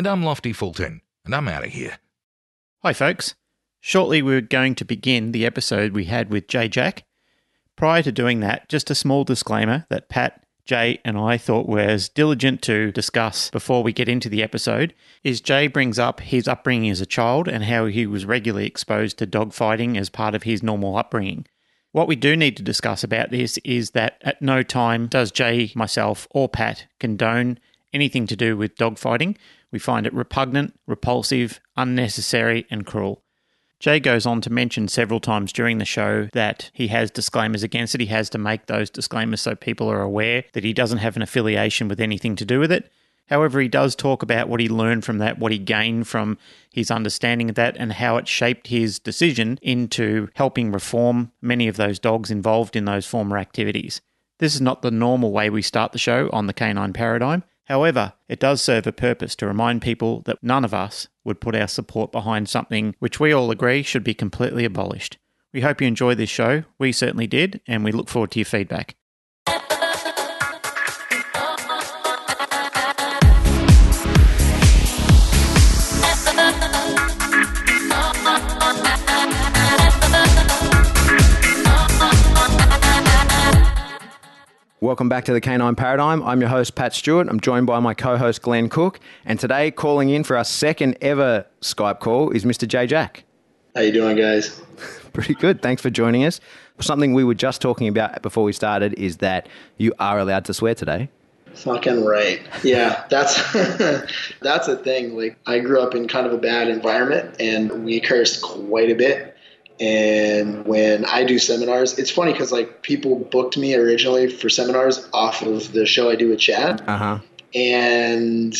And I'm Lofty Fulton, and I'm out of here. Hi, folks. Shortly, we're going to begin the episode we had with Jay Jack. Prior to doing that, just a small disclaimer that Pat, Jay, and I thought was diligent to discuss before we get into the episode is Jay brings up his upbringing as a child and how he was regularly exposed to dogfighting as part of his normal upbringing. What we do need to discuss about this is that at no time does Jay, myself, or Pat condone anything to do with dogfighting. We find it repugnant, repulsive, unnecessary, and cruel. Jay goes on to mention several times during the show that he has disclaimers against it. He has to make those disclaimers so people are aware that he doesn't have an affiliation with anything to do with it. However, he does talk about what he learned from that, what he gained from his understanding of that, and how it shaped his decision into helping reform many of those dogs involved in those former activities. This is not the normal way we start the show on the canine paradigm. However, it does serve a purpose to remind people that none of us would put our support behind something which we all agree should be completely abolished. We hope you enjoy this show. We certainly did, and we look forward to your feedback. Welcome back to the Canine Paradigm. I'm your host, Pat Stewart. I'm joined by my co host, Glenn Cook. And today, calling in for our second ever Skype call is Mr. Jay Jack. How you doing, guys? Pretty good. Thanks for joining us. Something we were just talking about before we started is that you are allowed to swear today. Fucking right. Yeah, that's that's a thing. Like I grew up in kind of a bad environment and we cursed quite a bit. And when I do seminars, it's funny because like people booked me originally for seminars off of the show I do with Chad, Uh huh. and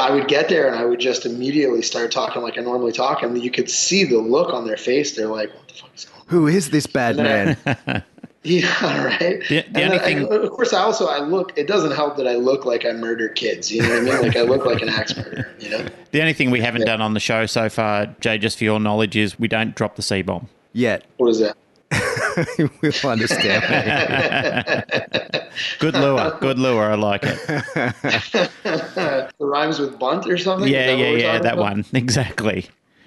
I would get there and I would just immediately start talking like I normally talk, and you could see the look on their face. They're like, "What the fuck is going on?" Who is this bad man? Yeah, right. The- the and only then I- of course, I also I look. It doesn't help that I look like I murder kids. You know what I mean? Like I look like an axe murderer. You know? The only thing we haven't done on the show so far, Jay, just for your knowledge, is we don't drop the C bomb. Yet. What is that? we'll understand. Good lure. Good lure. I like it. It rhymes with bunt or something. Yeah, yeah, yeah. That about? one. Exactly.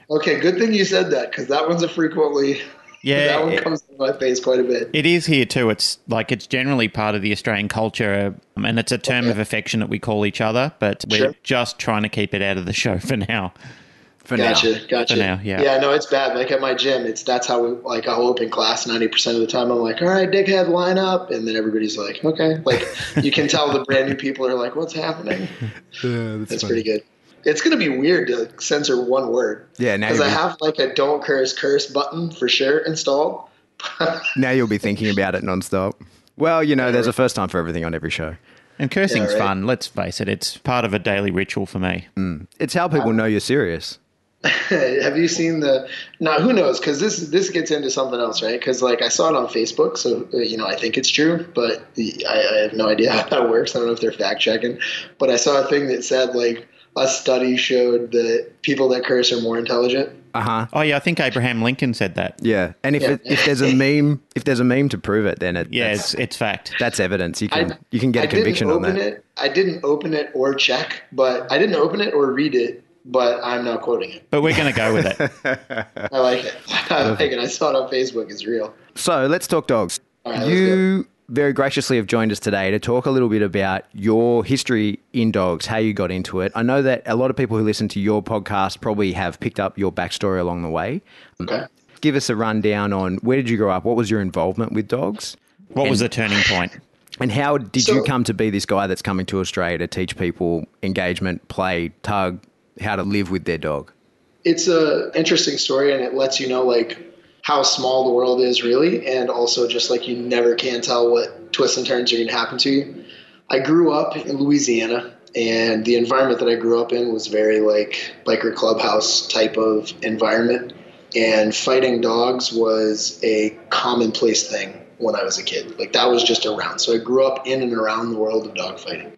Okay, good thing you said that because that one's a frequently. Yeah. that one it- comes to my face quite a bit. It is here too. It's like it's generally part of the Australian culture, um, and it's a term Okay. of affection that we call each other. But we're Sure. just trying to keep it out of the show for now. For Gotcha, now. gotcha. For now, yeah. Yeah, no, it's bad. Like at my gym, it's that's how we like I'll open class ninety percent of the time. I'm like, all right, dickhead, line up, and then everybody's like, okay. Like you can tell the brand new people are like, what's happening? Uh, That's pretty good. It's gonna be weird to censor one word. Yeah, now Because I have like a don't curse curse button for sure installed. now you'll be thinking about it nonstop. Well, you know, there's a first time for everything on every show. And cursing's Yeah, right. fun. Let's face it; it's part of a daily ritual for me. It's how people know you're serious. have you seen the? Now who knows? Because this this gets into something else, right? Because like I saw it on Facebook, so uh, you know I think it's true, but I, I have no idea how that works. I don't know if they're fact checking, but I saw a thing that said like a study showed that people that curse are more intelligent. Uh huh. Oh yeah, I think Abraham Lincoln said that. Yeah. And if Yeah. it, if there's a meme, if there's a meme to prove it, then it, Yeah, it's it's fact. that's evidence. You I, can you can get a I didn't conviction on that. It. I didn't open it or check, but I didn't open it or read it. But I'm not quoting it. But we're going to go with it. I like it. I like it. I saw it on Facebook. It's real. So let's talk dogs. All right, let's you very graciously have joined us today to talk a little bit about your history in dogs, how you got into it. I know that a lot of people who listen to your podcast probably have picked up your backstory along the way. Okay. Give us a rundown on where did you grow up? What was your involvement with dogs? What was the turning point? And how did So- you come to be this guy that's coming to Australia to teach people engagement, play, tug, how to live with their dog? it's a interesting story and it lets you know like how small the world is really and also just like you never can tell what twists and turns are going to happen to you i grew up in louisiana and the environment that I grew up in was very like biker clubhouse type of environment. And fighting dogs was a commonplace thing when I was a kid. Like that was just around. So I grew up in and around the world of dog fighting.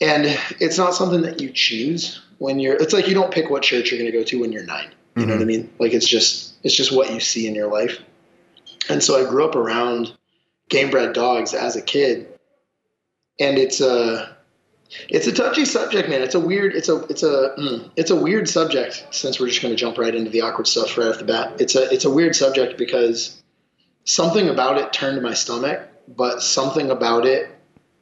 And it's not something that you choose when you're it's like you don't pick what church you're going to go to when you're 9. You know what mm-hmm. I mean? Like it's just it's just what you see in your life. And so I grew up around game bred dogs as a kid. And it's a it's a touchy subject, man. It's a weird it's a it's a mm, it's a weird subject since we're just going to jump right into the awkward stuff right off the bat. It's a it's a weird subject because something about it turned my stomach, but something about it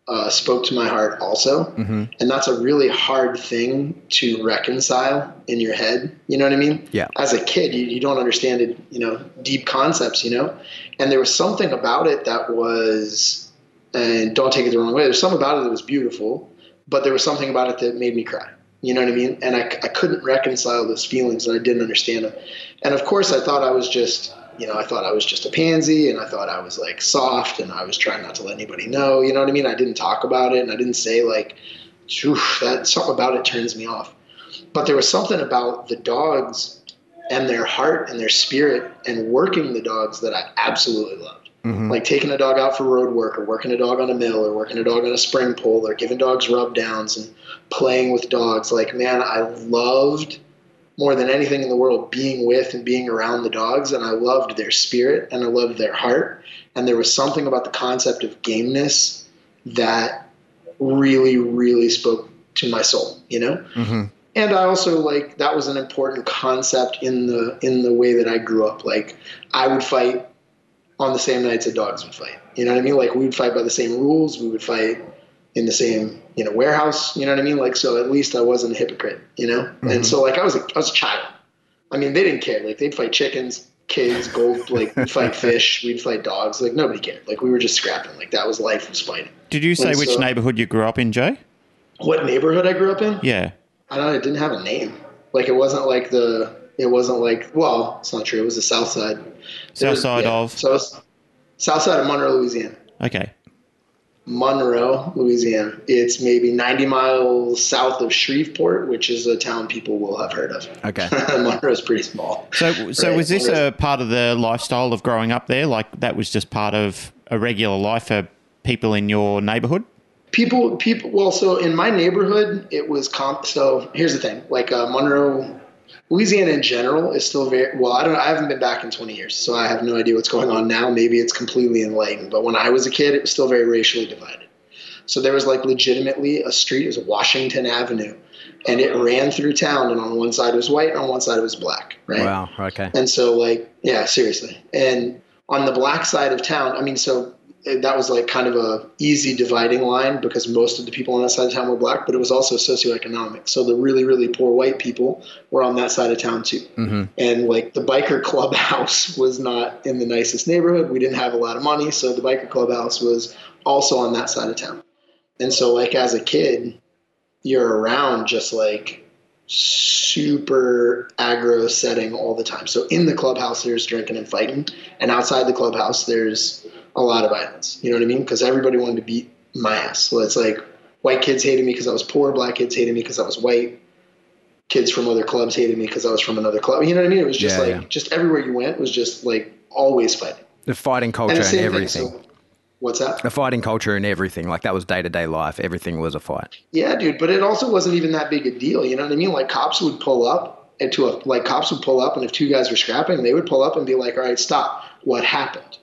uh, spoke to my heart also. Mm-hmm. And that's a really hard thing to reconcile in your head. You know what I mean? Yeah. As a kid, you, you don't understand it, you know, deep concepts, you know? And there was something about it that was, and don't take it the wrong way, there's something about it that was beautiful, but there was something about it that made me cry. You know what I mean? And I, I couldn't reconcile those feelings and I didn't understand them. And of course, I thought I was just you know, I thought I was just a pansy and I thought I was like soft and I was trying not to let anybody know. You know what I mean? I didn't talk about it and I didn't say like, that something about it turns me off. But there was something about the dogs and their heart and their spirit and working the dogs that I absolutely loved. Mm-hmm. Like taking a dog out for road work or working a dog on a mill or working a dog on a spring pole or giving dogs rub downs and playing with dogs. Like, man, I loved more than anything in the world being with and being around the dogs. And I loved their spirit and I loved their heart. And there was something about the concept of gameness that really really spoke to my soul you know? Mm-hmm. and I also like that was an important concept in the in the way that I grew up. Like I would fight on the same nights that dogs would fight. You know what I mean? Like we would fight by the same rules. We would fight in the same you know warehouse you know what i mean? Like so at least i wasn't a hypocrite you know? And mm-hmm. so like i was a, I was a child. I mean they didn't care. Like they'd fight chickens kids gold like fight fish we'd fight dogs. Like nobody cared. Like we were just scrapping. Like that was life was fighting Did you say which so- neighborhood you grew up in, Jay? what neighborhood i grew up in? Yeah. i don't know it didn't have a name. Like it wasn't like the it wasn't like well it's not true. It was the south side. South was- side yeah, of? so south side of monroe louisiana. Okay. Monroe, Louisiana. It's maybe 90 miles south of Shreveport, which is a town people will have heard of. Okay. Monroe's pretty small. So, so Right. was this a part of the lifestyle of growing up there? Like that was just part of a regular life for people in your neighborhood? People, people. Well, so in my neighborhood, it was comp. So here's the thing: like uh, Monroe, Louisiana in general is still very well. I don't. I haven't been back in 20 years, so I have no idea what's going on now. Maybe it's completely enlightened. But when I was a kid, it was still very racially divided. So there was like legitimately a street. It was Washington Avenue, and it ran through town. And on one side it was white, and on one side it was black. Right. Wow. Okay. And so, like, yeah, seriously. And on the black side of town, I mean, so that was like kind of a easy dividing line because most of the people on that side of town were black, but it was also socioeconomic. So the really, really poor white people were on that side of town too. Mm-hmm. And like the biker clubhouse was not in the nicest neighborhood. We didn't have a lot of money, so the biker clubhouse was also on that side of town. And so, like, as a kid, you're around just like super aggro setting all the time. So in the clubhouse, there's drinking and fighting, and outside the clubhouse, there's a lot of violence. You know what I mean? Because everybody wanted to beat my ass. So it's like white kids hated me because I was poor, black kids hated me because I was white. Kids from other clubs hated me because I was from another club. You know what I mean? It was just Yeah, like yeah. just everywhere you went was just like always fighting. The fighting culture And and, everything. thing. So, what's that? the fighting culture and everything. Like that was day to day life. Everything was a fight. Yeah, dude, but it also wasn't even that big a deal. You know what I mean? Like cops would pull up and to a like cops would pull up, and if two guys were scrapping, they would pull up and be like, "All right, stop. What happened?"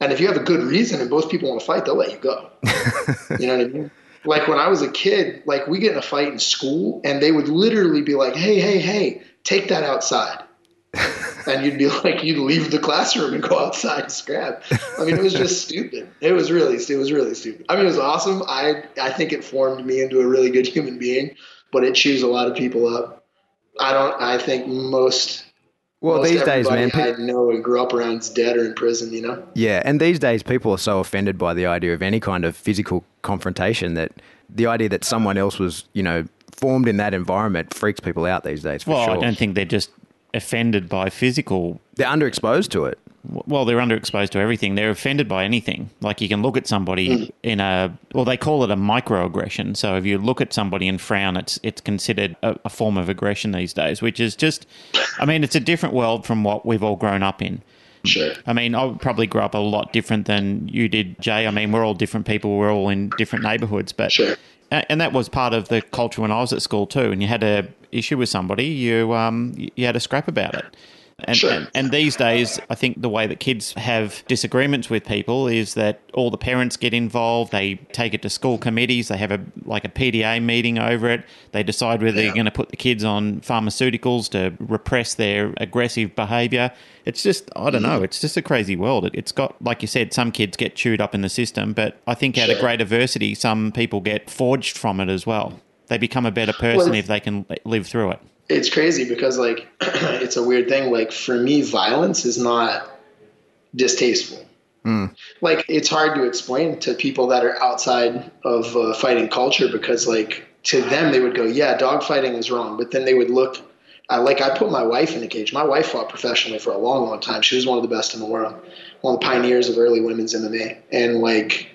And if you have a good reason and both people want to fight, they'll let you go. you know what I mean? Like when I was a kid, like we get in a fight in school, and they would literally be like, "Hey, hey, hey, take that outside." and you'd be like, you'd leave the classroom and go outside and scrap. I mean, it was just stupid. It was really, it was really stupid. I mean, it was awesome. I, I think it formed me into a really good human being, but it chews a lot of people up. I don't. I think most. Well, most these days, man. everybody pe- I know and grew up around is dead or in prison. You know. yeah, and these days people are so offended by the idea of any kind of physical confrontation that the idea that someone else was, you know, formed in that environment freaks people out these days. For Well, sure. I don't think they're just offended by physical. they're underexposed to it. Well, they're underexposed to everything. They're offended by anything. Like you can look at somebody mm. in a, well, they call it a microaggression. So if you look at somebody and frown, it's it's considered a, a form of aggression these days, which is just, I mean, it's a different world from what we've all grown up in. Sure. I mean, I probably grew up a lot different than you did, Jay. I mean, we're all different people. We're all in different neighborhoods, but sure. And that was part of the culture when I was at school too. And you had a issue with somebody, you um, you had a scrap about it. And, sure. and, and, these days, I think the way that kids have disagreements with people is that all the parents get involved. They take it to school committees. They have a like a PTA meeting over it. They decide whether yeah. they're going to put the kids on pharmaceuticals to repress their aggressive behaviour. It's just I don't know. Mm-hmm. It's just a crazy world. It, has got like you said, some kids get chewed up in the system, but I think out sure. of great adversity, some people get forged from it as well. They become a better person well, if they can live through it it's crazy because like it's a weird thing. Like for me, violence is not distasteful. Mm. Like it's hard to explain to people that are outside of uh, fighting culture because like to them they would go, yeah, dog fighting is wrong, but then they would look. Uh, like I put my wife in a cage. My wife fought professionally for a long, long time. She was one of the best in the world, one of the pioneers of early women's MMA, and like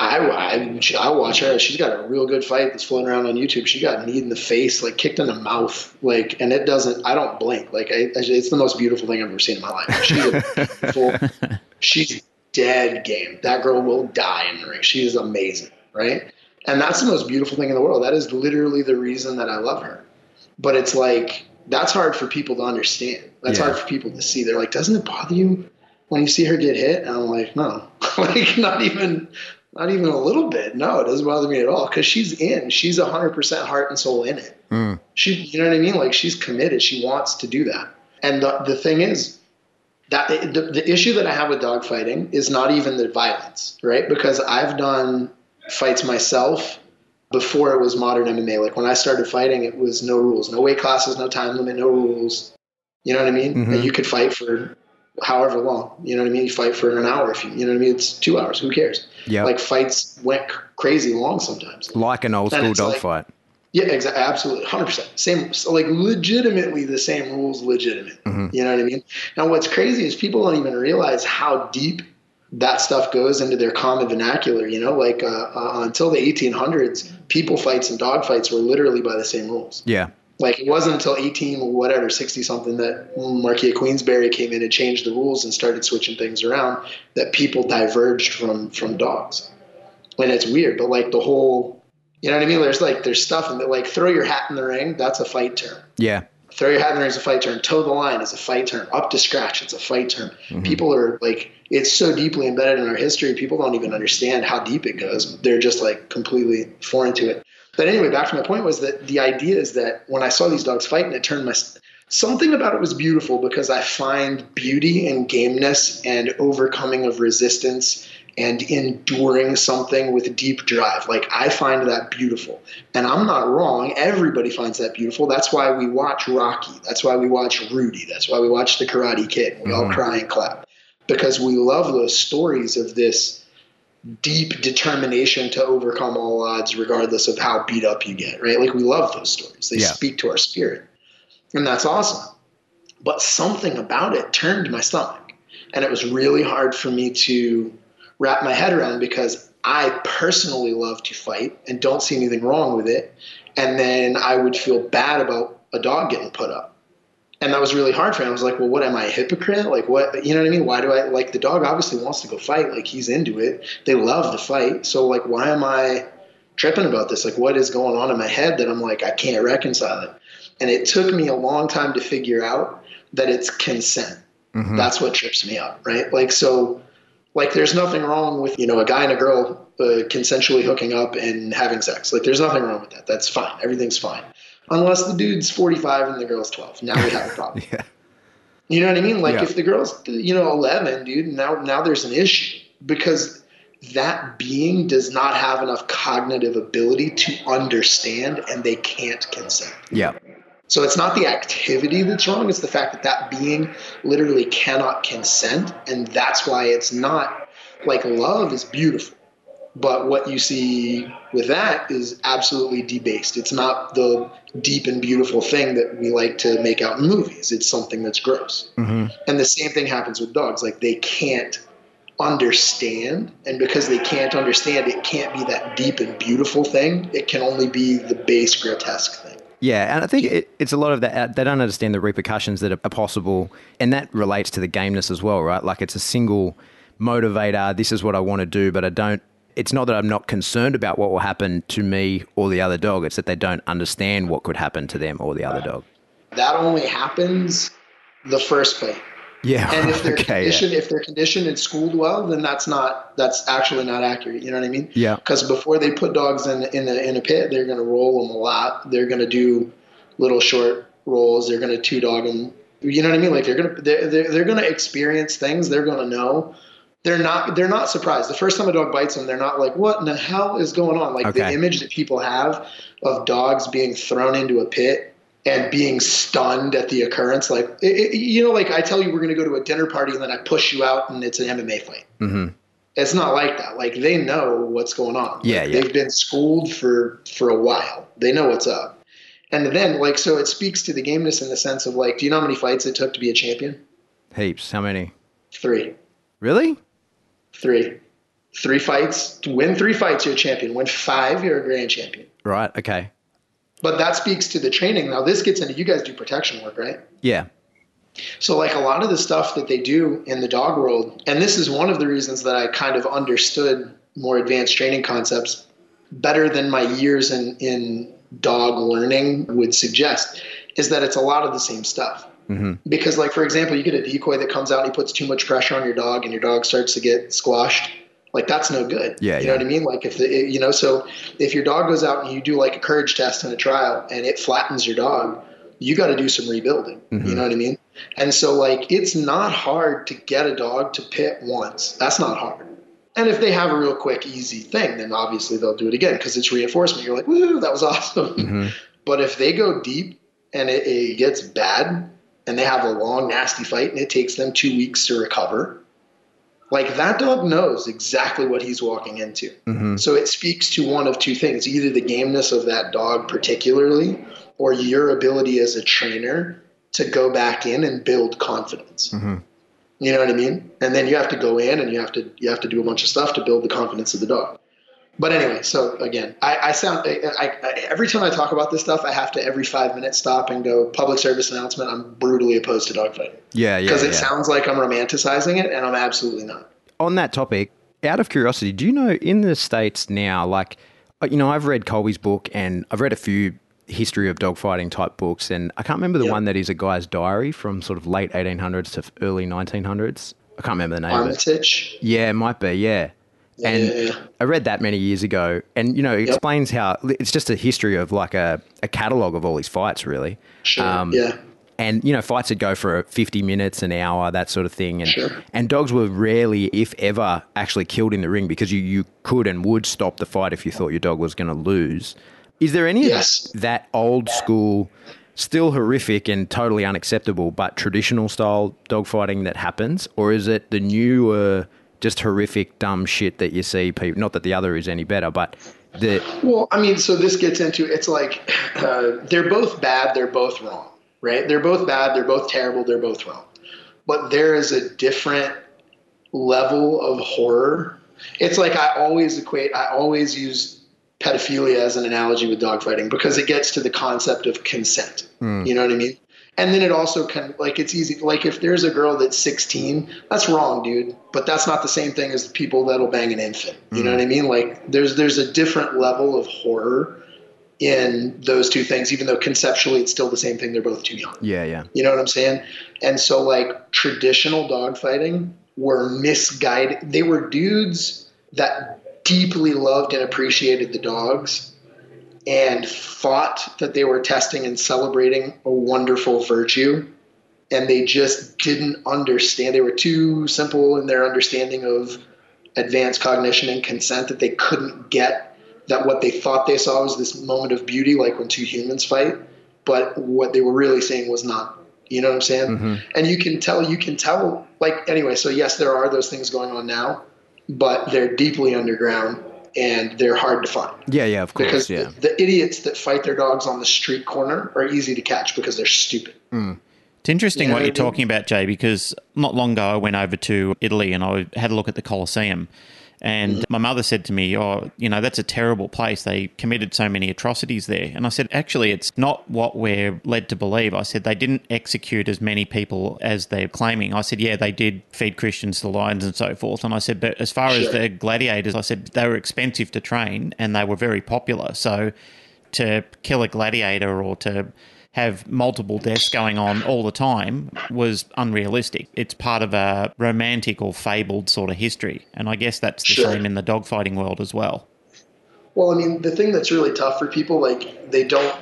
I, I, I watch her. She's got a real good fight that's floating around on YouTube. She got kneed in the face, like kicked in the mouth, like, and it doesn't. I don't blink. Like, I, it's the most beautiful thing I've ever seen in my life. She's full, she's dead game. That girl will die in the ring. She is amazing, right? And that's the most beautiful thing in the world. That is literally the reason that I love her. But it's like that's hard for people to understand. That's yeah. hard for people to see. They're like, doesn't it bother you when you see her get hit? And I'm like, no, like not even not even a little bit. No, it doesn't bother me at all because she's in. She's hundred percent heart and soul in it. Mm. She, you know what I mean? Like she's committed. She wants to do that. And the, the thing is that the, the issue that I have with dogfighting is not even the violence, right? Because I've done fights myself before it was modern MMA. Like when I started fighting, it was no rules, no weight classes, no time limit, no rules. You know what I mean? Mm-hmm. And you could fight for however long. You know what I mean? You fight for an hour if you, you know what I mean? It's two hours. Who cares? Yeah. Like fights went crazy long sometimes. Like an old school dog like, fight. Yeah, exactly. Absolutely. 100%. Same, so like legitimately the same rules, legitimate. Mm-hmm. You know what I mean? Now, what's crazy is people don't even realize how deep that stuff goes into their common vernacular. You know, like uh, uh, until the 1800s, people fights and dog fights were literally by the same rules. Yeah. Like it wasn't until 18 whatever 60 something that Marquis Queensberry came in and changed the rules and started switching things around that people diverged from from dogs. And it's weird, but like the whole, you know what I mean? There's like there's stuff in that like throw your hat in the ring. That's a fight term. Yeah. Throw your hat in the ring is a fight term. Toe the line is a fight term. Up to scratch, it's a fight term. Mm-hmm. People are like, it's so deeply embedded in our history. People don't even understand how deep it goes. They're just like completely foreign to it. But anyway, back to my point was that the idea is that when I saw these dogs fight and it turned my something about it was beautiful because I find beauty and gameness and overcoming of resistance and enduring something with deep drive. Like I find that beautiful. And I'm not wrong. Everybody finds that beautiful. That's why we watch Rocky. That's why we watch Rudy. That's why we watch The Karate Kid. We mm-hmm. all cry and clap because we love those stories of this deep determination to overcome all odds, regardless of how beat up you get, right? Like we love those stories. They yeah. speak to our spirit. And that's awesome. But something about it turned my stomach. And it was really hard for me to wrap my head around because I personally love to fight and don't see anything wrong with it. And then I would feel bad about a dog getting put up and that was really hard for me. I was like, well, what am I a hypocrite? Like, what, you know what I mean? Why do I like the dog obviously wants to go fight. Like he's into it. They love to fight. So like, why am I tripping about this? Like what is going on in my head that I'm like, I can't reconcile it. And it took me a long time to figure out that it's consent. Mm-hmm. That's what trips me up. Right. Like, so like there's nothing wrong with, you know, a guy and a girl uh, consensually hooking up and having sex. Like there's nothing wrong with that. That's fine. Everything's fine unless the dude's 45 and the girl's 12. Now we have a problem. yeah. You know what I mean? Like yeah. if the girl's you know 11, dude, now now there's an issue because that being does not have enough cognitive ability to understand and they can't consent. Yeah. So it's not the activity that's wrong, it's the fact that that being literally cannot consent and that's why it's not like love is beautiful But what you see with that is absolutely debased. It's not the deep and beautiful thing that we like to make out in movies. It's something that's gross. Mm-hmm. And the same thing happens with dogs. Like they can't understand. And because they can't understand, it can't be that deep and beautiful thing. It can only be the base grotesque thing. Yeah, and I think it, it's a lot of that. uh, They don't understand the repercussions that are possible, and that relates to the gameness as well, right? Like it's a single motivator. This is what I want to do, but I don't. It's not that I'm not concerned about what will happen to me or the other dog. It's that they don't understand what could happen to them or the other dog. That only happens the first fight. Yeah. And if they're okay. conditioned, if they're conditioned and schooled well, then that's not that's actually not accurate. You know what I mean? Yeah. Because before they put dogs in in a, in a pit, they're going to roll them a lot. They're going to do little short rolls. They're going to two dog them. You know what I mean? Like they're going to they're, they're, they're going to experience things. They're going to know. They're not they're not surprised. The first time a dog bites them, they're not like, "What in the hell is going on?" Like the image that people have of dogs being thrown into a pit and being stunned at the occurrence. Like, it, it- you know, like I tell you, we're going to go to a dinner party and then I push you out and it's an MMA fight. Mhm. It's not like that. Like they know what's going on. Yeah, Like, yeah. They've been schooled for for a while. They know what's up. And then, like, so it speaks to the gameness in the sense of like, do you know how many fights it took to be a champion? Heaps. How many? Three, Really? Three, three fights. To win three fights, you're a champion. Win five, you're a grand champion. Right. Okay. But that speaks to the training. Now, this gets into you guys do protection work, right? Yeah. So, like a lot of the stuff that they do in the dog world, and this is one of the reasons that I kind of understood more advanced training concepts better than my years in, in dog learning would suggest, is that it's a lot of the same stuff. Hmm Because, like, for example, you get a decoy that comes out and he puts too much pressure on your dog and your dog starts to get squashed. Like, that's no good. Yeah, You yeah. know what I mean? Like, if, the, you know, so if your dog goes out and you do like a courage test in a trial and it flattens your dog, you got to do some rebuilding. Mhm. You know what I mean? And so, like, it's not hard to get a dog to pit once. That's not hard. And if they have a real quick, easy thing, then obviously they'll do it again because it's reinforcement. You're like, woo, that was awesome. hmm But if they go deep and it, it gets bad and they have a long, nasty fight and it takes them two weeks to recover, like that dog knows exactly what he's walking into. hmm So it speaks to one of two things either the gameness of that dog, particularly, or your ability as a trainer to go back in and build confidence. hmm You know what I mean? And then you have to go in and you have to you have to do a bunch of stuff to build the confidence of the dog. But anyway, so again, I, I sound I, I, every time I talk about this stuff, I have to every five minutes stop and go public service announcement. I'm brutally opposed to dogfighting Yeah. Yeah. because it yeah. sounds like I'm romanticizing it, and I'm absolutely not. on that topic, out of curiosity, do you know in the states now, like, uh, you know, I've read Colby's book and I've read a few history of dogfighting type books, and I can't remember the Yeah. one that is a guy's diary from sort of late 1800s to early 1900s. I can't remember the name of it. Armitage. Yeah, it might be. Yeah. Yeah, and yeah, yeah. I read that many years ago, and you know, it explains how it's just a history of like a, a catalog of all these fights, really. Sure. Um, yeah. and you know fights would go for 50 minutes an hour that sort of thing and Sure. and dogs were rarely if ever actually killed in the ring because you, you could and would stop the fight if you thought your dog was going to lose is there any Yes. that old school still horrific and totally unacceptable but traditional style dogfighting that happens or is it the newer just horrific dumb shit that you see people not that the other is any better but the Well, I mean, so this gets into it's like uh, they're both bad, they're both wrong, right? They're both bad, they're both terrible, they're both wrong. But there is a different level of horror. It's like I always equate, I always use pedophilia as an analogy with dogfighting because it gets to the concept of consent. You know what I mean? And then it also can like it's easy like if there's a girl that's 16, that's wrong, dude. But that's not the same thing as the people that'll bang an infant. You know what I mm. mean? Like there's there's a different level of horror in those two things, even though conceptually it's still the same thing. They're both too young. yeah yeah You know what I'm saying? And so like traditional dogfighting were misguided. They were dudes that deeply loved and appreciated the dogs and thought that they were testing and celebrating a wonderful virtue. And they just didn't understand. They were too simple in their understanding of advanced cognition and consent that they couldn't get that what they thought they saw was this moment of beauty, like when two humans fight. But what they were really seeing was not. You know what I'm saying? Mm-hmm. And you can tell, you can tell, like, anyway, so yes, there are those things going on now, but they're deeply underground and they're hard to find Yeah, yeah, of course. because yeah. the, the idiots that fight their dogs on the street corner are easy to catch because they're stupid. Hmm. It's interesting Yeah, what you're talking about, Jay, because not long ago I went over to Italy and I had a look at the Colosseum. And mm. my mother said to me, Oh, you know, that's a terrible place. They committed so many atrocities there. And I said, Actually, it's not what we're led to believe. I said, They didn't execute as many people as they're claiming. I said, Yeah, they did feed Christians to lions and so forth. And I said, But as far as the gladiators, I said, they were expensive to train and they were very popular. So to kill a gladiator or to have multiple deaths going on all the time was unrealistic. It's part of a romantic or fabled sort of history. And I guess that's the Sure. same in the dogfighting world as well. Well, I mean, the thing that's really tough for people, like they don't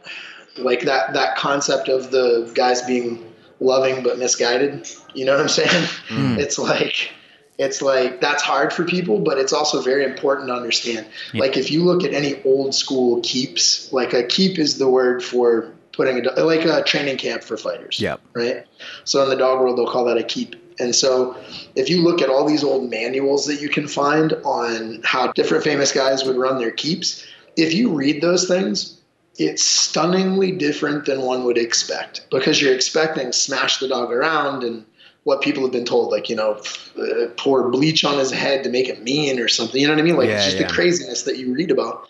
like that that concept of the guys being loving but misguided. You know what I'm saying? Hmm. It's like it's like that's hard for people, but it's also very important to understand. Like if you look at any old school keeps, like a keep is the word for putting a like a training camp for fighters. Yep. Right. So in the dog world, they'll call that a keep. And so, if you look at all these old manuals that you can find on how different famous guys would run their keeps, if you read those things, it's stunningly different than one would expect because you're expecting smash the dog around and what people have been told, like, you know, uh, pour bleach on his head to make it mean or something. You know what I mean? Like, Yeah, it's just yeah. the craziness that you read about.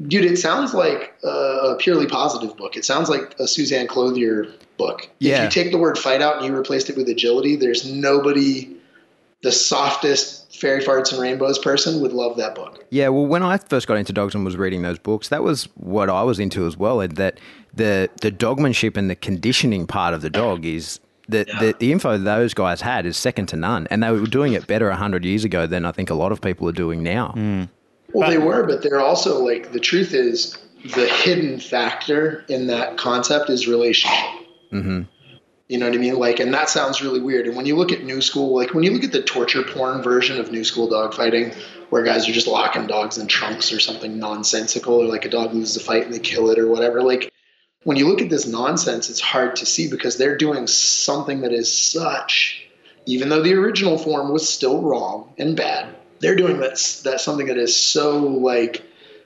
Dude, it sounds like a, a purely positive book. It sounds like a Suzanne Clothier book. Yeah. If you take the word fight out and you replaced it with agility, there's nobody, the softest fairy farts and rainbows person would love that book. Yeah, well, when I first got into dogs and was reading those books, that was what I was into as well. And that the the dogmanship and the conditioning part of the dog is the, the the info those guys had is second to none, and they were doing it better hundred years ago than I think a lot of people are doing now. Hmm. Well, they were, but they're also like the truth is the hidden factor in that concept is relationship. Mhm. You know what I mean? Like, and that sounds really weird. And when you look at new school, like when you look at the torture porn version of new school dogfighting, where guys are just locking dogs in trunks or something nonsensical, or like a dog loses a fight and they kill it or whatever, like when you look at this nonsense, it's hard to see because they're doing something that is such, even though the original form was still wrong and bad, they're doing that's that's something that is so like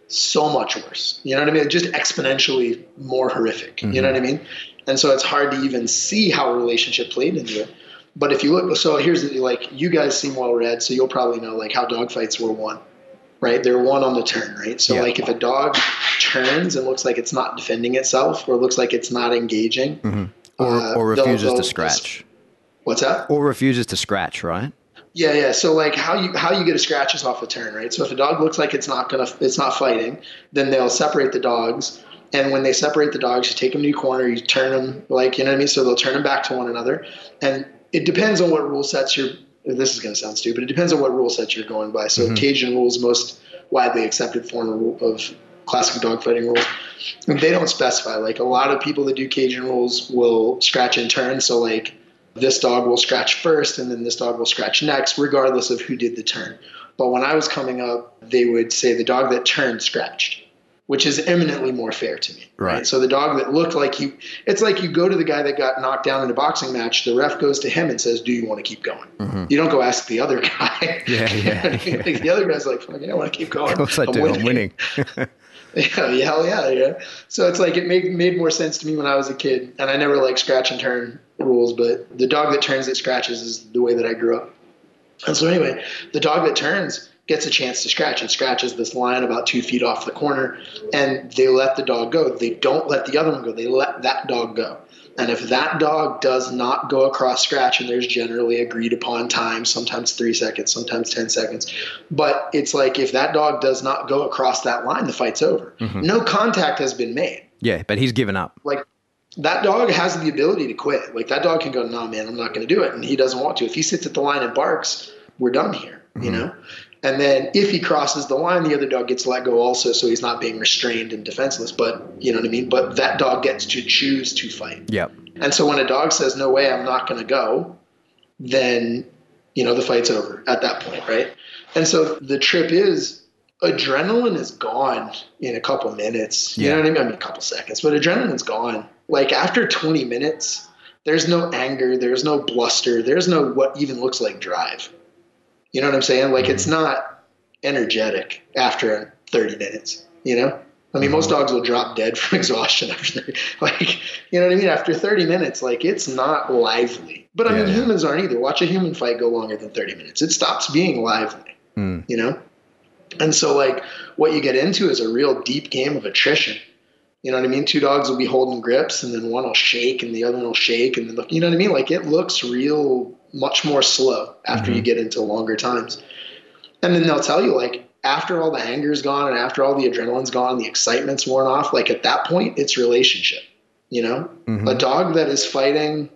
so much worse. You know what I mean? Just exponentially more horrific. You know what I mean? And so it's hard to even see how a relationship played into it. But if you look, so here's the like you guys seem well read, so you'll probably know like how dog fights were won, right? They're won on the turn, right? So Yeah. like if a dog turns and looks like it's not defending itself or looks like it's not engaging, Or, uh, or they'll- refuses they'll- to scratch. What's that? Or refuses to scratch, right? Yeah, yeah. So like how you how you get a scratches off a turn, right? So if a dog looks like it's not gonna it's not fighting, then they'll separate the dogs. And when they separate the dogs, you take them to your corner, you turn them like you know what I mean. So they'll turn them back to one another. And it depends on what rule sets you're. This is gonna sound stupid. It depends on what rule sets you're going by. So mm-hmm. Cajun rules, most widely accepted form of, of classic dogfighting rules. And they don't specify. Like a lot of people that do Cajun rules will scratch and turn. So like this dog will scratch first and then this dog will scratch next, regardless of who did the turn. But when I was coming up, they would say the dog that turned scratched, which is eminently more fair to me. Right. So the dog that looked like he, it's like you go to the guy that got knocked down in a boxing match, the ref goes to him and says, Do you want to keep going? You don't go ask the other guy. Yeah, yeah, Like, the other guy's like, Fuck yeah, I want to keep going. Of course I do. I'm winning. Yeah, yeah, hell yeah, yeah. So it's like it made made more sense to me when I was a kid, and I never like scratch and turn rules, but the dog that turns that scratches is the way that I grew up. And so anyway, the dog that turns gets a chance to scratch. It scratches this line about two feet off the corner, and they let the dog go. They don't let the other one go. They let that dog go. And if that dog does not go across scratch, and there's generally agreed upon time, sometimes three seconds, sometimes 10 seconds, but it's like if that dog does not go across that line, the fight's over. Mm-hmm. No contact has been made. yeah, but he's given up. Like that dog has the ability to quit. Like that dog can go, no, man, I'm not going to do it. And he doesn't want to. If he sits at the line and barks, we're done here, you mm-hmm. know? And then if he crosses the line, the other dog gets let go also, so he's not being restrained and defenseless. But you know what I mean? But that dog gets to choose to fight. Yep. And so when a dog says, no way, I'm not going to go, then, you know, the fight's over at that point, right? And so the trip is adrenaline is gone in a couple minutes. You Yeah. know what I mean? I mean, a couple seconds, but adrenaline's gone. Like after 20 minutes, there's no anger, there's no bluster, there's no what even looks like drive. You know what I'm saying? Like it's not energetic after 30 minutes. You know, I mean, most dogs will drop dead from exhaustion after 30, like, you know what I mean? After 30 minutes, like it's not lively. But I Yeah, mean, yeah. humans aren't either. Watch a human fight go longer than 30 minutes. It stops being lively, Mm. you know? And so, like, what you get into is a real deep game of attrition. You know what I mean? Two dogs will be holding grips, and then one will shake, and the other one will shake, and then look. You know what I mean? Like, it looks real, much more slow after you mm-hmm. get into longer times. And then they'll tell you, like, after all the anger's gone and after all the adrenaline's gone, the excitement's worn off, like at that point, it's relationship. You know? Mm-hmm. A dog that is fighting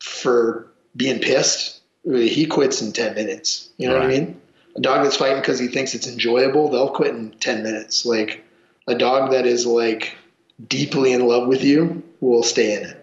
for being pissed, he quits in 10 minutes. You know what I mean? A dog that's fighting because he thinks it's enjoyable, they'll quit in 10 minutes. Like, a dog that is like deeply in love with you will stay in it.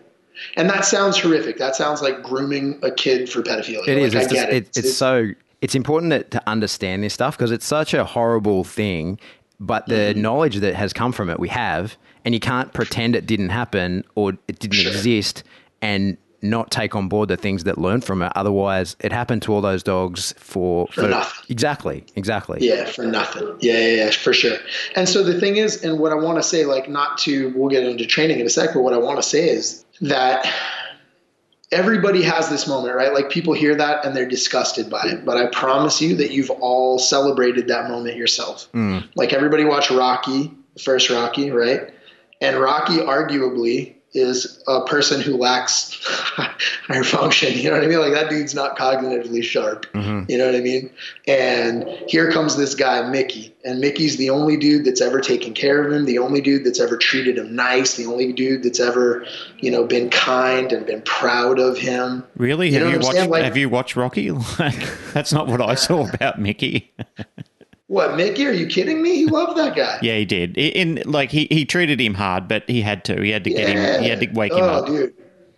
And that sounds horrific. That sounds like grooming a kid for pedophilia. It is. Like, It's, I just, get it, it's so. It's important that, to understand this stuff because it's such a horrible thing. But the Mm-hmm. knowledge that has come from it, we have, and you can't pretend it didn't happen or it didn't Sure. exist, and not take on board the things that learned from it. Otherwise, it happened to all those dogs for, For nothing. Exactly. Exactly. Yeah, for nothing. Yeah, yeah, yeah, for sure. And so the thing is, and what I want to say, like, not to, we'll get into training in a sec, but what I want to say is that everybody has this moment, right? Like, people hear that and they're disgusted by it. But I promise you that you've all celebrated that moment yourself. Mm. Like, everybody watched Rocky, first Rocky, right? And Rocky arguably is a person who lacks higher function. You know what I mean? Like that dude's not cognitively sharp. Mm-hmm. You know what I mean? And here comes this guy, Mickey. And Mickey's the only dude that's ever taken care of him, the only dude that's ever treated him nice, the only dude that's ever, you know, been kind and been proud of him. Really? You have you watched? Like- have you watched Rocky? Like, that's not what I saw about Mickey. What, Mickey? Are you kidding me? He loved that guy. yeah, he did. In like he, he treated him hard, but he had to. He had to get him. He had to wake him oh, up. dude.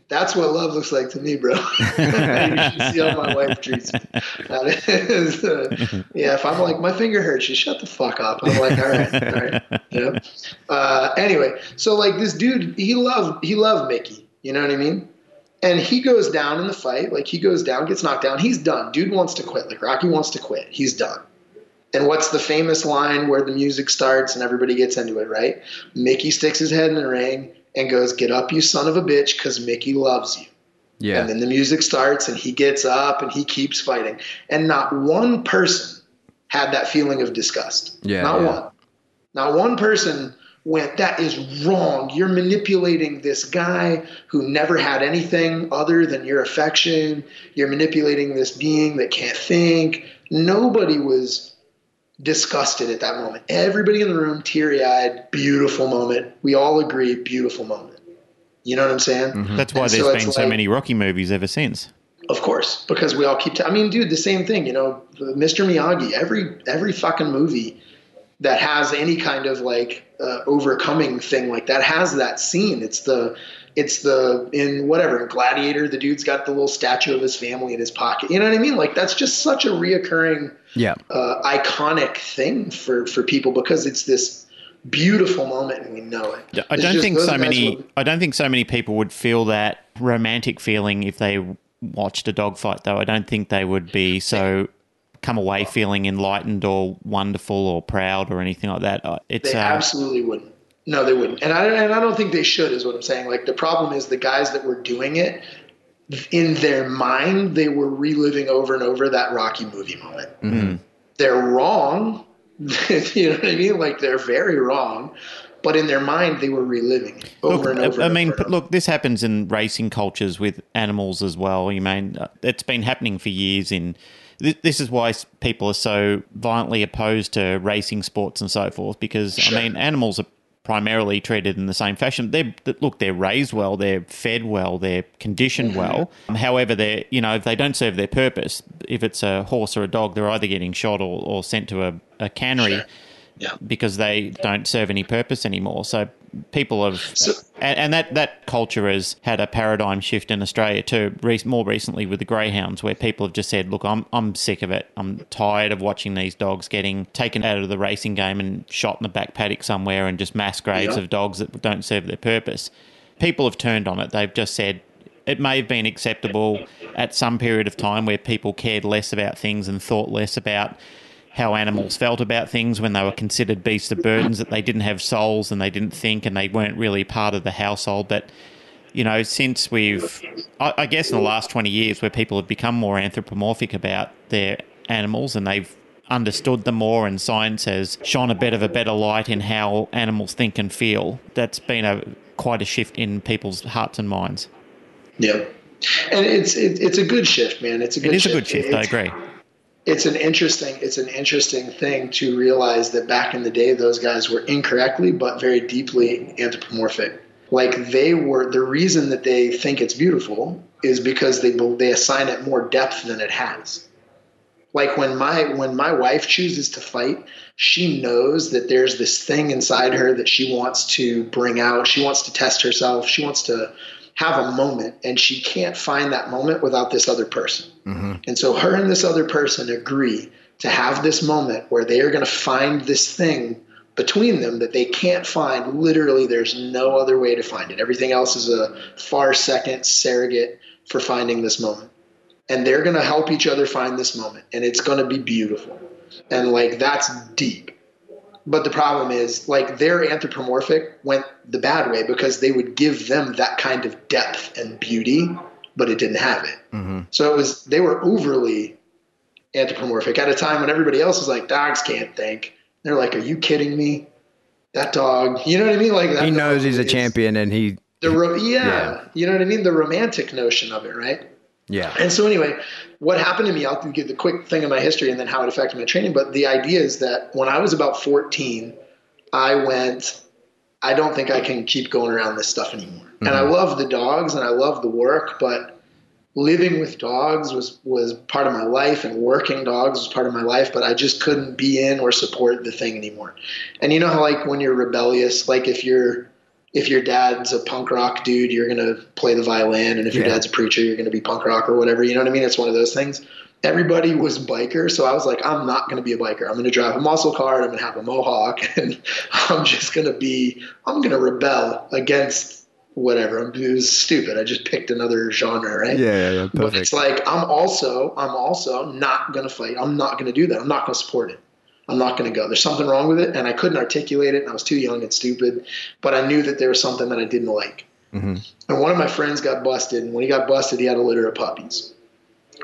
That's what love looks like to me, bro. you should see how my wife treats me. That is, uh, yeah, if I'm like, my finger hurts, she shut the fuck up. I'm like, all right, all right. Know? Uh, anyway, so like this dude, he loved, he loved Mickey. You know what I mean? And he goes down in the fight. Like he goes down, gets knocked down. He's done. Dude wants to quit. Like Rocky wants to quit. He's done. And what's the famous line where the music starts and everybody gets into it, right? Mickey sticks his head in the ring and goes, Get up, you son of a bitch, because Mickey loves you. Yeah. And then the music starts and he gets up and he keeps fighting. And not one person had that feeling of disgust. Yeah, Not yeah. one. Not one person went, That is wrong. You're manipulating this guy who never had anything other than your affection. You're manipulating this being that can't think. Nobody was disgusted at that moment. Everybody in the room, teary eyed, beautiful moment. We all agree, beautiful moment. You know what I'm saying? Mm-hmm. That's why And there's so it's been so like- many Rocky movies ever since. Of course, because we all keep. T- I mean, dude, the same thing. You know, Mr. Miyagi. Every every fucking movie that has any kind of like uh, overcoming thing like that has that scene. It's the it's the in whatever in Gladiator. The dude's got the little statue of his family in his pocket. You know what I mean? Like that's just such a reoccurring yeah. uh, iconic thing for for people because it's this beautiful moment and we know it. I It's don't just think so many. I don't think so many people would feel that romantic feeling if they watched a dog fight. Though I don't think they would be so come away feeling enlightened or wonderful or proud or anything like that. Uh, It's They uh, absolutely wouldn't. No, they wouldn't. And I and I don't think they should. Is what I'm saying. Like the problem is the guys that were doing it in their mind, they were reliving over and over that Rocky movie moment. Mm-hmm. They're wrong. you know what I mean? Like they're very wrong. But in their mind, they were reliving over Look, and over. I and mean, over look, this happens in racing cultures with animals as well. You mean uh, it's been happening for years. In this is why people are so violently opposed to racing sports and so forth. Because Sure. I mean, animals are primarily treated in the same fashion. They th- look, they're raised well, they're fed well, they're conditioned well. Um, however, they you know if they don't serve their purpose, if it's a horse or a dog, they're either getting shot or, or sent to a, a cannery Sure. Yeah. because they don't serve any purpose anymore. So people have, So- and, and that that culture has had a paradigm shift in Australia too. Re- more recently with the greyhounds, where people have just said, "Look, I'm I'm sick of it. I'm tired of watching these dogs getting taken out of the racing game and shot in the back paddock somewhere, and just mass graves Yeah. of dogs that don't serve their purpose." People have turned on it. They've just said. It may have been acceptable at some period of time where people cared less about things and thought less about how animals felt about things when they were considered beasts of burdens, that they didn't have souls and they didn't think and they weren't really part of the household. But, you know, since we've, I, I guess in the last 20 years, where people have become more anthropomorphic about their animals and they've understood them more and science has shone a bit of a better light in how animals think and feel, that's been a quite a shift in people's hearts and minds. Yeah. And it's it, it's a good shift, man. It's a good It is shift. a good shift, I agree. It's an interesting it's an interesting thing to realize that back in the day those guys were incorrectly but very deeply anthropomorphic. Like they were the reason that they think it's beautiful is because they they assign it more depth than it has. Like when my when my wife chooses to fight she knows that there's this thing inside her that she wants to bring out. She wants to test herself. She wants to have a moment and she can't find that moment without this other person mm-hmm. and so her and this other person agree to have this moment where they are going to find this thing between them that they can't find. Literally, there's no other way to find it. Everything else is a far second surrogate for finding this moment. And they're going to help each other find this moment. And it's going to be beautiful. And like, that's deep. But the problem is, like, their anthropomorphic went the bad way because they would give them that kind of depth and beauty, but it didn't have it. Mm-hmm. So it was they were overly anthropomorphic at a time when everybody else was like, dogs can't think. They're like, are you kidding me? That dog, you know what I mean? Like that He knows he's a champion, and he The ro- yeah, Yeah. you know what I mean? The romantic notion of it, right? yeah And so anyway, what happened to me, I'll give the quick thing of my history and then how it affected my training. But the idea is that when I was about 14, I went, I don't think I can keep going around this stuff anymore. And I mm-hmm. love the dogs and I love the work, but living with dogs was was part of my life and working dogs was part of my life, but I just couldn't be in or support the thing anymore. And you know how like when you're rebellious, like if you're if your dad's a punk rock dude, you're gonna play the violin, and if your dad's a preacher, you're gonna be punk rock or whatever. You know what I mean? It's one of those things. Everybody was biker, so I was like, I'm not gonna be a biker. I'm gonna drive a muscle car, and I'm gonna have a mohawk, and I'm just gonna be, I'm gonna rebel against whatever. I'm- It was stupid. I just picked another genre, right? yeah yeah, yeah But it's like I'm also I'm also not gonna fight. I'm not gonna do that. I'm not gonna support it. I'm not gonna go. There's something wrong with it, and I couldn't articulate it, and I was too young and stupid. But I knew that there was something that I didn't like. Mhm. And one of my friends got busted, and when he got busted, he had a litter of puppies.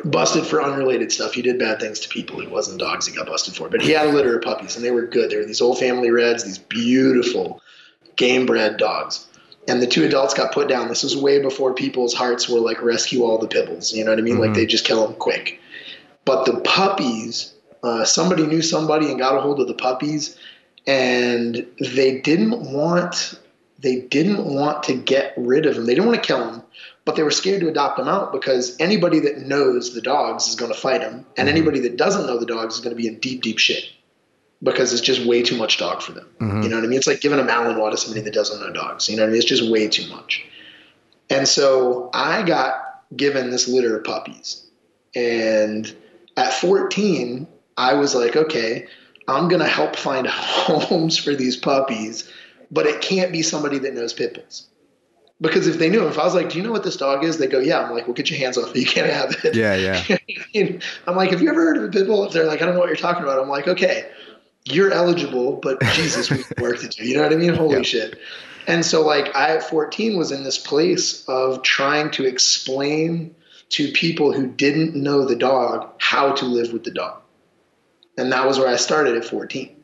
Busted for unrelated stuff. He did bad things to people. It wasn't dogs he got busted for, but he had a litter of puppies, and they were good. They were these old family reds, these beautiful game bred dogs and the two adults got put down. This was way before people's hearts were like rescue all the pibbles. You know what I mean? Like they just kill them quick. But the puppies, uh, somebody knew somebody and got a hold of the puppies, and they didn't want they didn't want to get rid of them. They didn't want to kill them, but they were scared to adopt them out because anybody that knows the dogs is going to fight them, and anybody that doesn't know the dogs is going to be in deep, deep shit because it's just way too much dog for them. You know what I mean? It's like giving a Malinois to somebody that doesn't know dogs. You know what I mean? It's just way too much. And so I got given this litter of puppies. And at 14, I was like, okay, I'm going to help find homes for these puppies, but it can't be somebody that knows pit bulls. Because if they knew, if I was like, do you know what this dog is? They go, yeah. I'm like, well, get your hands off it. You can't have it. yeah yeah I'm like, have you ever heard of a pit bull? If they're like, I don't know what you're talking about, I'm like, okay, you're eligible, but Jesus, we have work to do. You know what I mean? Holy Yeah. shit. And so, like, I at 14 was in this place of trying to explain to people who didn't know the dog how to live with the dog. And that was where I started at 14.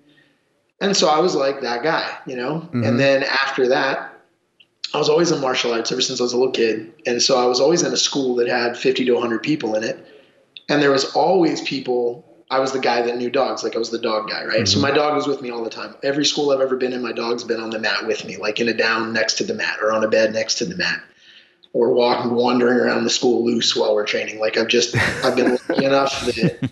And so I was like that guy, you know? Mm-hmm. And then after that, I was always in martial arts ever since I was a little kid. And so I was always in a school that had 50 to 100 people in it. And there was always people. I was the guy that knew dogs, like I was the dog guy, right? So mm-hmm. my dog was with me all the time. Every school I've ever been in, my dog's been on the mat with me, like in a down next to the mat or on a bed next to the mat. Or walking, wandering around the school loose while we're training. Like I've just, I've been lucky enough that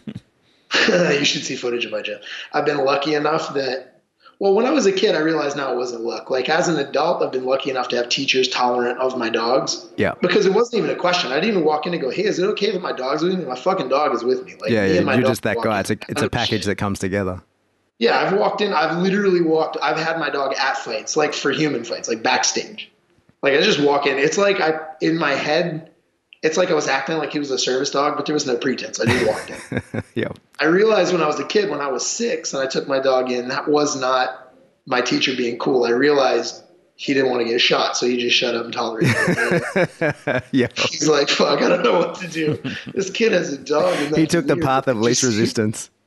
you should see footage of my gym. I've been lucky enough that well, when I was a kid, I realized now it wasn't luck. Like as an adult, I've been lucky enough to have teachers tolerant of my dogs. Yeah. Because it wasn't even a question. I didn't even walk in and go, "Hey, is it okay that my dog's with me?" My fucking dog is with me. Like yeah yeah you're just that guy it's a it's a package that comes together Yeah, I've walked in. I've literally walked. I've had my dog at fights, like for human fights, like backstage. Like I just walk in. It's like I in my head, it's like I was acting like he was a service dog, but there was no pretense. I just walked in. yeah. I realized when I was a kid, when I was six, and I took my dog in, that was not my teacher being cool. I realized he didn't want to get a shot, so he just shut up and tolerated it. yeah. He's like, "Fuck, I don't know what to do. This kid has a dog." He took the path of least resistance.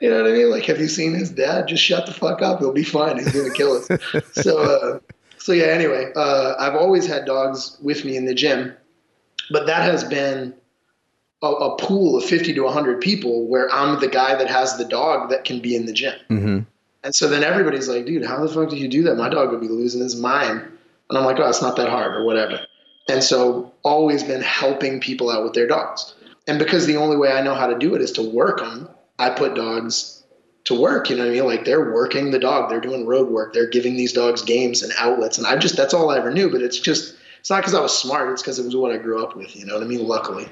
You know what I mean? Like, have you seen his dad? Just shut the fuck up. He'll be fine. He's gonna kill us. so, uh, so yeah. Anyway, uh, I've always had dogs with me in the gym, but that has been a, a pool of fifty to hundred people where I'm the guy that has the dog that can be in the gym. hmm And so then everybody's like, dude, how the fuck did you do that? My dog would be losing his mind. And I'm like, oh, it's not that hard or whatever. And so always been helping people out with their dogs. And because the only way I know how to do it is to work them, I put dogs to work. You know what I mean? Like they're working the dog, they're doing road work, they're giving these dogs games and outlets. And I just, that's all I ever knew. But it's just, it's not because I was smart, it's because it was what I grew up with. You know what I mean? Luckily.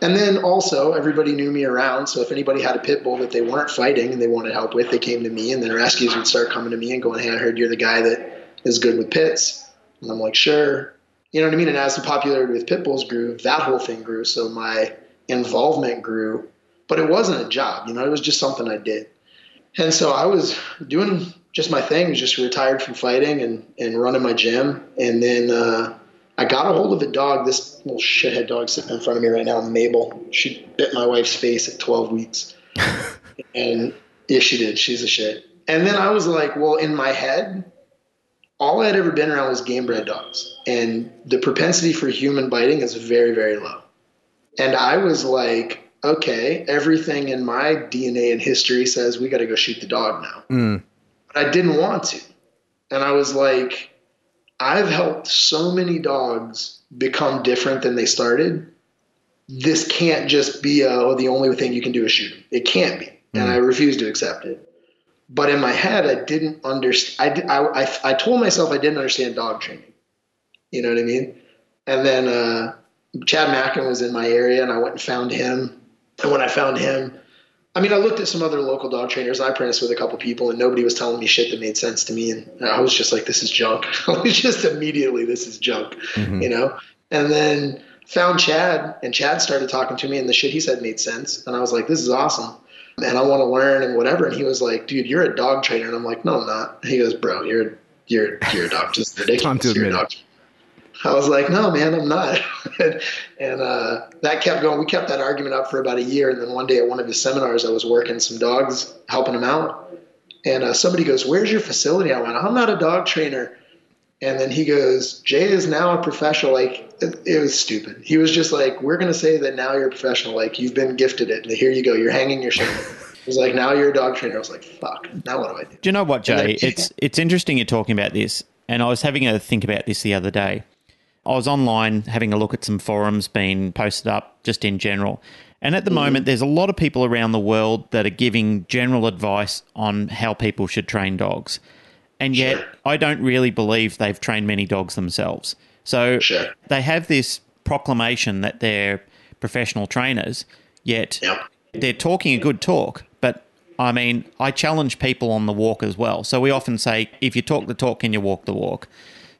And then also, everybody knew me around. So if anybody had a pit bull that they weren't fighting and they wanted help with, they came to me. And then rescues would start coming to me and going, Hey, I heard you're the guy that is good with pits. And I'm like, Sure. You know what I mean? And as the popularity with pit bulls grew, that whole thing grew. So my involvement grew. But it wasn't a job. You know, it was just something I did. And so I was doing just my thing, was just retired from fighting and, and running my gym. And then, uh, I got a hold of a dog, this little shithead dog sitting in front of me right now, Mabel. She bit my wife's face at 12 weeks. and yeah, she did. She's a shit. And then I was like, well, in my head, all I had ever been around was game bred dogs. And the propensity for human biting is very, very low. And I was like, okay, everything in my DNA and history says we got to go shoot the dog now Mm. but I didn't want to. And I was like, I've helped so many dogs become different than they started. This can't just be a, oh, the only thing you can do is shoot 'em. It can't be. And I refuse to accept it. But in my head, I didn't understand. I, I, I, I told myself I didn't understand dog training. You know what I mean? And then uh, Chad Mackin was in my area, and I went and found him. And when I found him, I mean, I looked at some other local dog trainers. I apprenticed with a couple people, and nobody was telling me shit that made sense to me. And I was just like, "This is junk." I was just immediately, "This is junk," Mhm. you know. And then found Chad, and Chad started talking to me, and the shit he said made sense. And I was like, "This is awesome," and I want to learn and whatever. And he was like, "Dude, you're a dog trainer," and I'm like, "No, I'm not." And he goes, "Bro, you're you're you're a dog. Just ridiculous. Time to You're a admit it. I was like, no, man, I'm not. and uh, that kept going. We kept that argument up for about a year. And then one day at one of his seminars, I was working some dogs, helping him out. And uh, somebody goes, Where's your facility? I went, I'm not a dog trainer. And then he goes, Jay is now a professional. Like, it, it was stupid. He was just like, We're going to say that now you're a professional. Like, you've been gifted it. And here you go. You're hanging your shingle. He was like, Now you're a dog trainer. I was like, Fuck. Now what do I do? Do you know what, Jay? then- It's it's interesting you're talking about this, and I was having a think about this the other day. I was online having a look at some forums being posted up just in general. And at the hmm. moment, there's a lot of people around the world that are giving general advice on how people should train dogs. And yet, Sure. I don't really believe they've trained many dogs themselves. So Sure. they have this proclamation that they're professional trainers, yet Yep. they're talking a good talk, but I mean, I challenge people on the walk as well. So we often say, if you talk the talk, can you walk the walk?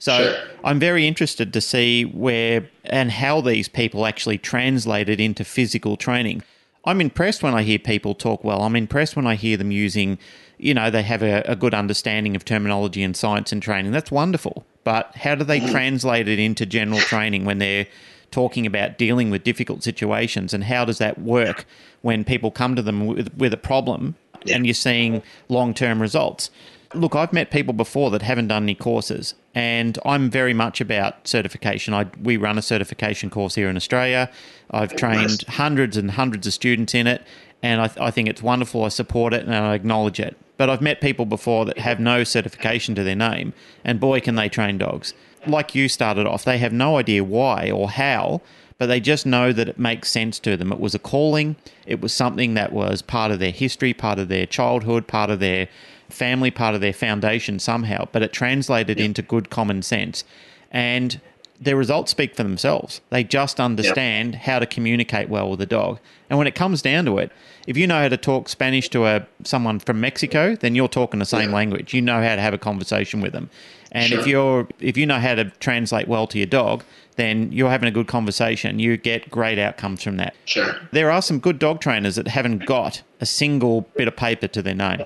So Sure. I'm very interested to see where and how these people actually translate it into physical training. I'm impressed when I hear people talk well. I'm impressed when I hear them using, you know, they have a, a good understanding of terminology and science and training. That's wonderful. But how do they mm-hmm. translate it into general training when they're talking about dealing with difficult situations and how does that work when people come to them with, with a problem and you're seeing long-term results look i've met people before that haven't done any courses and i'm very much about certification. I, we run a certification course here in australia. I've trained hundreds and hundreds of students in it and I, I think it's wonderful. I support it and i acknowledge it. But i've met people before that have no certification to their name and boy can they train dogs. Like you started off, they have no idea why or how, but they just know that it makes sense to them. It was a calling, it was something that was part of their history, part of their childhood, part of their family, part of their foundation somehow, but it translated into good common sense. And their results speak for themselves. They just understand how to communicate well with a dog. And when it comes down to it, if you know how to talk Spanish to a someone from Mexico, then you're talking the same Yeah. language. You know how to have a conversation with them. And if you're if you know how to translate well to your dog, then you're having a good conversation. You get great outcomes from that. Sure. There are some good dog trainers that haven't got a single bit of paper to their name.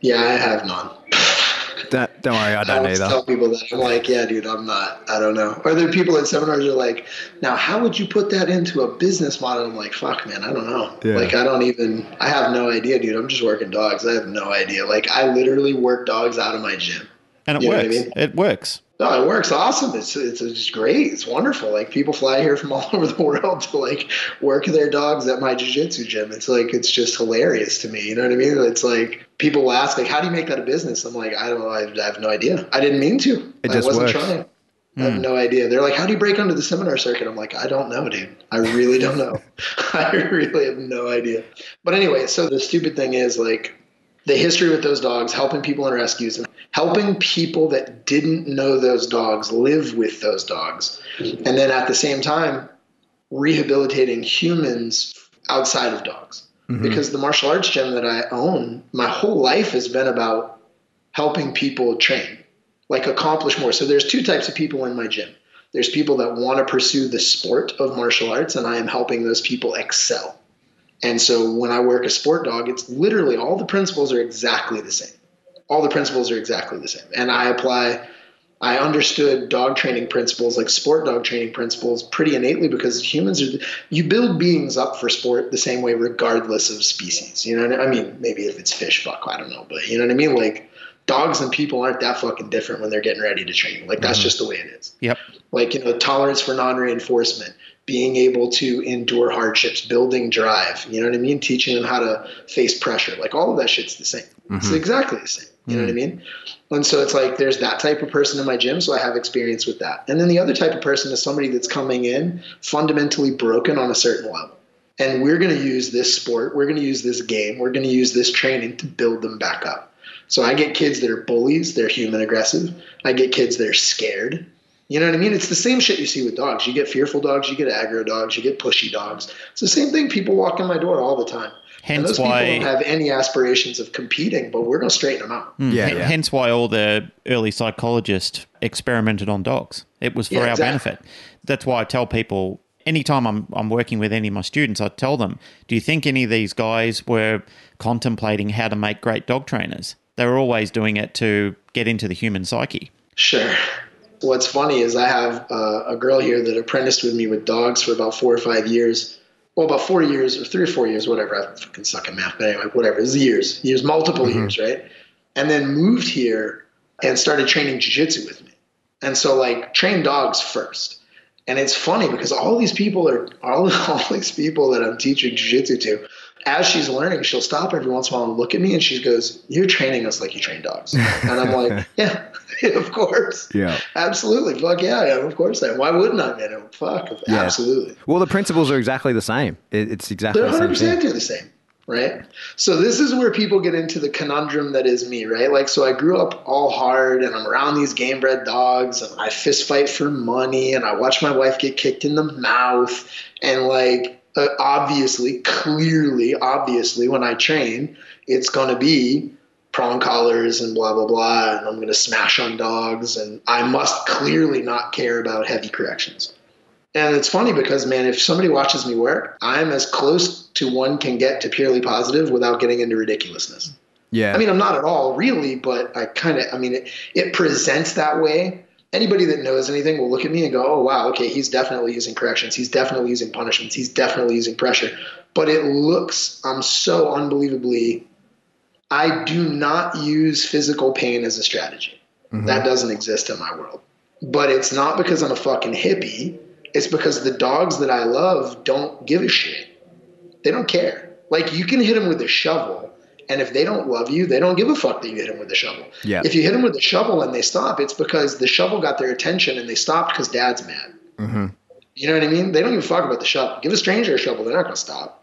Yeah, I have none. Don't, don't worry, I don't I always tell people that I'm like, yeah, dude, I'm not. I don't know. Or there are people at seminars who are like, now, how would you put that into a business model? I'm like, fuck, man, I don't know. Yeah. Like, I don't even. I have no idea, dude. I'm just working dogs. I have no idea. Like, I literally work dogs out of my gym. And it You what I works. mean? It works. No, it works awesome. It's it's just great. It's wonderful. Like people fly here from all over the world to like work their dogs at my jiu-jitsu gym. It's like it's just hilarious to me. You know what I mean? It's like people will ask like, "How do you make that a business?" I'm like, I don't know. I, I have no idea. I didn't mean to. It I wasn't works. trying. I have hmm. no idea. They're like, "How do you break onto the seminar circuit?" I'm like, I don't know, dude. I really don't know. I really have no idea. But anyway, so the stupid thing is like the history with those dogs, helping people in rescues, and helping people that didn't know those dogs live with those dogs. Mm-hmm. And then at the same time, rehabilitating humans outside of dogs. Mm-hmm. Because the martial arts gym that I own, my whole life has been about helping people train, like accomplish more. So there's two types of people in my gym. There's people that want to pursue the sport of martial arts, and I am helping those people excel. And so when I work a sport dog, it's literally all the principles are exactly the same. All the principles are exactly the same. And I apply, I understood dog training principles, like sport dog training principles, pretty innately because humans are, you build beings up for sport the same way, regardless of species. You know what I mean? Maybe if it's fish, fuck, I don't know. But you know what I mean? Like dogs and people aren't that fucking different when they're getting ready to train. Like that's mm-hmm. just the way it is Yep. like you know tolerance for non-reinforcement being able to endure hardships building drive you know what i mean? Teaching them how to face pressure like all of that shit's the same. It's mm-hmm. exactly the same you know what i mm. mean? And so it's like there's that type of person in my gym so i have experience with that. And then the other type of person is somebody that's coming in fundamentally broken on a certain level. And we're going to use this sport we're going to use this game we're going to use this training to build them back up. So I get kids that are bullies, they're human aggressive. I get kids that are scared. You know what I mean? It's the same shit you see with dogs. You get fearful dogs, you get aggro dogs, you get pushy dogs. It's the same thing. People walk in my door all the time. and those why- people don't have any aspirations of competing, but we're going to straighten them out. Mm. Yeah, H- yeah. Hence why all the early psychologists experimented on dogs. It was for Yeah, our exactly. benefit. That's why I tell people anytime I'm, I'm working with any of my students, I tell them, do you think any of these guys were contemplating how to make great dog trainers? They were always doing it to get into the human psyche. Sure. What's funny is I have uh, a girl here that apprenticed with me with dogs for about four or five years. Well, about four years or three or four years, whatever. I fucking suck at math, but anyway, whatever. It was years, years, multiple years, right? And then moved here and started training jujitsu with me. And so, like, train dogs first. And it's funny because all these people are all, all these people that I'm teaching jujitsu to. As she's learning, she'll stop every once in a while and look at me, and she goes, "You're training us like you train dogs." And I'm like, "Yeah, of course, Yeah. absolutely, fuck yeah, I am. Of course I am. Why wouldn't I, man? Fuck, Yeah. absolutely." Well, the principles are exactly the same. It's exactly They're the 100 same percent thing. do the same, right? So this is where people get into the conundrum that is me, right? Like, so I grew up all hard, and I'm around these game bred dogs, and I fist fight for money, and I watch my wife get kicked in the mouth, and like, uh, obviously, clearly, obviously, when I train, it's gonna be prong collars and blah blah blah, and I'm gonna smash on dogs, and I must clearly not care about heavy corrections. And it's funny because, man, if somebody watches me work, I'm as close to one can get to purely positive without getting into ridiculousness. Yeah. I mean, I'm not at all, really, but I kind of, I mean, it, it presents that way. Anybody that knows anything will look at me and go, oh, wow, okay, he's definitely using corrections. He's definitely using punishments. He's definitely using pressure. But it looks, I'm so unbelievably, I do not use physical pain as a strategy. That doesn't exist in my world. But it's not because I'm a fucking hippie. It's because the dogs that I love don't give a shit. They don't care. Like you can hit them with a shovel, and if they don't love you, they don't give a fuck that you hit them with a shovel. Yeah. If you hit them with a shovel and they stop, it's because the shovel got their attention and they stopped because dad's mad. Mm-hmm. You know what I mean? They don't give a fuck about the shovel. Give a stranger a shovel, they're not going to stop.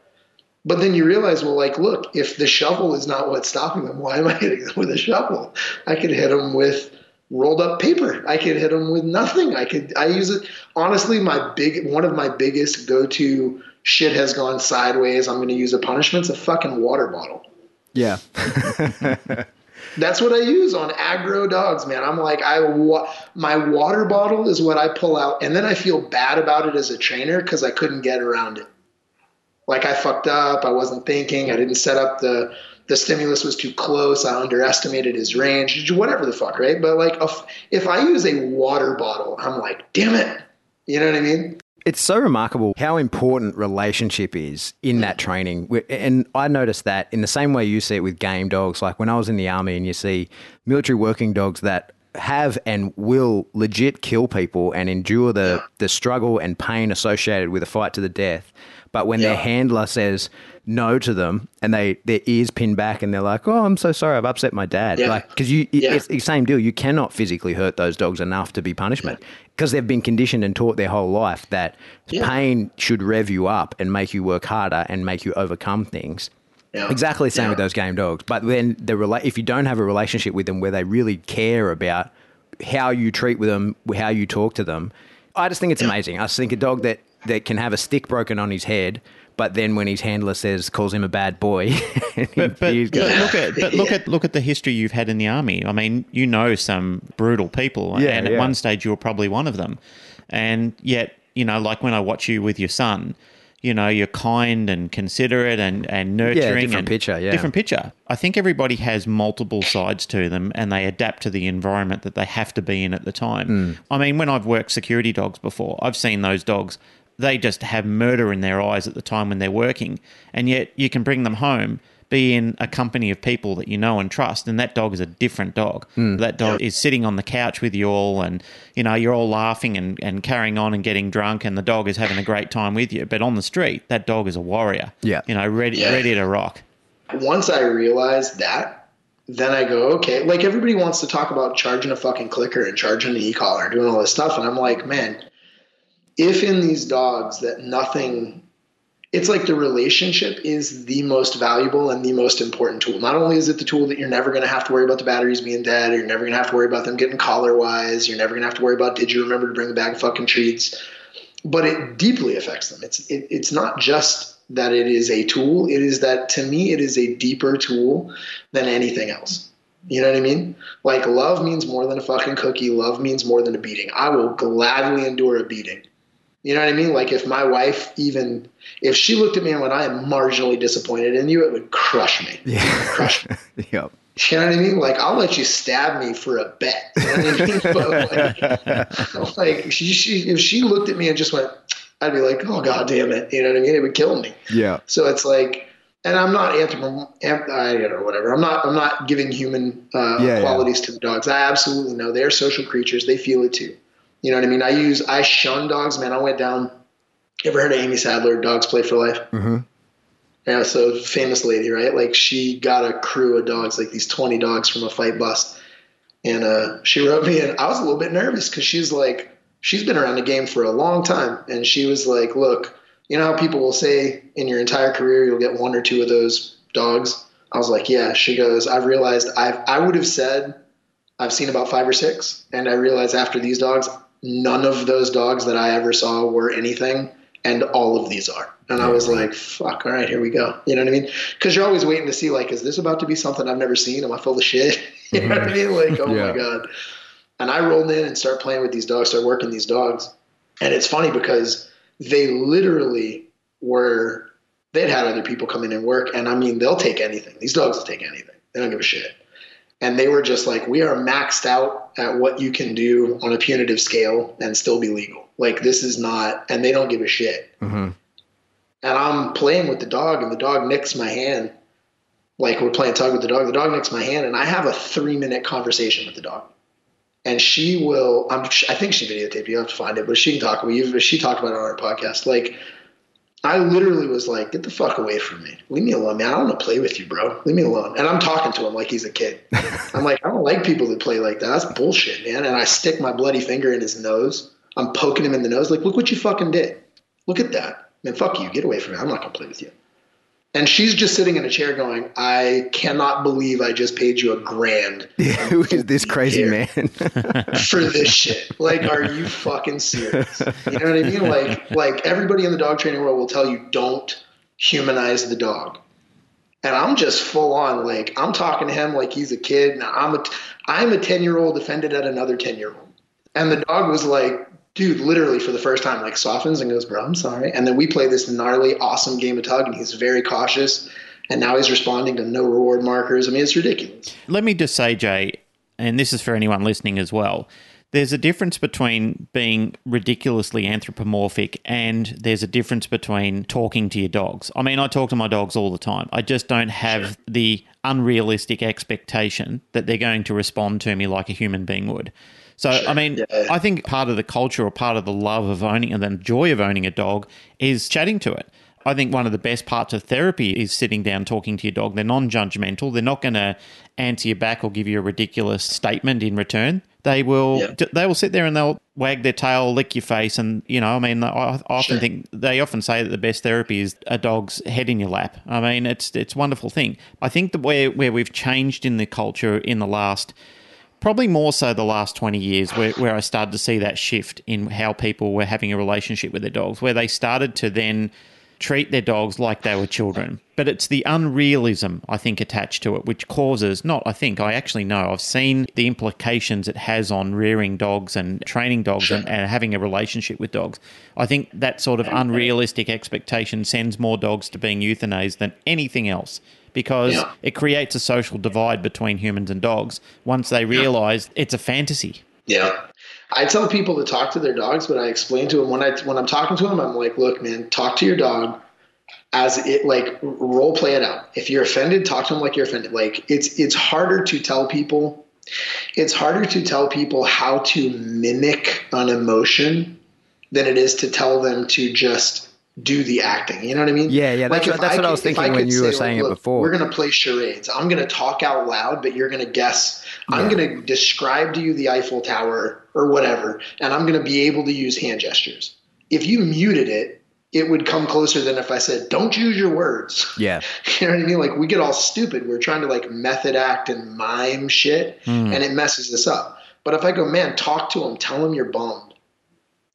But then you realize, well, like, look, if the shovel is not what's stopping them, why am I hitting them with a shovel? I could hit them with rolled up paper. I could hit them with nothing. I could, I use it. Honestly, my big, one of my biggest go to shit has gone sideways. I'm going to use a punishment's a fucking water bottle. yeah. That's what I use on aggro dogs, man. I'm like, I wa- my water bottle is what I pull out, and then I feel bad about it as a trainer because I couldn't get around it. Like I fucked up. I wasn't thinking. I didn't set up the the stimulus was too close. I underestimated his range. Whatever the fuck, right? But like, if, if I use a water bottle, I'm like, damn it. You know what I mean? It's so remarkable how important relationship is in that training. And I noticed that in the same way you see it with game dogs. Like when I was in the army and you see military working dogs that have and will legit kill people and endure the, the struggle and pain associated with a fight to the death. But when Yeah. their handler says no to them and they their ears pin back and they're like, "Oh, I'm so sorry, I've upset my dad." Yeah. Like because you, Yeah. it's the same deal. You cannot physically hurt those dogs enough to be punishment because they've been conditioned and taught their whole life that Yeah. pain should rev you up and make you work harder and make you overcome things. Yeah. Exactly the same Yeah. with those game dogs. But then the rela- if you don't have a relationship with them where they really care about how you treat with them, how you talk to them, I just think it's amazing. I just think a dog that, that can have a stick broken on his head, but then when his handler says calls him a bad boy, But, but, look at but look at look at the history you've had in the army. I mean, you know some brutal people, Yeah, and at yeah. one stage you were probably one of them. And yet, you know, like when I watch you with your son, you know, you're kind and considerate and and nurturing. Yeah, different and picture, yeah. different picture. I think everybody has multiple sides to them, and they adapt to the environment that they have to be in at the time. Hmm. I mean, when I've worked security dogs before, I've seen those dogs. They just have murder in their eyes at the time when they're working, and yet you can bring them home, be in a company of people that you know and trust, and that dog is a different dog. Hmm. That dog is sitting on the couch with you all, and you know you're all laughing and, and carrying on and getting drunk, and the dog is having a great time with you. But on the street, that dog is a warrior. Yeah. you know, ready Yeah. ready to rock. once I realized that, then I go, okay, like everybody wants to talk about charging a fucking clicker and charging an e-collar and doing all this stuff. And I'm like, man, if in these dogs that nothing, it's like the relationship is the most valuable and the most important tool. Not only is it the tool that you're never going to have to worry about the batteries being dead, or you're never going to have to worry about them getting collar wise, you're never going to have to worry about did you remember to bring a bag of fucking treats, but it deeply affects them. It's it, it's not just that it is a tool. It is that to me it is a deeper tool than anything else. You know what I mean? Like love means more than a fucking cookie. Love means more than a beating. I will gladly endure a beating. You know what I mean? Like if my wife even if she looked at me and went, I am marginally disappointed in you, it would crush me. Would crush me. yep. You know what I mean? Like I'll let you stab me for a bet. You know what I mean? But like, like she, she, if she looked at me and just went, I'd be like, oh god damn it. You know what I mean? It would kill me. Yeah. So it's like, and I'm not anthropom, I don't know, whatever. I'm not, I'm not giving human uh, Yeah, yeah. qualities to the dogs. I absolutely know they're social creatures. They feel it too. You know what I mean? I use, I shun dogs, man. I went down. You ever heard of Aimee Sadler? Dogs Play for Life. Mm-hmm. Yeah, so famous lady, right? Like she got a crew of dogs, like these 20 dogs from a fight bust. And uh, she wrote me, and I was a little bit nervous because she's like, she's been around the game for a long time. And she was like, look, you know how people will say in your entire career you'll get one or two of those dogs? I was like, yeah. She goes, I've realized I've, I would have said I've seen about five or six. And I realized after these dogs, none of those dogs that I ever saw were anything. And all of these are. And I was like, fuck, all right, here we go. You know what I mean? Because you're always waiting to see, like, is this about to be something I've never seen? Am I full of shit? you know what I mean? Like, oh Yeah. my God. And I rolled in and start playing with these dogs, start working these dogs. And it's funny because they literally were, they'd had other people come in and work. And I mean, they'll take anything. These dogs will take anything. They don't give a shit. And they were just like, we are maxed out at what you can do on a punitive scale and still be legal. Like, this is not, and they don't give a shit. Mm-hmm. And I'm playing with the dog, and the dog nicks my hand. Like, we're playing tug with the dog. The dog nicks my hand, and I have a three minute conversation with the dog. And she will, I'm, I think she videotaped. You have to find it, but she can talk it. She talked about it on our podcast. Like, I literally was like, get the fuck away from me. Leave me alone, man. I don't want to play with you, bro. Leave me alone. And I'm talking to him like he's a kid. I'm like, I don't like people that play like that. That's bullshit, man. And I stick my bloody finger in his nose. I'm poking him in the nose. Like, look what you fucking did. Look at that. Man, fuck you. Get away from me. I'm not going to play with you. And she's just sitting in a chair going, I cannot believe I just paid you a grand Who is this crazy man? for this shit. Like, are you fucking serious? You know what I mean? Like, like everybody in the dog training world will tell you don't humanize the dog. and I'm just full on like I'm talking to him like he's a kid. And I'm a I'm a ten year old offended at another ten year old, and the dog was like, dude, literally for the first time, like softens and goes, bro, I'm sorry. And then we play this gnarly, awesome game of tug, and he's very cautious. And now he's responding to no reward markers. I mean, it's ridiculous. Let me just say, Jay, and this is for anyone listening as well. There's a difference between being ridiculously anthropomorphic and there's a difference between talking to your dogs. I mean, I talk to my dogs all the time. I just don't have sure. the unrealistic expectation that they're going to respond to me like a human being would. So, sure. I mean, yeah. I think part of the culture or part of the love of owning and the joy of owning a dog is chatting to it. I think one of the best parts of therapy is sitting down talking to your dog. They're non judgmental. They're not going to answer you back or give you a ridiculous statement in return. They will yeah. they will sit there and they'll wag their tail, lick your face, and you know, I mean, I, often sure. think they often say that the best therapy is a dog's head in your lap. I mean, it's it's a wonderful thing. I think the where where we've changed in the culture in the last probably more so the last 20 years where, where I started to see that shift in how people were having a relationship with their dogs, where they started to then treat their dogs like they were children. But it's the unrealism, I think, attached to it, which causes, not I think, I actually know, I've seen the implications it has on rearing dogs and training dogs and, and having a relationship with dogs. I think that sort of unrealistic expectation sends more dogs to being euthanized than anything else because yeah. it creates a social divide between humans and dogs once they realize yeah. it's a fantasy. Yeah. I tell people to talk to their dogs, but I explain to them when I when I'm talking to them, I'm like, look, man, talk to your dog as it like role play it out. If you're offended, talk to them like you're offended. Like it's it's harder to tell people it's harder to tell people how to mimic an emotion than it is to tell them to just do the acting. You know what I mean? Yeah, yeah. That's, like that's what I was thinking when you were saying it before. We're going to play charades. I'm going to talk out loud, but you're going to guess. Yeah. I'm going to describe to you the Eiffel Tower or whatever, and I'm going to be able to use hand gestures. If you muted it, it would come closer than if I said, "Don't use your words." Yeah, you know what I mean. Like we get all stupid. We're trying to like method act and mime shit, mm. and it messes us up. But if I go, man, talk to him, tell him you're bummed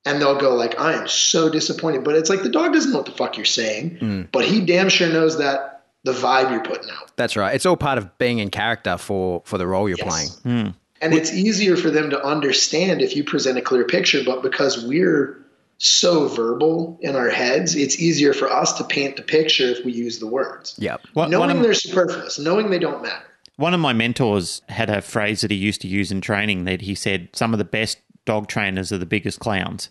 and they'll go like, "I am so disappointed." But it's like the dog doesn't know what the fuck you're saying, mm. but he damn sure knows that the vibe you're putting out. That's right. It's all part of being in character for for the role you're yes. playing. Mm. And it's easier for them to understand if you present a clear picture, but because we're so verbal in our heads, it's easier for us to paint the picture if we use the words. Yep. knowing they're superfluous, knowing they don't matter. One of my mentors had a phrase that he used to use in training that he said some of the best dog trainers are the biggest clowns.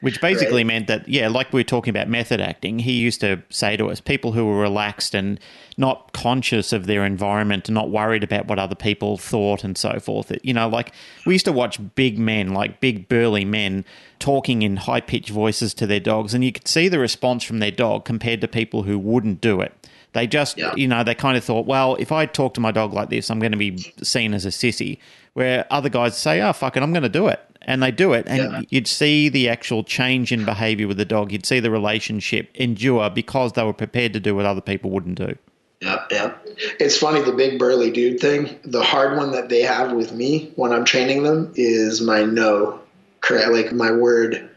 Which basically right. meant that, yeah, like we were talking about method acting, he used to say to us, people who were relaxed and not conscious of their environment and not worried about what other people thought and so forth. You know, like we used to watch big men, like big burly men, talking in high pitched voices to their dogs, and you could see the response from their dog compared to people who wouldn't do it. They just, yeah. you know, they kind of thought, well, if I talk to my dog like this, I'm going to be seen as a sissy. Where other guys say, oh, fuck it, I'm going to do it. And they do it. And yeah. you'd see the actual change in behavior with the dog. You'd see the relationship endure because they were prepared to do what other people wouldn't do. Yeah, yeah. It's funny, the big burly dude thing. The hard one that they have with me when I'm training them is my no. Correct. Like my word,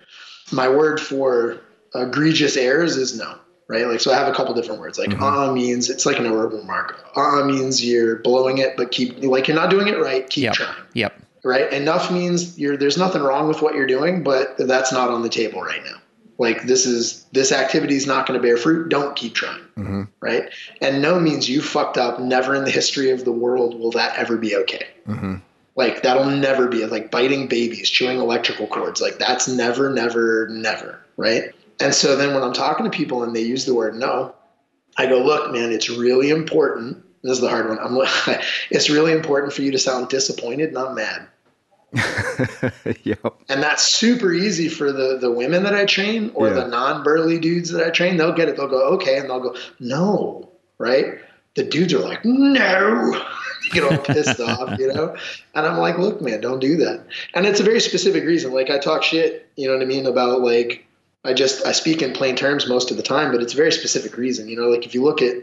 my word for egregious errors is no right? Like, so I have a couple different words. Like, mm-hmm. uh means it's like an verbal mark. Uh means you're blowing it, but keep like you're not doing it right. Keep yep. trying. Yep. Right. Enough means you're there's nothing wrong with what you're doing, but that's not on the table right now. Like this is this activity is not going to bear fruit. Don't keep trying. Mm-hmm. Right. And no means you fucked up. Never in the history of the world will that ever be okay. Mm-hmm. Like that'll never be like biting babies, chewing electrical cords. Like that's never, never, never. Right and so then when I'm talking to people and they use the word no, I go, look, man, it's really important. This is the hard one. I'm, it's really important for you to sound disappointed, not mad. yep. And that's super easy for the the women that I train or yeah. the non burly dudes that I train. They'll get it. They'll go okay, and they'll go no, right? The dudes are like no, get all pissed off, you know. And I'm like, look, man, don't do that. And it's a very specific reason. Like I talk shit, you know what I mean, about like I just I speak in plain terms most of the time, but it's a very specific reason. You know, like if you look at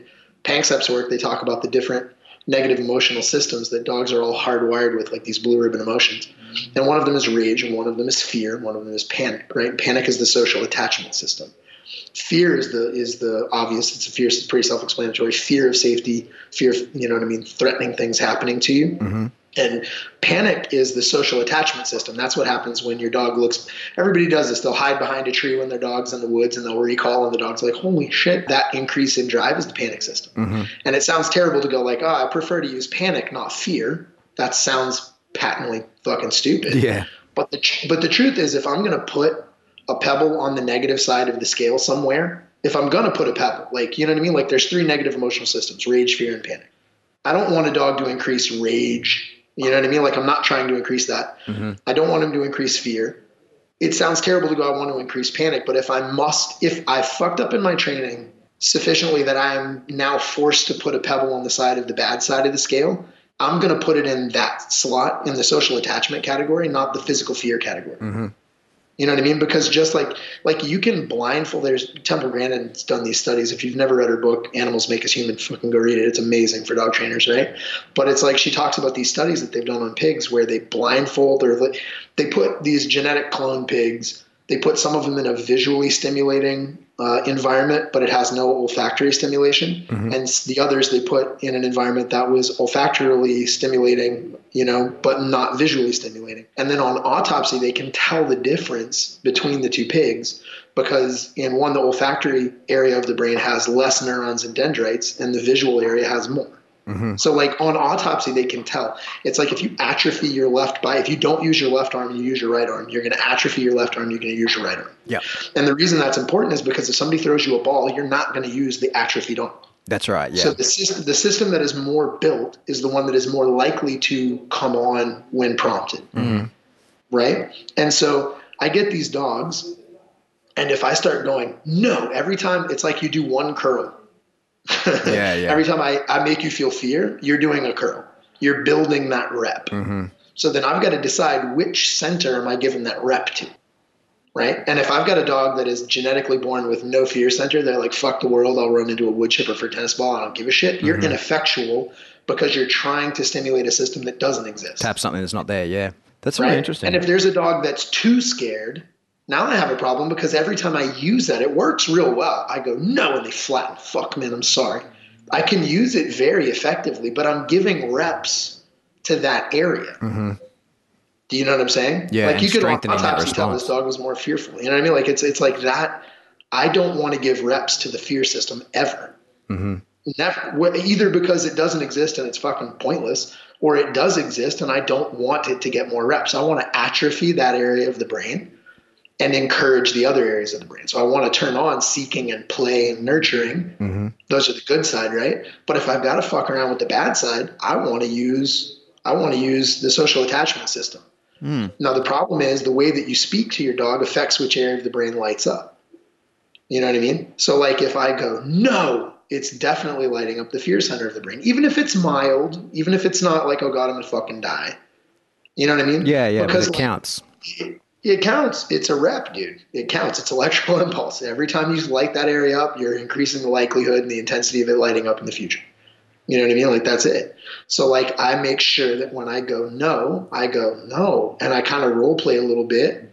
Panksepp's work, they talk about the different negative emotional systems that dogs are all hardwired with, like these blue ribbon emotions. Mm-hmm. And one of them is rage, and one of them is fear, and one of them is panic. Right? Panic is the social attachment system. Fear is the is the obvious. It's a fear. It's pretty self-explanatory. Fear of safety. Fear of you know what I mean. Threatening things happening to you. Mm-hmm. And panic is the social attachment system. That's what happens when your dog looks. Everybody does this. They'll hide behind a tree when their dog's in the woods and they'll recall, and the dog's like, holy shit. That increase in drive is the panic system. Mm-hmm. And it sounds terrible to go, like, oh, I prefer to use panic, not fear. That sounds patently fucking stupid. Yeah. But the, tr- but the truth is, if I'm going to put a pebble on the negative side of the scale somewhere, if I'm going to put a pebble, like, you know what I mean? Like, there's three negative emotional systems rage, fear, and panic. I don't want a dog to increase rage. You know what I mean? Like, I'm not trying to increase that. Mm-hmm. I don't want him to increase fear. It sounds terrible to go, I want to increase panic, but if I must, if I fucked up in my training sufficiently that I am now forced to put a pebble on the side of the bad side of the scale, I'm going to put it in that slot in the social attachment category, not the physical fear category. Mm-hmm. You know what I mean? Because just like like you can blindfold. There's Temple Grandin's done these studies. If you've never read her book, "Animals Make Us Human," fucking go read it. It's amazing for dog trainers, right? But it's like she talks about these studies that they've done on pigs where they blindfold or they put these genetic clone pigs. They put some of them in a visually stimulating uh, environment, but it has no olfactory stimulation, and the others they put in an environment that was olfactorily stimulating, you know, but not visually stimulating. And then on autopsy, they can tell the difference between the two pigs because in one, the olfactory area of the brain has less neurons and dendrites, and the visual area has more. Mm-hmm. So, like on autopsy, they can tell. It's like if you atrophy your left by, if you don't use your left arm, you use your right arm. You're going to atrophy your left arm. You're going to use your right arm. Yeah. And the reason that's important is because if somebody throws you a ball, you're not going to use the atrophied arm. That's right. Yeah. So the system, the system that is more built is the one that is more likely to come on when prompted, mm-hmm. right? And so I get these dogs, and if I start going no every time, it's like you do one curl. Yeah, yeah. Every time I, I make you feel fear, you're doing a curl. You're building that rep. Mm-hmm. So then I've got to decide which center am I giving that rep to right? And if I've got a dog that is genetically born with no fear center, they're like, fuck the world, I'll run into a wood chipper for a tennis ball, I don't give a shit. You're ineffectual because you're trying to stimulate a system that doesn't exist. Tap something that's not there. Yeah. That's right? really interesting. And if there's a dog that's too scared, now I have a problem because every time I use that, it works real well. I go, no, and they flatten. Fuck, man, I'm sorry. I can use it very effectively, but I'm giving reps to that area. Do you know what I'm saying? Yeah, like you could on strengthening that autopsy tell this dog was more fearful. You know what I mean? Like it's it's like that. I don't want to give reps to the fear system ever. Mm-hmm. Never. Either because it doesn't exist and it's fucking pointless, or it does exist and I don't want it to get more reps. I want to atrophy that area of the brain and encourage the other areas of the brain. So I want to turn on seeking and play and nurturing. Mm-hmm. Those are the good side, right? But if I've got to fuck around with the bad side, I want to use I want to use the social attachment system. Now the problem is the way that you speak to your dog affects which area of the brain lights up. You know what I mean? So like if I go no, it's definitely lighting up the fear center of the brain, even if it's mild, even if it's not like oh god I'm gonna fucking die. You know what I mean? Yeah, yeah. Because it counts. it, it counts. It's a rep, dude. It counts. It's electrical impulse. Every time you light that area up, you're increasing the likelihood and the intensity of it lighting up in the future. You know what I mean? Like that's it. So like I make sure that when I go no, I go no, and I kind of role play a little bit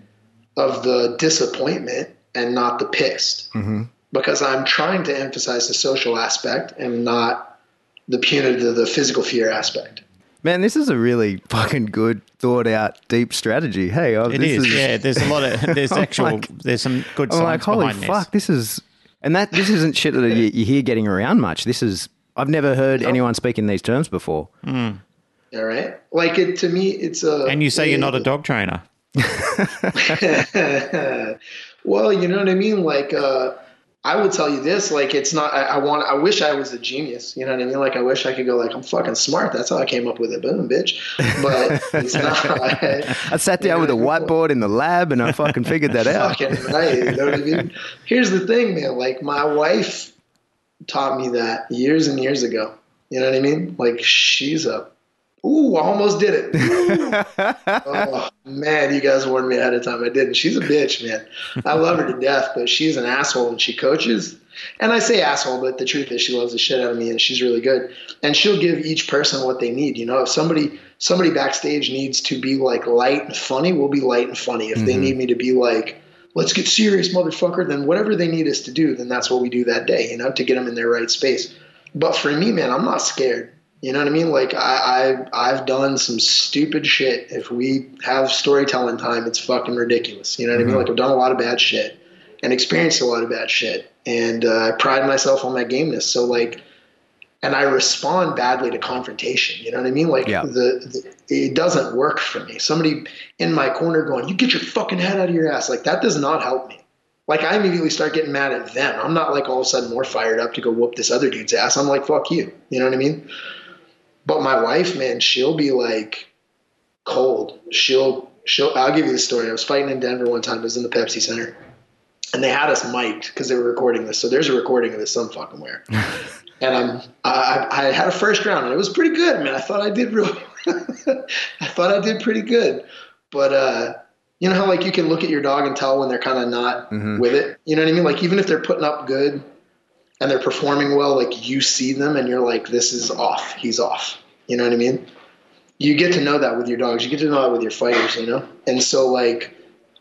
of the disappointment and not the pissed Mm-hmm. because I'm trying to emphasize the social aspect and not the punitive, the physical fear aspect. Man, this is a really fucking good, thought out, deep strategy. Hey, oh, It this is, yeah. There's a lot of there's actual like- there's some good I'm science like, holy fuck, this is, and that this isn't shit that you, you hear getting around much. This is, I've never heard anyone speak in these terms before. All right, like it to me, it's a. And you say you're not a dog trainer. well, you know what I mean. Like, uh, I will tell you this: like, it's not. I, I want. I wish I was a genius. You know what I mean? Like, I wish I could go. Like, I'm fucking smart. That's how I came up with it. Boom, bitch. But it's not. I sat down with a whiteboard in the lab and I fucking figured that out. fucking right. You know what I mean? Here's the thing, man. Like, my wife taught me that years and years ago. You know what I mean? Like, she's a. Ooh, I almost did it. Oh man, you guys warned me ahead of time. I didn't. She's a bitch, man. I love her to death, but she's an asshole when she coaches. And I say asshole, but the truth is she loves the shit out of me and she's really good. And she'll give each person what they need. You know, if somebody somebody backstage needs to be like light and funny, we'll be light and funny. If they mm-hmm. need me to be like let's get serious, motherfucker. Then whatever they need us to do, then that's what we do that day, you know, to get them in their right space. But for me, man, I'm not scared. You know what I mean? Like I, I I've done some stupid shit. If we have storytelling time, it's fucking ridiculous. You know what mm-hmm. I mean? Like I've done a lot of bad shit and experienced a lot of bad shit, and uh, I pride myself on my gameness. So like, and I respond badly to confrontation. You know what I mean? Like yeah. the, the it doesn't work for me. Somebody in my corner going, "You get your fucking head out of your ass," like that does not help me like I immediately start getting mad at them. I'm not like all of a sudden more fired up to go whoop this other dude's ass. I'm like, fuck you. You know what I mean? But my wife, man, she'll be like cold. She'll she'll I'll give you the story. I was fighting in Denver one time, I was in the Pepsi Center. And they had us mic'd because they were recording this. So there's a recording of this some fucking where. and I'm I, I had a first round and it was pretty good, man. I thought I did real I thought I did pretty good. But uh you know how like you can look at your dog and tell when they're kind of not mm-hmm. with it. You know what I mean? Like even if they're putting up good and they're performing well, like you see them and you're like, this is off. He's off. You know what I mean? You get to know that with your dogs. You get to know that with your fighters. You know. And so like.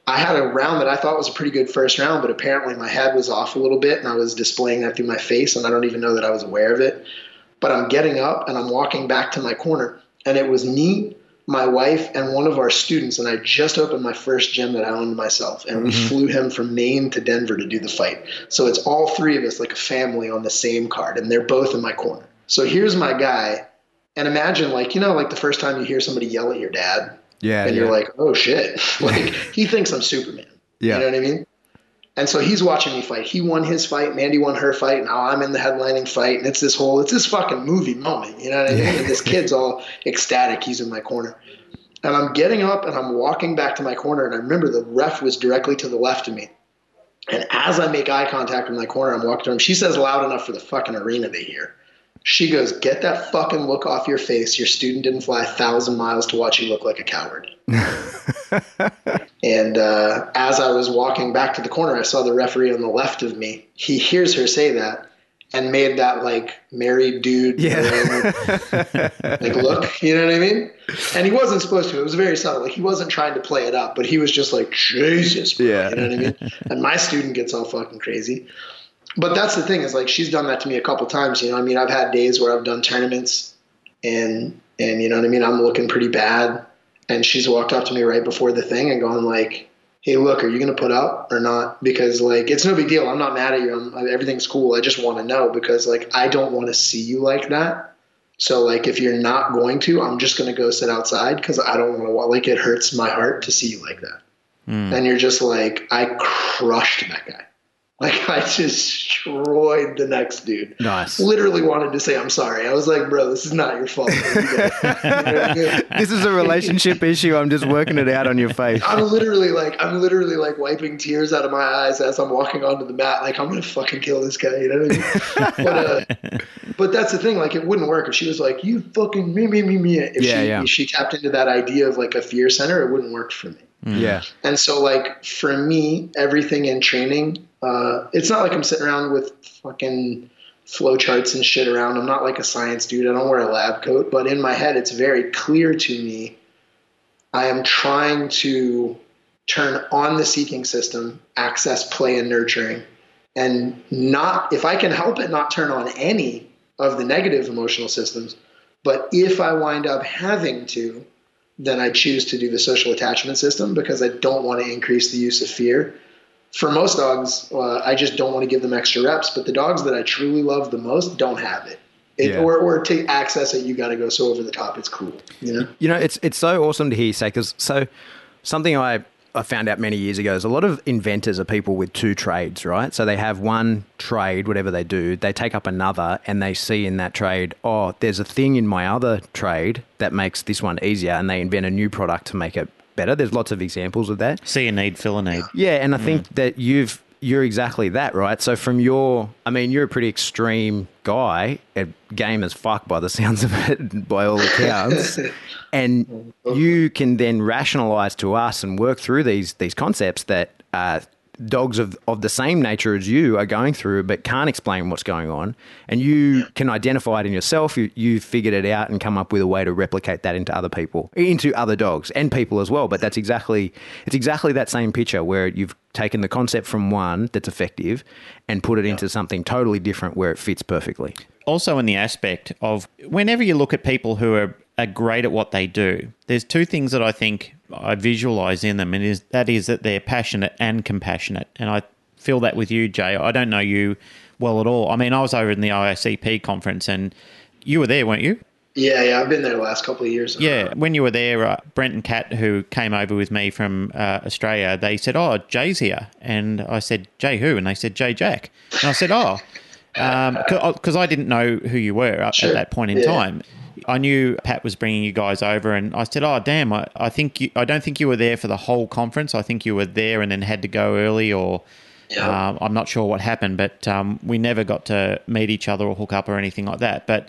I had a round that I thought was a pretty good first round, but apparently my head was off a little bit and I was displaying that through my face and I don't even know that I was aware of it. But I'm getting up and I'm walking back to my corner and it was me my wife and one of our students, and I just opened my first gym that I owned myself, and we mm-hmm. flew him from Maine to Denver to do the fight. So it's all three of us, like a family, on the same card, and they're both in my corner. So here's my guy, and imagine, like, you know, like the first time you hear somebody yell at your dad, yeah, and yeah. you're like, oh shit, like he thinks I'm Superman. Yeah. You know what I mean? And so he's watching me fight. He won his fight. Mandy won her fight. Now I'm in the headlining fight. And it's this whole, it's this fucking movie moment. You know what I mean? Yeah. And this kid's all ecstatic. He's in my corner. And I'm getting up and I'm walking back to my corner. And I remember the ref was directly to the left of me. And as I make eye contact with my corner, I'm walking to him. She says loud enough for the fucking arena to hear. She goes, Get that fucking look off your face. Your student didn't fly a thousand miles to watch you look like a coward. and uh, as I was walking back to the corner, I saw the referee on the left of me. He hears her say that and made that like married dude yeah. like look, you know what I mean? And he wasn't supposed to. It was very subtle. Like he wasn't trying to play it up, but he was just like Jesus, bro, yeah. you know what I mean? And my student gets all fucking crazy but that's the thing is like she's done that to me a couple times. You know, I mean, I've had days where I've done tournaments and and you know what I mean. I'm looking pretty bad, and she's walked up to me right before the thing and gone like, "Hey, look, are you going to put up or not?" Because like it's no big deal. I'm not mad at you. I'm, everything's cool. I just want to know because like I don't want to see you like that. So like if you're not going to, I'm just going to go sit outside because I don't want to. Like it hurts my heart to see you like that. Mm. And you're just like I crushed that guy. Like I destroyed the next dude. Nice. Literally wanted to say I'm sorry. I was like, bro, this is not your fault. this is a relationship issue. I'm just working it out on your face. I'm literally like, I'm literally like wiping tears out of my eyes as I'm walking onto the mat. Like I'm gonna fucking kill this guy. You know what I mean? but, uh, but that's the thing. Like it wouldn't work if she was like, you fucking me me me me. If yeah, she yeah. if she tapped into that idea of like a fear center, it wouldn't work for me. Mm. Yeah. And so like for me, everything in training uh, it's not like I'm sitting around with fucking flowcharts and shit around. I'm not like a science dude. I don't wear a lab coat, but in my head, it's very clear to me. I am trying to turn on the seeking system, access, play, and nurturing, and not, if I can help it, not turn on any of the negative emotional systems. But if I wind up having to, then I choose to do the social attachment system because I don't want to increase the use of fear for most dogs, uh, I just don't want to give them extra reps. But the dogs that I truly love the most don't have it. it yeah. or, or to access it, you got to go so over the top. It's cool. You know. You know, it's it's so awesome to hear you say because so something I I found out many years ago is a lot of inventors are people with two trades, right? So they have one trade, whatever they do, they take up another and they see in that trade, oh, there's a thing in my other trade that makes this one easier, and they invent a new product to make it better. There's lots of examples of that. See a need, fill a need. Yeah, and I think mm. that you've you're exactly that, right? So from your, I mean, you're a pretty extreme guy, a game as fuck by the sounds of it, by all accounts, and you can then rationalize to us and work through these these concepts that uh, dogs of, of the same nature as you are going through but can't explain what's going on. And you can identify it in yourself. You, you've figured it out and come up with a way to replicate that into other people into other dogs and people as well. But that's exactly it's exactly that same picture where you've taken the concept from one that's effective and put it into something totally different where it fits perfectly. Also in the aspect of whenever you look at people who are, are great at what they do there's two things that i think I visualize in them, and is that is that they're passionate and compassionate. And I feel that with you, Jay. I don't know you well at all. I mean, I was over in the IACP conference, and you were there, weren't you? Yeah, yeah, I've been there the last couple of years. Yeah, when you were there, uh, Brent and Kat, who came over with me from uh, Australia, they said, "Oh, Jay's here," and I said, "Jay who?" And they said, "Jay Jack," and I said, "Oh." Because um, I didn't know who you were sure. at that point in yeah. time, I knew Pat was bringing you guys over, and I said, "Oh, damn! I, I think you, I don't think you were there for the whole conference. I think you were there and then had to go early, or yeah. um, I'm not sure what happened. But um, we never got to meet each other or hook up or anything like that. But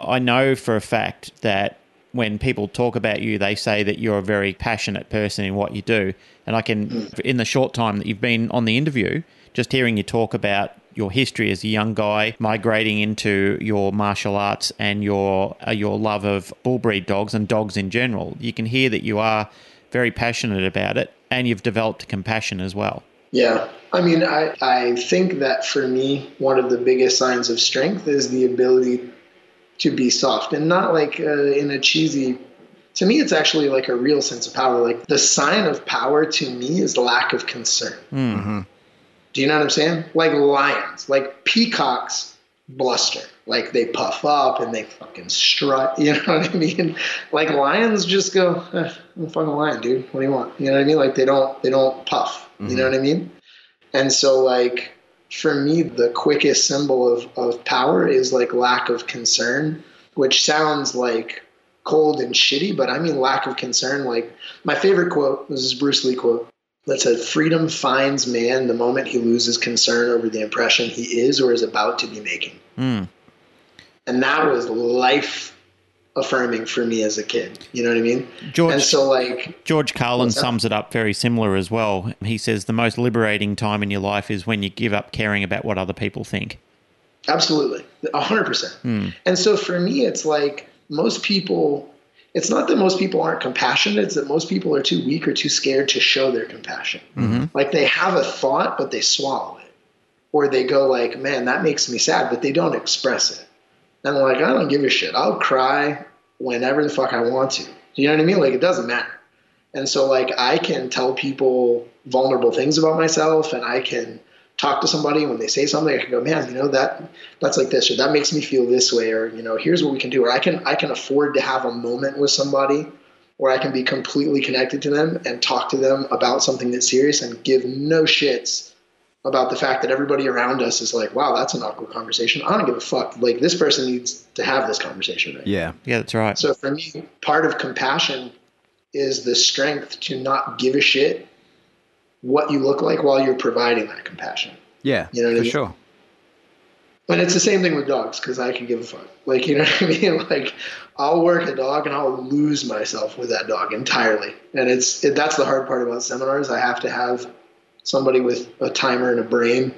I know for a fact that when people talk about you, they say that you're a very passionate person in what you do. And I can, mm. in the short time that you've been on the interview, just hearing you talk about your history as a young guy, migrating into your martial arts and your uh, your love of bull breed dogs and dogs in general. You can hear that you are very passionate about it, and you've developed compassion as well. Yeah. I mean, I, I think that for me, one of the biggest signs of strength is the ability to be soft and not like uh, in a cheesy to me it's actually like a real sense of power like the sign of power to me is lack of concern mm-hmm. Do you know what I'm saying? Like lions, like peacocks bluster, like they puff up and they fucking strut. You know what I mean? Like lions just go, eh, I'm a fucking lion, dude. What do you want? You know what I mean? Like they don't they don't puff. Mm-hmm. You know mm-hmm. what I mean? And so like for me, the quickest symbol of, of power is like lack of concern, which sounds like cold and shitty, but I mean lack of concern. Like my favorite quote, this is Bruce Lee quote that said, Freedom finds man the moment he loses concern over the impression he is or is about to be making. Mm. And that was life affirming for me as a kid. You know what I mean? George, and so like George Carlin sums it up very similar as well. He says the most liberating time in your life is when you give up caring about what other people think. Absolutely. a hundred percent. Hmm. And so for me it's like most people it's not that most people aren't compassionate it's that most people are too weak or too scared to show their compassion. Mm-hmm. like they have a thought but they swallow it. Or they go like man that makes me sad but they don't express it. And I'm like i don't give a shit. I'll cry whenever the fuck i want to. You know what i mean? Like it doesn't matter. And so like i can tell people vulnerable things about myself and i can talk to somebody when they say something i can go man you know that that's like this or that makes me feel this way or you know here's what we can do or i can i can afford to have a moment with somebody where i can be completely connected to them and talk to them about something that's serious and give no shits about the fact that everybody around us is like wow that's an awkward conversation i don't give a fuck. Like this person needs to have this conversation right? Yeah. Yeah that's right. So for me part of compassion is the strength to not give a shit what you look like while you're providing that compassion. Yeah, you know for I mean? sure. But it's the same thing with dogs because I can give a fuck. Like you know what I mean? Like I'll work a dog and I'll lose myself with that dog entirely. And it's it, that's the hard part about seminars. I have to have somebody with a timer and a brain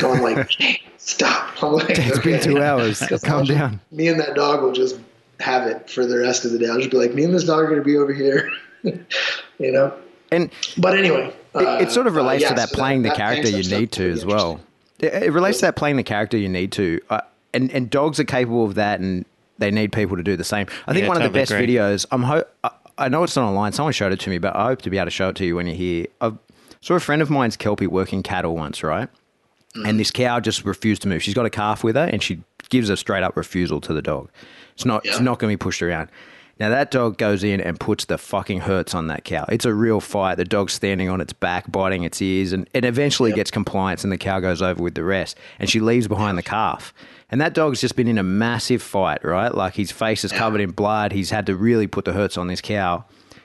going like, hey, "Stop!" I'm like, "It's okay. been two hours. Calm down." Me and that dog will just have it for the rest of the day. I'll just be like, "Me and this dog are going to be over here," you know. And but anyway, it, it, sort of uh, relates uh, to that so playing that, the character you need to as well. It, it, relates to that playing the character you need to, uh, and and dogs are capable of that, and they need people to do the same. I think yeah, one totally of the best agree. videos. I'm ho- I, I know it's not online. Someone showed it to me, but I hope to be able to show it to you when you're here. I saw a friend of mine's kelpie working cattle once, right? Mm. And this cow just refused to move. She's got a calf with her, and she gives a straight up refusal to the dog. It's not. Yeah. It's not going to be pushed around. Now that dog goes in and puts the fucking hurts on that cow. It's a real fight. The dog's standing on its back, biting its ears, and it eventually yep. gets compliance, and the cow goes over with the rest, and she leaves behind the calf. And that dog's just been in a massive fight, right? Like his face is covered in blood. He's had to really put the hurts on this cow.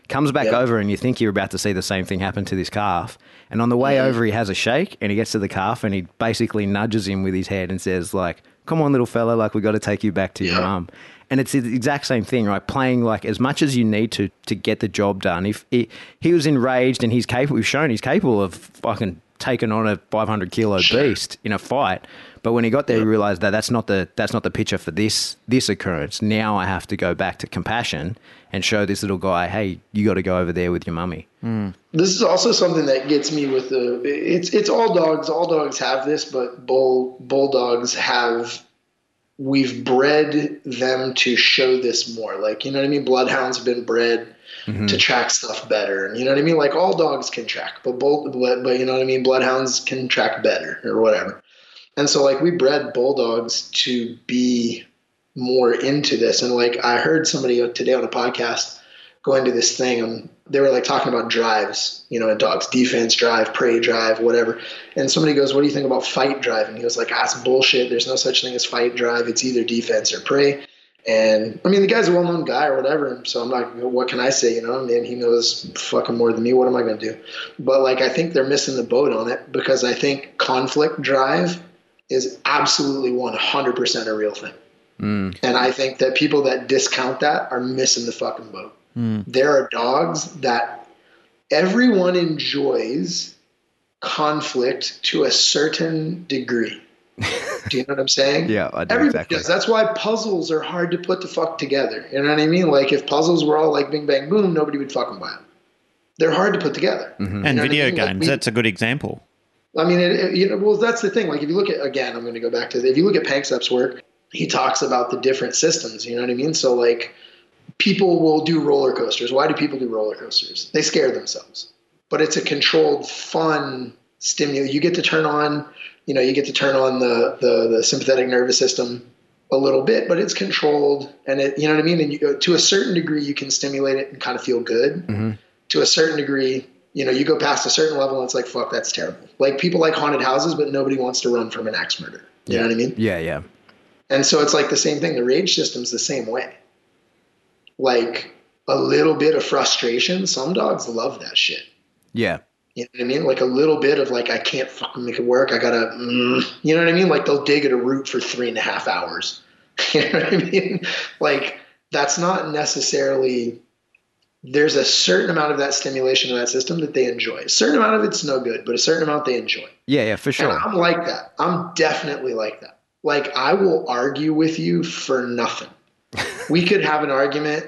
Comes back yep. over, and you think you're about to see the same thing happen to this calf. And on the way mm-hmm. over, he has a shake, and he gets to the calf, and he basically nudges him with his head and says, like, "Come on, little fella, like we got to take you back to your mum." And it's the exact same thing, right? Playing like as much as you need to to get the job done. If he, he was enraged and he's capable, we've shown he's capable of fucking taking on a 500 kilo beast in a fight. But when he got there, he realized that that's not the that's not the picture for this this occurrence. Now I have to go back to compassion and show this little guy, hey, you got to go over there with your mummy. Hmm. This is also something that gets me with the. It's it's all dogs. All dogs have this, but bull bulldogs have. We've bred them to show this more. Like you know what I mean. Bloodhounds have been bred mm-hmm. to track stuff better, and you know what I mean. Like all dogs can track, but bull, but, but you know what I mean. Bloodhounds can track better or whatever. And so like we bred bulldogs to be more into this. And like I heard somebody today on a podcast go into this thing and they were like talking about drives, you know, in dogs, defense drive, prey drive, whatever. And somebody goes, What do you think about fight drive? And he was like, Ah, it's bullshit. There's no such thing as fight drive. It's either defense or prey. And I mean, the guy's a well known guy or whatever. So I'm like, what can I say? You know, I mean, he knows fucking more than me. What am I going to do? But like, I think they're missing the boat on it because I think conflict drive is absolutely 100% a real thing. And I think that people that discount that are missing the fucking boat. Hmm. There are dogs that everyone enjoys conflict to a certain degree. Do you know what I'm saying? Yeah, I do Everybody exactly. does. That's why puzzles are hard to put the fuck together. You know what I mean? Like if puzzles were all like Bing Bang Boom, nobody would fucking buy them. They're hard to put together. And You know what I video mean? Like, games, we- that's a good example. I mean, it, it- you know, well, that's the thing. Like, if you look at again, I'm going to go back to if you look at Panksepp's work, he talks about the different systems. You know what I mean? So, like, people will do roller coasters. Why do people do roller coasters? They scare themselves, but it's a controlled, fun stimulus. You get to turn on, you know, you get to turn on the the, the sympathetic nervous system a little bit, but it's controlled, and it, you know what I mean. And you, uh, to a certain degree, you can stimulate it and kind of feel good. Mm-hmm. To a certain degree, you know, you go past a certain level and it's like, fuck, that's terrible. Like people like haunted houses, but nobody wants to run from an axe murder. You know what I mean? Yeah, yeah. And so it's like the same thing. The rage system's the same way. Like a little bit of frustration. Some dogs love that shit. Yeah. You know what I mean? Like a little bit of like, I can't fucking make it work. I gotta, mm, you know what I mean? Like they'll dig at a root for three and a half hours. you know what I mean? Like that's not necessarily. There's a certain amount of that stimulation in that system that they enjoy. A certain amount of it's no good, but a certain amount they enjoy. Yeah, yeah, for And sure. I'm like that. I'm definitely like that. Like I will argue with you for nothing. We could have an argument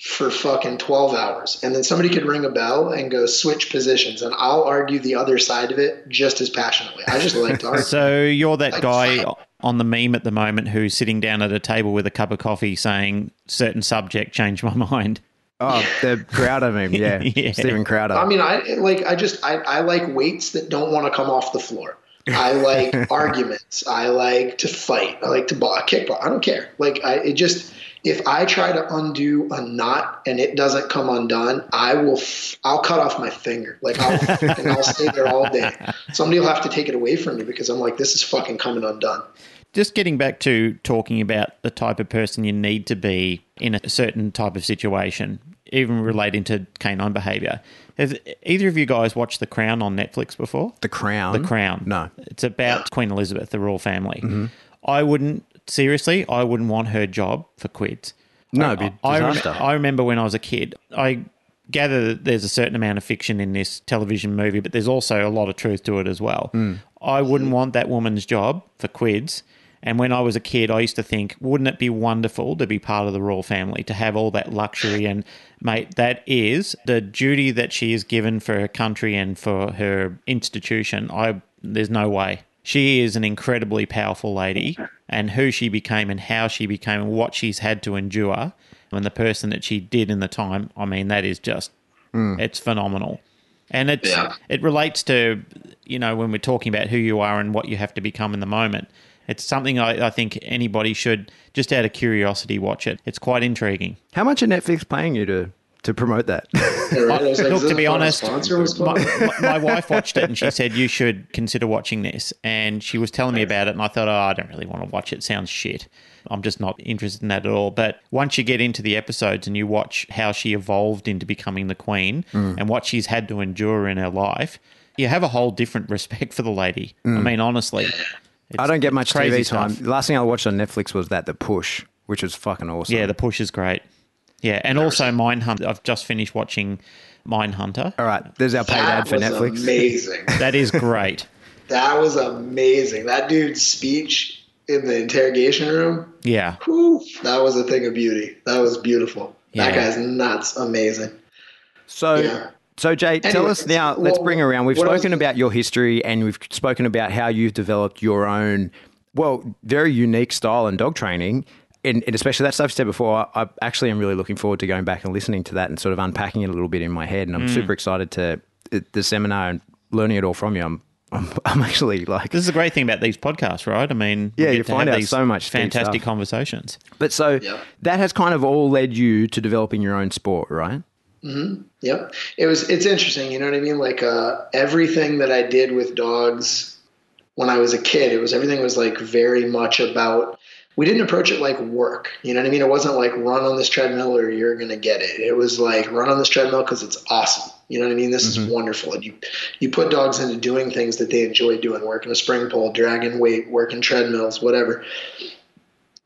for fucking 12 hours and then somebody could ring a bell and go switch positions and I'll argue the other side of it just as passionately. I just like to argue. So you're that Like, guy fuck. on the meme at the moment who's sitting down at a table with a cup of coffee saying certain subject changed my mind. Oh, the Crowder meme. Yeah. Yeah. Steven Crowder. I mean, I like. I just. I, I like weights that don't want to come off the floor. I like arguments. I like to fight. I like to ball, kickball. I don't care. Like I, it just. If I try to undo a knot and it doesn't come undone, I will. F- I'll cut off my finger. Like I'll, and I'll stay there all day. Somebody will have to take it away from me because I'm like, this is fucking coming undone. Just getting back to talking about the type of person you need to be in a certain type of situation, even relating to canine behavior. Has either of you guys watched The Crown on Netflix before? the Crown. The Crown. No. It's about Queen Elizabeth, the royal family. I wouldn't, seriously, I wouldn't want her job for quids. No, it'd be I, disaster. I remember when I was a kid, I gather that there's a certain amount of fiction in this television movie, but there's also a lot of truth to it as well. Hmm. I wouldn't want that woman's job for quids. And when I was a kid, I used to think, wouldn't it be wonderful to be part of the royal family, to have all that luxury? And, mate, that is the duty that she is given for her country and for her institution. I There's no way. She is an incredibly powerful lady, and who she became and how she became and what she's had to endure and the person that she did in the time, I mean, that is just, hmm. it's phenomenal. And it's, Yeah. it relates to, you know, when we're talking about who you are and what you have to become in the moment. It's something I, I think anybody should, just out of curiosity, watch it. It's quite intriguing. How much are Netflix paying you to to promote that? Yeah, right? Like, Look, to be honest, my, my- my wife watched it and she said you should consider watching this. And she was telling me about it, and I thought, oh, I don't really want to watch it. Sounds shit. I'm just not interested in that at all. But once you get into the episodes and you watch how she evolved into becoming the queen mm. and what she's had to endure in her life, you have a whole different respect for the lady. I mm. mean, honestly, I don't get much crazy TV time. stuff. The last thing I watched on Netflix was that The Push, which was fucking awesome. Yeah, the push is great. Yeah, and also Mindhunt. I've just finished watching Mindhunter. All right, there's our paid That ad for was Netflix. amazing. That is great. that was amazing. That dude's speech in the interrogation room. Yeah. Whew, that was a thing of beauty. That was beautiful. That guy's nuts. Amazing. So, Yeah. So Jay, tell us now. Let's well, bring around. We've what else- spoken about your history, and we've spoken about how you've developed your own, well, very unique style and dog training. And, and especially that stuff you said before, I, I actually am really looking forward to going back and listening to that and sort of unpacking it a little bit in my head. And I'm mm. super excited to uh, the seminar and learning it all from you. I'm, I'm, I'm actually like, This is the great thing about these podcasts, right? I mean, Yeah, get you to find out these so much fantastic conversations. but so Yep. that has kind of all led you to developing your own sport, right? Yep. It was it's interesting, you know what I mean? Like uh everything that I did with dogs when I was a kid, it was everything was like very much about we didn't approach it like work. You know what I mean? It wasn't like run on this treadmill or you're going to get it. It was like run on this treadmill cuz it's awesome. You know what I mean? This is wonderful. And you you put dogs into doing things that they enjoy doing, working a spring pole, dragging weight, working treadmills, whatever.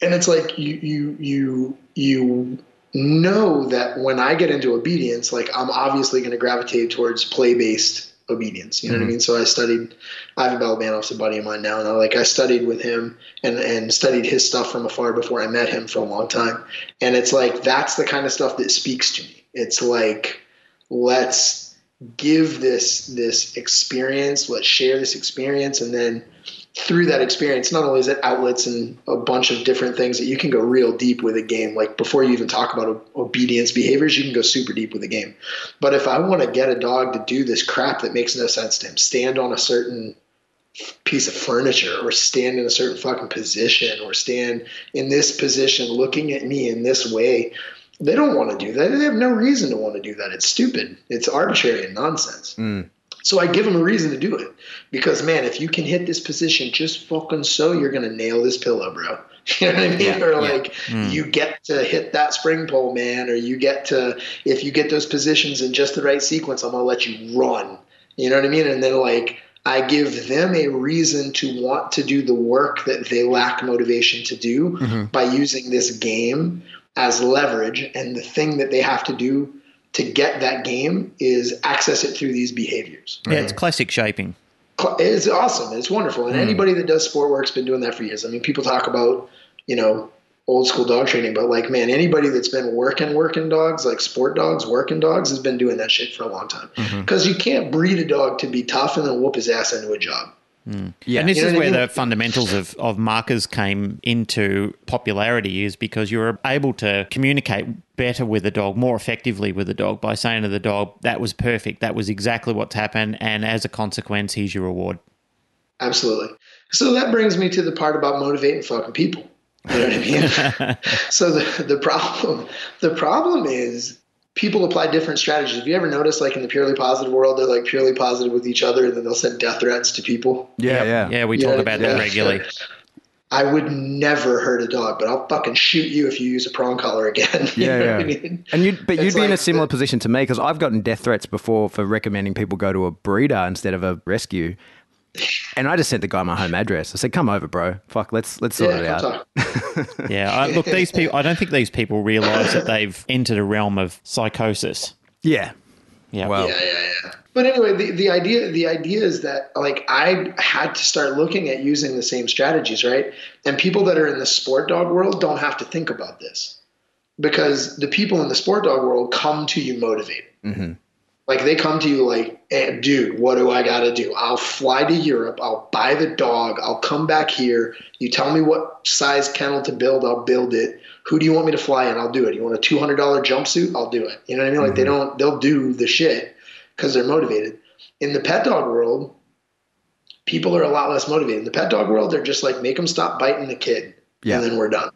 And it's like you you you you know that when I get into obedience, like I'm obviously going to gravitate towards play based obedience. You know what I mm-hmm. mean? So I studied Ivan Balabanov's a buddy of mine now, and I like I studied with him and and studied his stuff from afar before I met him for a long time. And it's like that's the kind of stuff that speaks to me. It's like let's give this this experience, let's share this experience, and then through that experience, not only is it outlets and a bunch of different things that you can go real deep with a game. Like before you even talk about obedience behaviors, you can go super deep with a game. But if I want to get a dog to do this crap that makes no sense to him, stand on a certain piece of furniture or stand in a certain fucking position or stand in this position looking at me in this way, they don't want to do that. They have no reason to want to do that. It's stupid. It's arbitrary and nonsense. Hmm. So I give them a reason to do it because man, if you can hit this position just fucking so, you're gonna nail this pillow, bro. You know what I mean? Yeah, or yeah. like hmm. you get to hit that spring pole, man, or you get to if you get those positions in just the right sequence, I'm gonna let you run. You know what I mean? And then like I give them a reason to want to do the work that they lack motivation to do mm-hmm. by using this game as leverage. And the thing that they have to do to get that game is access it through these behaviors. Yeah, it's classic shaping. It's awesome. It's wonderful. And hmm. anybody that does sport work's been doing that for years. I mean, people talk about, you know, old school dog training, but like, man, anybody that's been working, working dogs, like sport dogs, working dogs, has been doing that shit for a long time. Mm-hmm. Because you can't breed a dog to be tough and then whoop his ass into a job. Yeah. And this You know is what I where mean? the fundamentals of, of markers came into popularity is because you were able to communicate better with the dog, more effectively with the dog by saying to the dog, that was perfect, that was exactly what's happened, and as a consequence, here's your reward. Absolutely. So that brings me to the part about motivating fucking people. You know what I mean? so the the problem the problem is people apply different strategies. Have you ever noticed like in the purely positive world, they're like purely positive with each other and then they'll send death threats to people? yeah, yeah. Yeah, we You talk know, about yeah. that regularly. I would never hurt a dog, but I'll fucking shoot you if you use a prong collar again. You Yeah, know yeah. what I mean? And you, but you'd It's be in a similar the- position to me because I've gotten death threats before for recommending people go to a breeder instead of a rescue. And I just sent the guy my home address. I said, "Come over, bro. Fuck, let's let's sort it out." Yeah, I, look, these people. I don't think these people realise that they've entered a realm of psychosis. Yeah. Yeah, Well, yeah, yeah, yeah. But anyway, the, the idea the idea is that like I had to start looking at using the same strategies, right? And people that are in the sport dog world don't have to think about this because the people in the sport dog world come to you motivated. Mm-hmm. Like they come to you like, eh, dude, what do I got to do? I'll fly to Europe. I'll buy the dog. I'll come back here. You tell me what size kennel to build. I'll build it. Who do you want me to fly in? I'll do it. You want a two hundred dollar jumpsuit? I'll do it. You know what I mean? Like they don't. They'll do the shit because they're motivated. In the pet dog world, people are a lot less motivated. In the pet dog world, they're just like make them stop biting the kid, Yeah. and then we're done.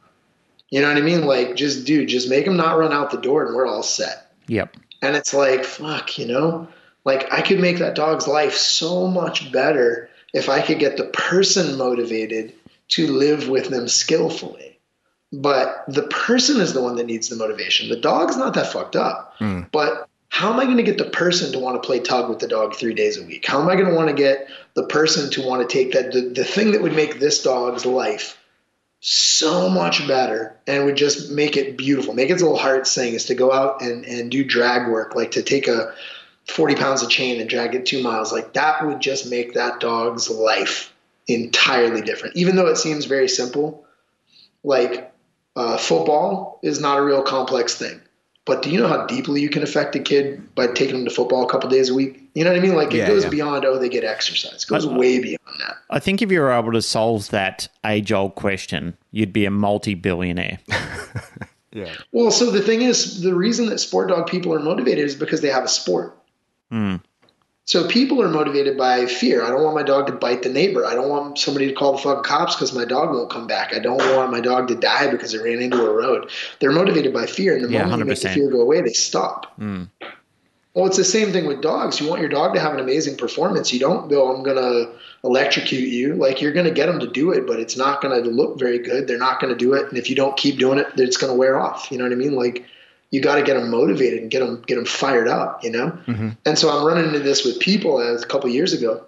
You know what I mean? Like just dude, just make them not run out the door, and we're all set. Yep. And it's like, fuck, you know? Like I could make that dog's life so much better if I could get the person motivated to live with them skillfully. But the person is the one that needs the motivation. The dog's not that fucked up. Hmm. But how am I going to get the person to want to play tug with the dog three days a week? How am I going to want to get the person to want to take that the, the thing that would make this dog's life so much better and would just make it beautiful, make its little heart sing is to go out and, and do drag work, like to take a 40 pounds of chain and drag it two miles. Like that would just make that dog's life entirely different. Even though it seems very simple, like uh, football is not a real complex thing. But do you know how deeply you can affect a kid by taking them to football a couple days a week? You know what I mean? Like it Yeah, goes yeah. beyond oh they get exercise. It goes way beyond that. I think if you were able to solve that age old question, you'd be a multi billionaire. Yeah. Well, so the thing is, the reason that sport dog people are motivated is because they have a sport. Hmm. So people are motivated by fear. I don't want my dog to bite the neighbor. I don't want somebody to call the fucking cops because my dog won't come back. I don't want my dog to die because it ran into a road. They're motivated by fear, and the Yeah, moment you make the fear go away, they stop. Mm. Well, it's the same thing with dogs. You want your dog to have an amazing performance. You don't go, I'm going to electrocute you. Like, you're going to get them to do it, but it's not going to look very good. They're not going to do it. And if you don't keep doing it, it's going to wear off. You know what I mean? Like, you got to get them motivated and get them, get them fired up, you know? Mm-hmm. And so I'm running into this with people as a couple years ago.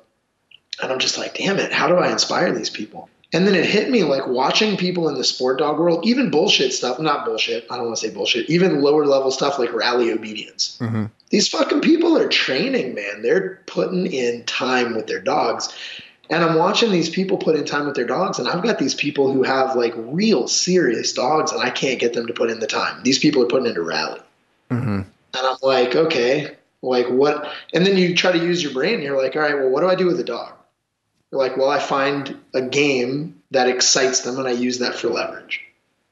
And I'm just like, damn it, how do I inspire these people? And then it hit me like watching people in the sport dog world, even bullshit stuff, not bullshit, I don't want to say bullshit, even lower level stuff like rally obedience. Mm-hmm. These fucking people are training, man. They're putting in time with their dogs. And I'm watching these people put in time with their dogs, and I've got these people who have like real serious dogs, and I can't get them to put in the time. These people are putting into rally. And I'm like, okay, like what? And then you try to use your brain. You're like, all right, well, what do I do with a dog? You're like, well, I find a game that excites them and I use that for leverage.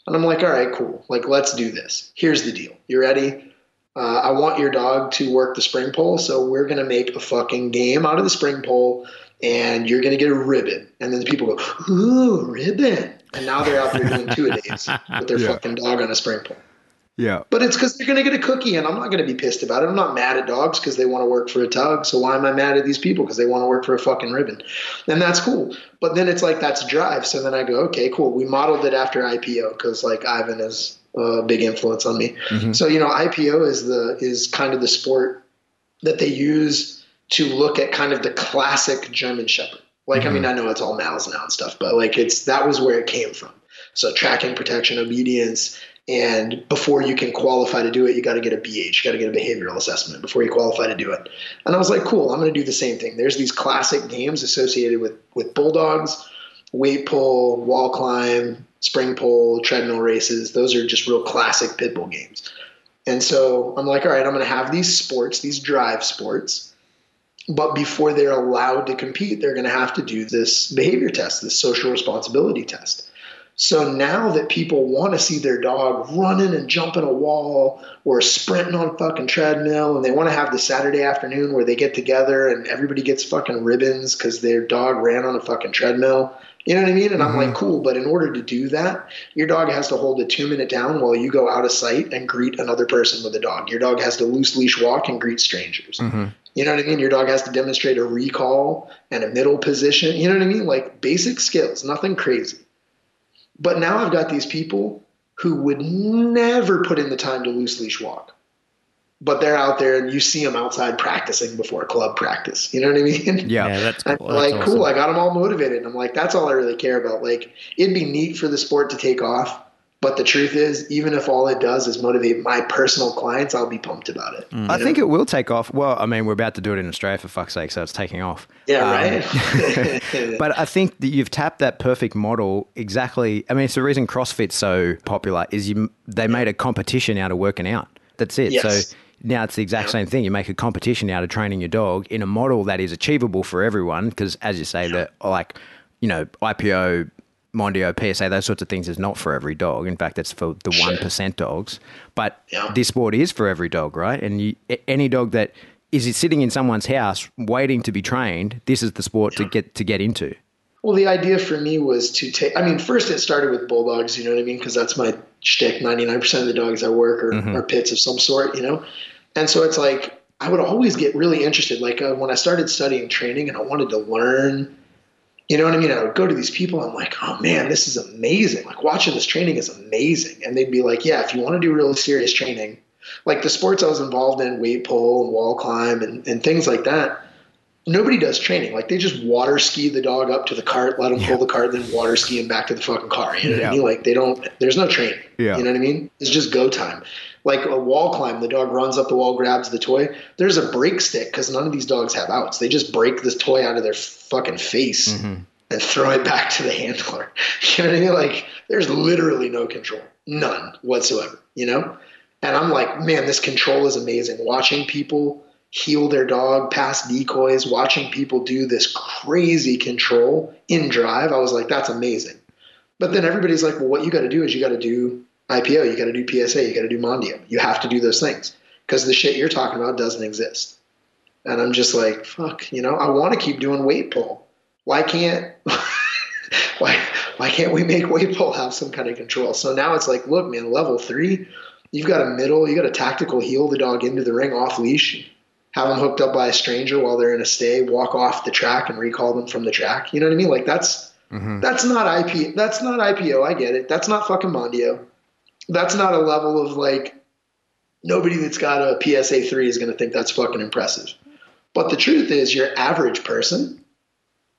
And I'm like, all right, cool. Like, let's do this. Here's the deal. You ready? Uh, I want your dog to work the spring pole. So we're going to make a fucking game out of the spring pole and you're going to get a ribbon. And then the people go, ooh, ribbon. And now they're out there doing two a days with their Yeah. fucking dog on a spring pole. Yeah. But it's because they're going to get a cookie, and I'm not going to be pissed about it. I'm not mad at dogs because they want to work for a tug. So why am I mad at these people because they want to work for a fucking ribbon? And that's cool. But then it's like that's drive. So then I go, okay, cool. We modeled it after IPO because like Ivan is a big influence on me. Mm-hmm. So you know, IPO is the is kind of the sport that they use to look at kind of the classic German Shepherd. Like, I mean, mm-hmm. I know it's all mouths now and stuff, but like it's that was where it came from. So tracking, protection, obedience, and before you can qualify to do it, you got to get a BH, you got to get a behavioral assessment before you qualify to do it. And I was like, cool, I'm going to do the same thing. There's these classic games associated with with bulldogs, weight pull, wall climb, spring pole, treadmill races. Those are just real classic pit bull games. And so I'm like, all right, I'm going to have these sports, these drive sports. But before they're allowed to compete, they're going to have to do this behavior test, this social responsibility test. So now that people want to see their dog running and jumping a wall or sprinting on a fucking treadmill, and they want to have the Saturday afternoon where they get together and everybody gets fucking ribbons because their dog ran on a fucking treadmill. You know what I mean? And I'm like, mm-hmm. cool, but in order to do that, your dog has to hold a two minute down while you go out of sight and greet another person with a dog. Your dog has to loose leash walk and greet strangers. Mm-hmm. You know what I mean? Your dog has to demonstrate a recall and a middle position. You know what I mean? Like basic skills, nothing crazy. But now I've got these people who would never put in the time to loose leash walk. But they're out there and you see them outside practicing before club practice. You know what I mean? Yeah. Yeah, that's cool. That's like, awesome. cool, I got them all motivated. And I'm like, that's all I really care about. Like, it'd be neat for the sport to take off. But the truth is, even if all it does is motivate my personal clients, I'll be pumped about it. I think it will take off. Well, I mean, we're about to do it in Australia for fuck's sake, so it's taking off. Yeah, Um, right? But I think that you've tapped that perfect model exactly. I mean, it's the reason CrossFit's so popular is you they made a competition out of working out. That's it. Yes. So now it's the exact same thing. You make a competition out of training your dog in a model that is achievable for everyone. Because as you say, that like you know IPO, Mondio, PSA, those sorts of things is not for every dog. In fact, it's for the one dogs. But Yeah. this sport is for every dog, right? And you, any dog that is sitting in someone's house waiting to be trained, this is the sport to get to get into. Well, the idea for me was to take. I mean, first it started with bulldogs. You know what I mean? Because that's my shtick. Ninety nine percent of the dogs I work are, mm-hmm. are pits of some sort. You know, and so it's like I would always get really interested. Like uh, when I started studying training and I wanted to learn. You know what I mean? I would go to these people. I'm like, oh man, this is amazing. Like watching this training is amazing. And they'd be like, yeah, if you want to do really serious training, like the sports I was involved in, weight pull and wall climb and, and things like that nobody does training. Like they just water ski the dog up to the cart, let him pull the cart, then water ski him back to the fucking car. You know what I mean? Like they don't. There's no training. Yeah. You know what I mean? It's just go time. Like a wall climb, the dog runs up the wall, grabs the toy. There's a break stick because none of these dogs have outs. They just break this toy out of their fucking face mm-hmm. and throw it back to the handler. You know what I mean? Like there's literally no control, none whatsoever. You know? And I'm like, man, this control is amazing. Watching people heel their dog past decoys, watching people do this crazy control in drive, I was like, that's amazing. But then everybody's like, well, what you got to do is you got to do IPO, you got to do PSA, you got to do Mondio. You have to do those things because the shit you're talking about doesn't exist. And I'm just like, fuck, you know, I want to keep doing weight pull. Why can't why why can't we make weight pull have some kind of control? So now it's like, look, man, level three, you've got a middle, you got a tactical heel the dog into the ring off leash, have them hooked up by a stranger while they're in a stay, walk off the track and recall them from the track. You know what I mean? Like that's mm-hmm. that's not IP. That's not IPO. I get it. That's not fucking Mondio. That's not a level of like nobody that's got a PSA three is going to think that's fucking impressive. But the truth is, your average person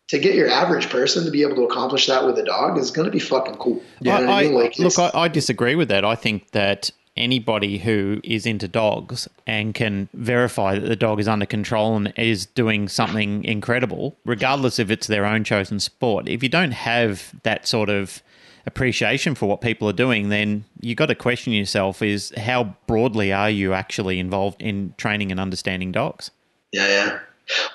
to get your average person to be able to accomplish that with a dog is going to be fucking cool. You know I, I mean? Like, look, I, I disagree with that. I think that anybody who is into dogs and can verify that the dog is under control and is doing something incredible, regardless if it's their own chosen sport, if you don't have that sort of appreciation for what people are doing, then you've got to question yourself: is how broadly are you actually involved in training and understanding dogs? Yeah, yeah.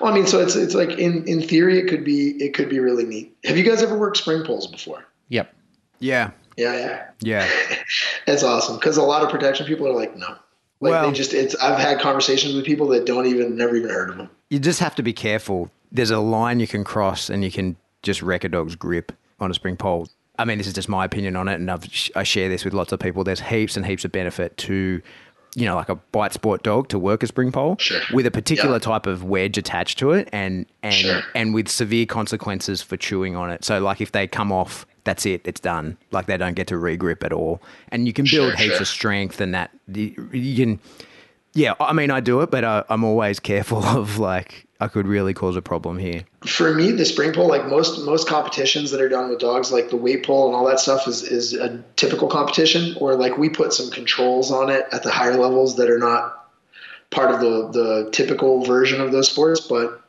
Well, I mean, so it's it's like in in theory, it could be it could be really neat. Have you guys ever worked spring poles before? Yep. Yeah. Yeah, yeah. Yeah. It's awesome because a lot of protection people are like, no. Like Well- they just it's I've had conversations with people that don't even never even heard of them. You just have to be careful. There's a line you can cross and you can just wreck a dog's grip on a spring pole. I mean, this is just my opinion on it, and I've, I share this with lots of people. There's heaps and heaps of benefit to, you know, like a bite sport dog to work a spring pole Sure. with a particular Yeah. type of wedge attached to it, and and Sure. and with severe consequences for chewing on it. So, like if they come off, that's it, it's done. Like they don't get to regrip at all, and you can build Sure, heaps of strength, and that you you can. Yeah, I mean, I do it, but I, I'm always careful of like I could really cause a problem here. For me, the spring pole, like most most competitions that are done with dogs, like the weight pull and all that stuff, is is a typical competition. Or like we put some controls on it at the higher levels that are not part of the the typical version of those sports. But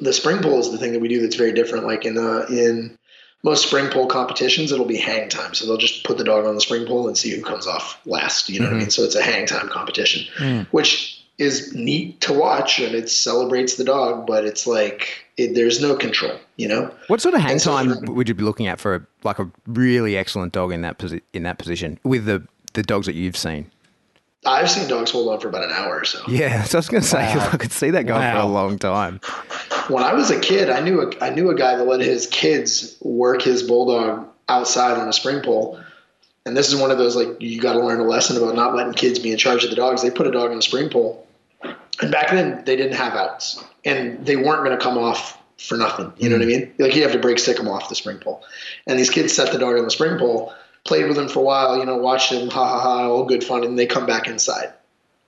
the spring pole is the thing that we do that's very different. Like in uh, in most spring pole competitions, it'll be hang time. So they'll just put the dog on the spring pole and see who comes off last. You know what I mean? So it's a hang time competition, which is neat to watch and it celebrates the dog, but it's like it, there's no control. You know? What sort of hang And so time for- would you be looking at for a, like a really excellent dog in that posi- in that position with the the dogs that you've seen? I've seen dogs hold on for about an hour or so. Yeah, so I was going to say I could see that going for a long time. When I was a kid, I knew a, I knew a guy that let his kids work his bulldog outside on a spring pole. And this is one of those like you got to learn a lesson about not letting kids be in charge of the dogs. They put a dog in a spring pole, and back then they didn't have outs, and they weren't going to come off for nothing. You know what I mm. mean? Like you have to break stick them off the spring pole. And these kids set the dog on the spring pole, played with him for a while, you know, watched him, ha ha ha, all good fun, and they come back inside.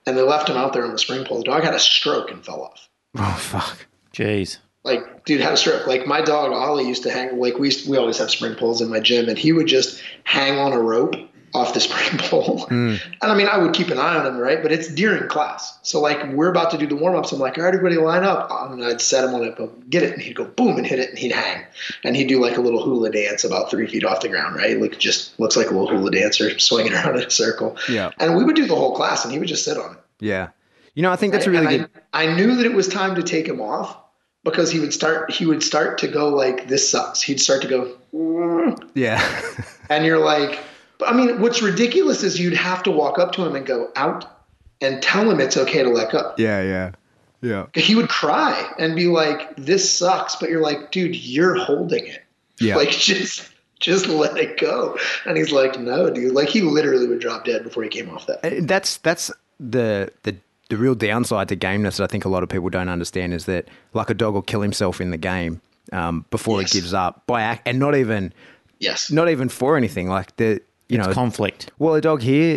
And they left him out there on the spring pole. The dog had a stroke and fell off Oh fuck! Jeez. Like dude had a stroke. Like my dog ollie used to hang like we used, we always have spring poles in my gym and he would just hang on a rope off the spring pole hmm. and i mean i would keep an eye on him right? But it's during class. So like we're about to do the warm-ups. I'm like all right everybody line up. And i'd set him on it but get it. And he'd go boom and hit it and he'd hang. And he'd do like a little hula dance about three feet off the ground right? Like just looks like a little hula dancer swinging around in a circle. Yeah. and we would do the whole class and he would just sit on it. Yeah, you know I think that's a really and good. I, I knew that it was time to take him off because he would start he would start to go like this sucks. He'd start to go "Mm," Yeah, and you're like I mean what's ridiculous is you'd have to walk up to him and go out and tell him it's okay to let go. yeah, yeah, yeah, He would cry and be like this sucks but you're like dude you're holding it. yeah. Like just just let it go. And he's like no dude like he literally would drop dead before he came off that. Uh, that's that's the the the real downside to gameness that I think a lot of people don't understand is that like a dog will kill himself in the game um, before Yes. it gives up by act, and not even Yes. not even for anything like the you know Conflict. Well, a dog here,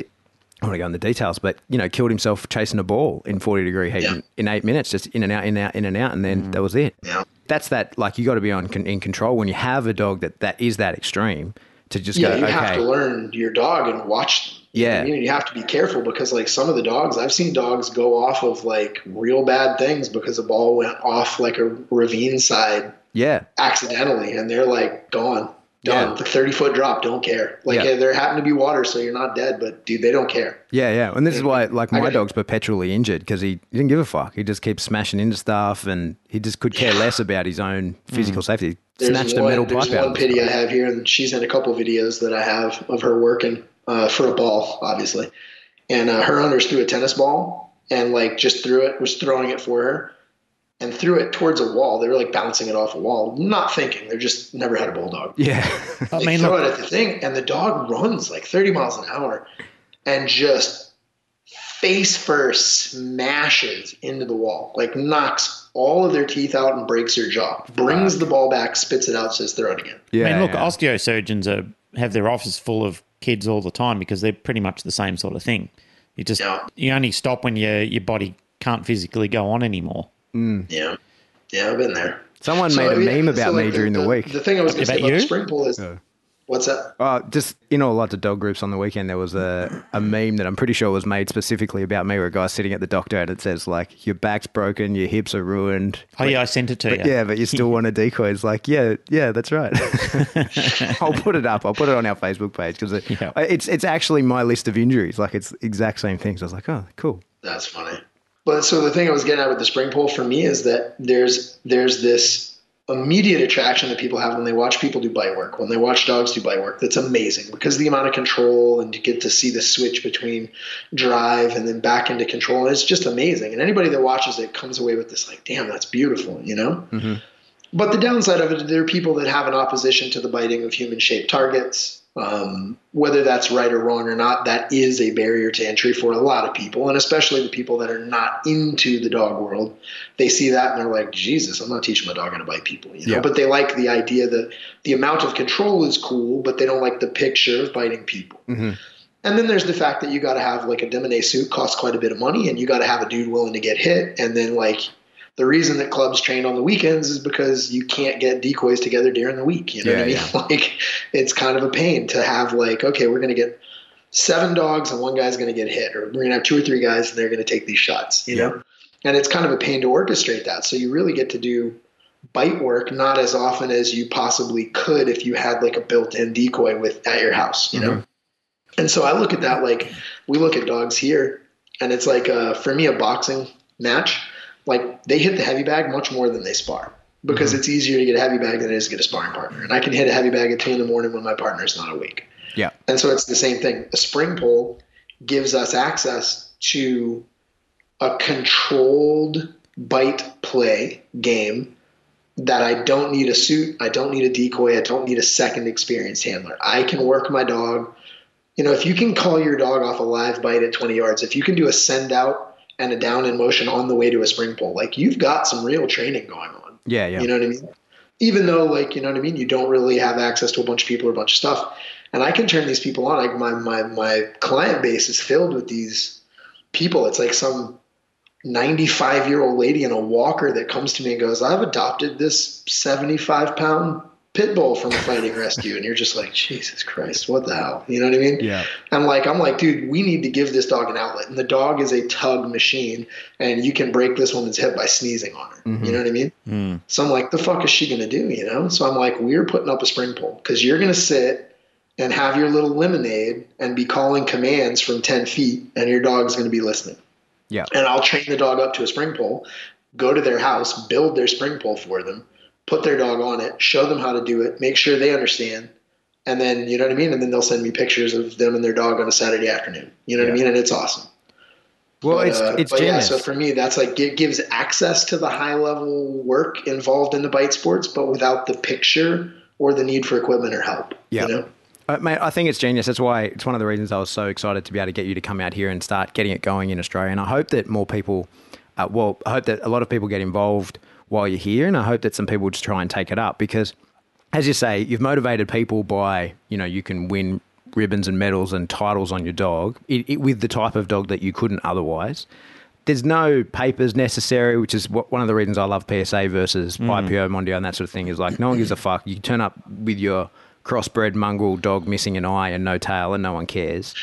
I don't want to go into the details, but you know, killed himself chasing a ball in 40 degree heat Yeah. in, in eight minutes, just in and out, in and out, in and out, and then that was it. Yeah. That's that. Like you got to be on in control when you have a dog that that is that extreme to just Yeah, go. you okay, have to learn your dog and watch. Them. You know Yeah. You have to be careful because like some of the dogs, I've seen dogs go off of like real bad things because the ball went off like a ravine side yeah, accidentally, and they're like gone, done. Yeah. The thirty foot drop, don't care. Like Yeah. yeah. there happened to be water, so you're not dead, but dude, they don't care. yeah, yeah. And this is why, like, my dog's perpetually injured because he, he didn't give a fuck. He just keeps smashing into stuff, and he just could care less about his own physical mm. safety. There's Snatched a one, metal there's pipe out. one pity I have here, and she's in a couple videos that I have of her working uh, for a ball, obviously. And uh, her owners threw a tennis ball and like just threw it, was throwing it for her, and threw it towards a wall. They were like bouncing it off a wall, not thinking. They're just never had a bulldog. Yeah, I They mean, throw look, it at the thing, and the dog runs like 30 miles an hour, and just face first smashes into the wall, like knocks all of their teeth out and breaks their jaw. Brings the ball back, spits it out, says throw it again. yeah. I mean, look, yeah. osteosurgeons are, have their office full of kids all the time because they're pretty much the same sort of thing. You just Yeah. you only stop when your your body can't physically go on anymore. Mm. Yeah. Yeah, I've been there. Someone So, made a yeah, meme so, about like, me during the, week. The thing I was going to say About about the you? spring pole is what's that? Uh, just in all lots of dog groups on the weekend, there was a, a meme that I'm pretty sure was made specifically about me, where a guy's sitting at the doctor and it says like, "Your back's broken, your hips are ruined." Oh yeah, I sent it to But you. yeah, but you still want a decoy. It's like, yeah, yeah, that's right. I'll put it up. I'll put it on our Facebook page because it, Yeah. it's it's actually my list of injuries. Like it's exact same things. I was like, oh, cool. That's funny. But so the thing I was getting at with the spring pole for me is that there's there's this immediate attraction that people have when they watch people do bite work, when they watch dogs do bite work. That's amazing because the amount of control and you get to see the switch between drive and then back into control. It's just amazing. And anybody that watches it comes away with this like, damn, that's beautiful, you know? Mm-hmm. But the downside of it, there are people that have an opposition to the biting of human shaped targets. Um, whether that's right or wrong or not, that is a barrier to entry for a lot of people, and especially the people that are not into the dog world. They see that and they're like, Jesus, I'm not teaching my dog how to bite people. You know? Yeah. But they like the idea that the amount of control is cool, but they don't like the picture of biting people. Mm-hmm. And then there's the fact that you got to have like a Demone suit costs quite a bit of money, and you got to have a dude willing to get hit. And then like the reason that clubs train on the weekends is because you can't get decoys together during the week. You know what I mean? Yeah, Like it's kind of a pain to have like okay, we're going to get seven dogs and one guy's going to get hit, or we're going to have two or three guys and they're going to take these shots. You know, and it's kind of a pain to orchestrate that. So you really get to do bite work not as often as you possibly could if you had like a built-in decoy with at your house. You know. And so I look at that like we look at dogs here, and it's like uh, for me a boxing match. Like they hit the heavy bag much more than they spar because mm-hmm. it's easier to get a heavy bag than it is to get a sparring partner. And I can hit a heavy bag at two in the morning when my partner's not awake. Yeah. And so it's the same thing. A spring pole gives us access to a controlled bite play game that I don't need a suit, I don't need a decoy, I don't need a second experienced handler. I can work my dog. You know, if you can call your dog off a live bite at 20 yards, if you can do a send out and a down in motion on the way to a spring pole, like you've got some real training going on. Yeah, yeah. You know what I mean? Even though, like, you know what I mean, you don't really have access to a bunch of people or a bunch of stuff. And I can turn these people on. Like my my my client base is filled with these people. It's like some 95 year old lady in a walker that comes to me and goes, I've adopted this 75 pound pit bull from a fighting rescue. And you're just like, Jesus Christ, what the hell? You know what I mean? Yeah. I'm like, I'm like, dude, we need to give this dog an outlet. And the dog is a tug machine, and you can break this woman's hip by sneezing on her. You know what I mean? Mm. So I'm like, the fuck is she gonna do? You know? So I'm like, we're putting up a spring pole because you're gonna sit and have your little lemonade and be calling commands from 10 feet, and your dog's gonna be listening. Yeah. And I'll train the dog up to a spring pole, go to their house, build their spring pole for them, put their dog on it, show them how to do it, make sure they understand. And then, you know what I mean? And then they'll send me pictures of them and their dog on a Saturday afternoon. You know what I mean? And it's awesome. Well, But, it's uh, it's but yeah, so for me, that's like it gives access to the high level work involved in the bite sports, but without the picture or the need for equipment or help. Yeah. You know? Uh, mate, I think it's genius. That's why it's one of the reasons I was so excited to be able to get you to come out here and start getting it going in Australia. And I hope that more people, uh, well, I hope that a lot of people get involved while you're here, and I hope that some people just try and take it up because, as you say, you've motivated people by you know you can win ribbons and medals and titles on your dog it, it, with the type of dog that you couldn't otherwise. There's no papers necessary, which is what, one of the reasons I love PSA versus mm. IPO, Mondio, and that sort of thing. Is like no one gives a fuck. You turn up with your crossbred mongrel dog missing an eye and no tail, and no one cares.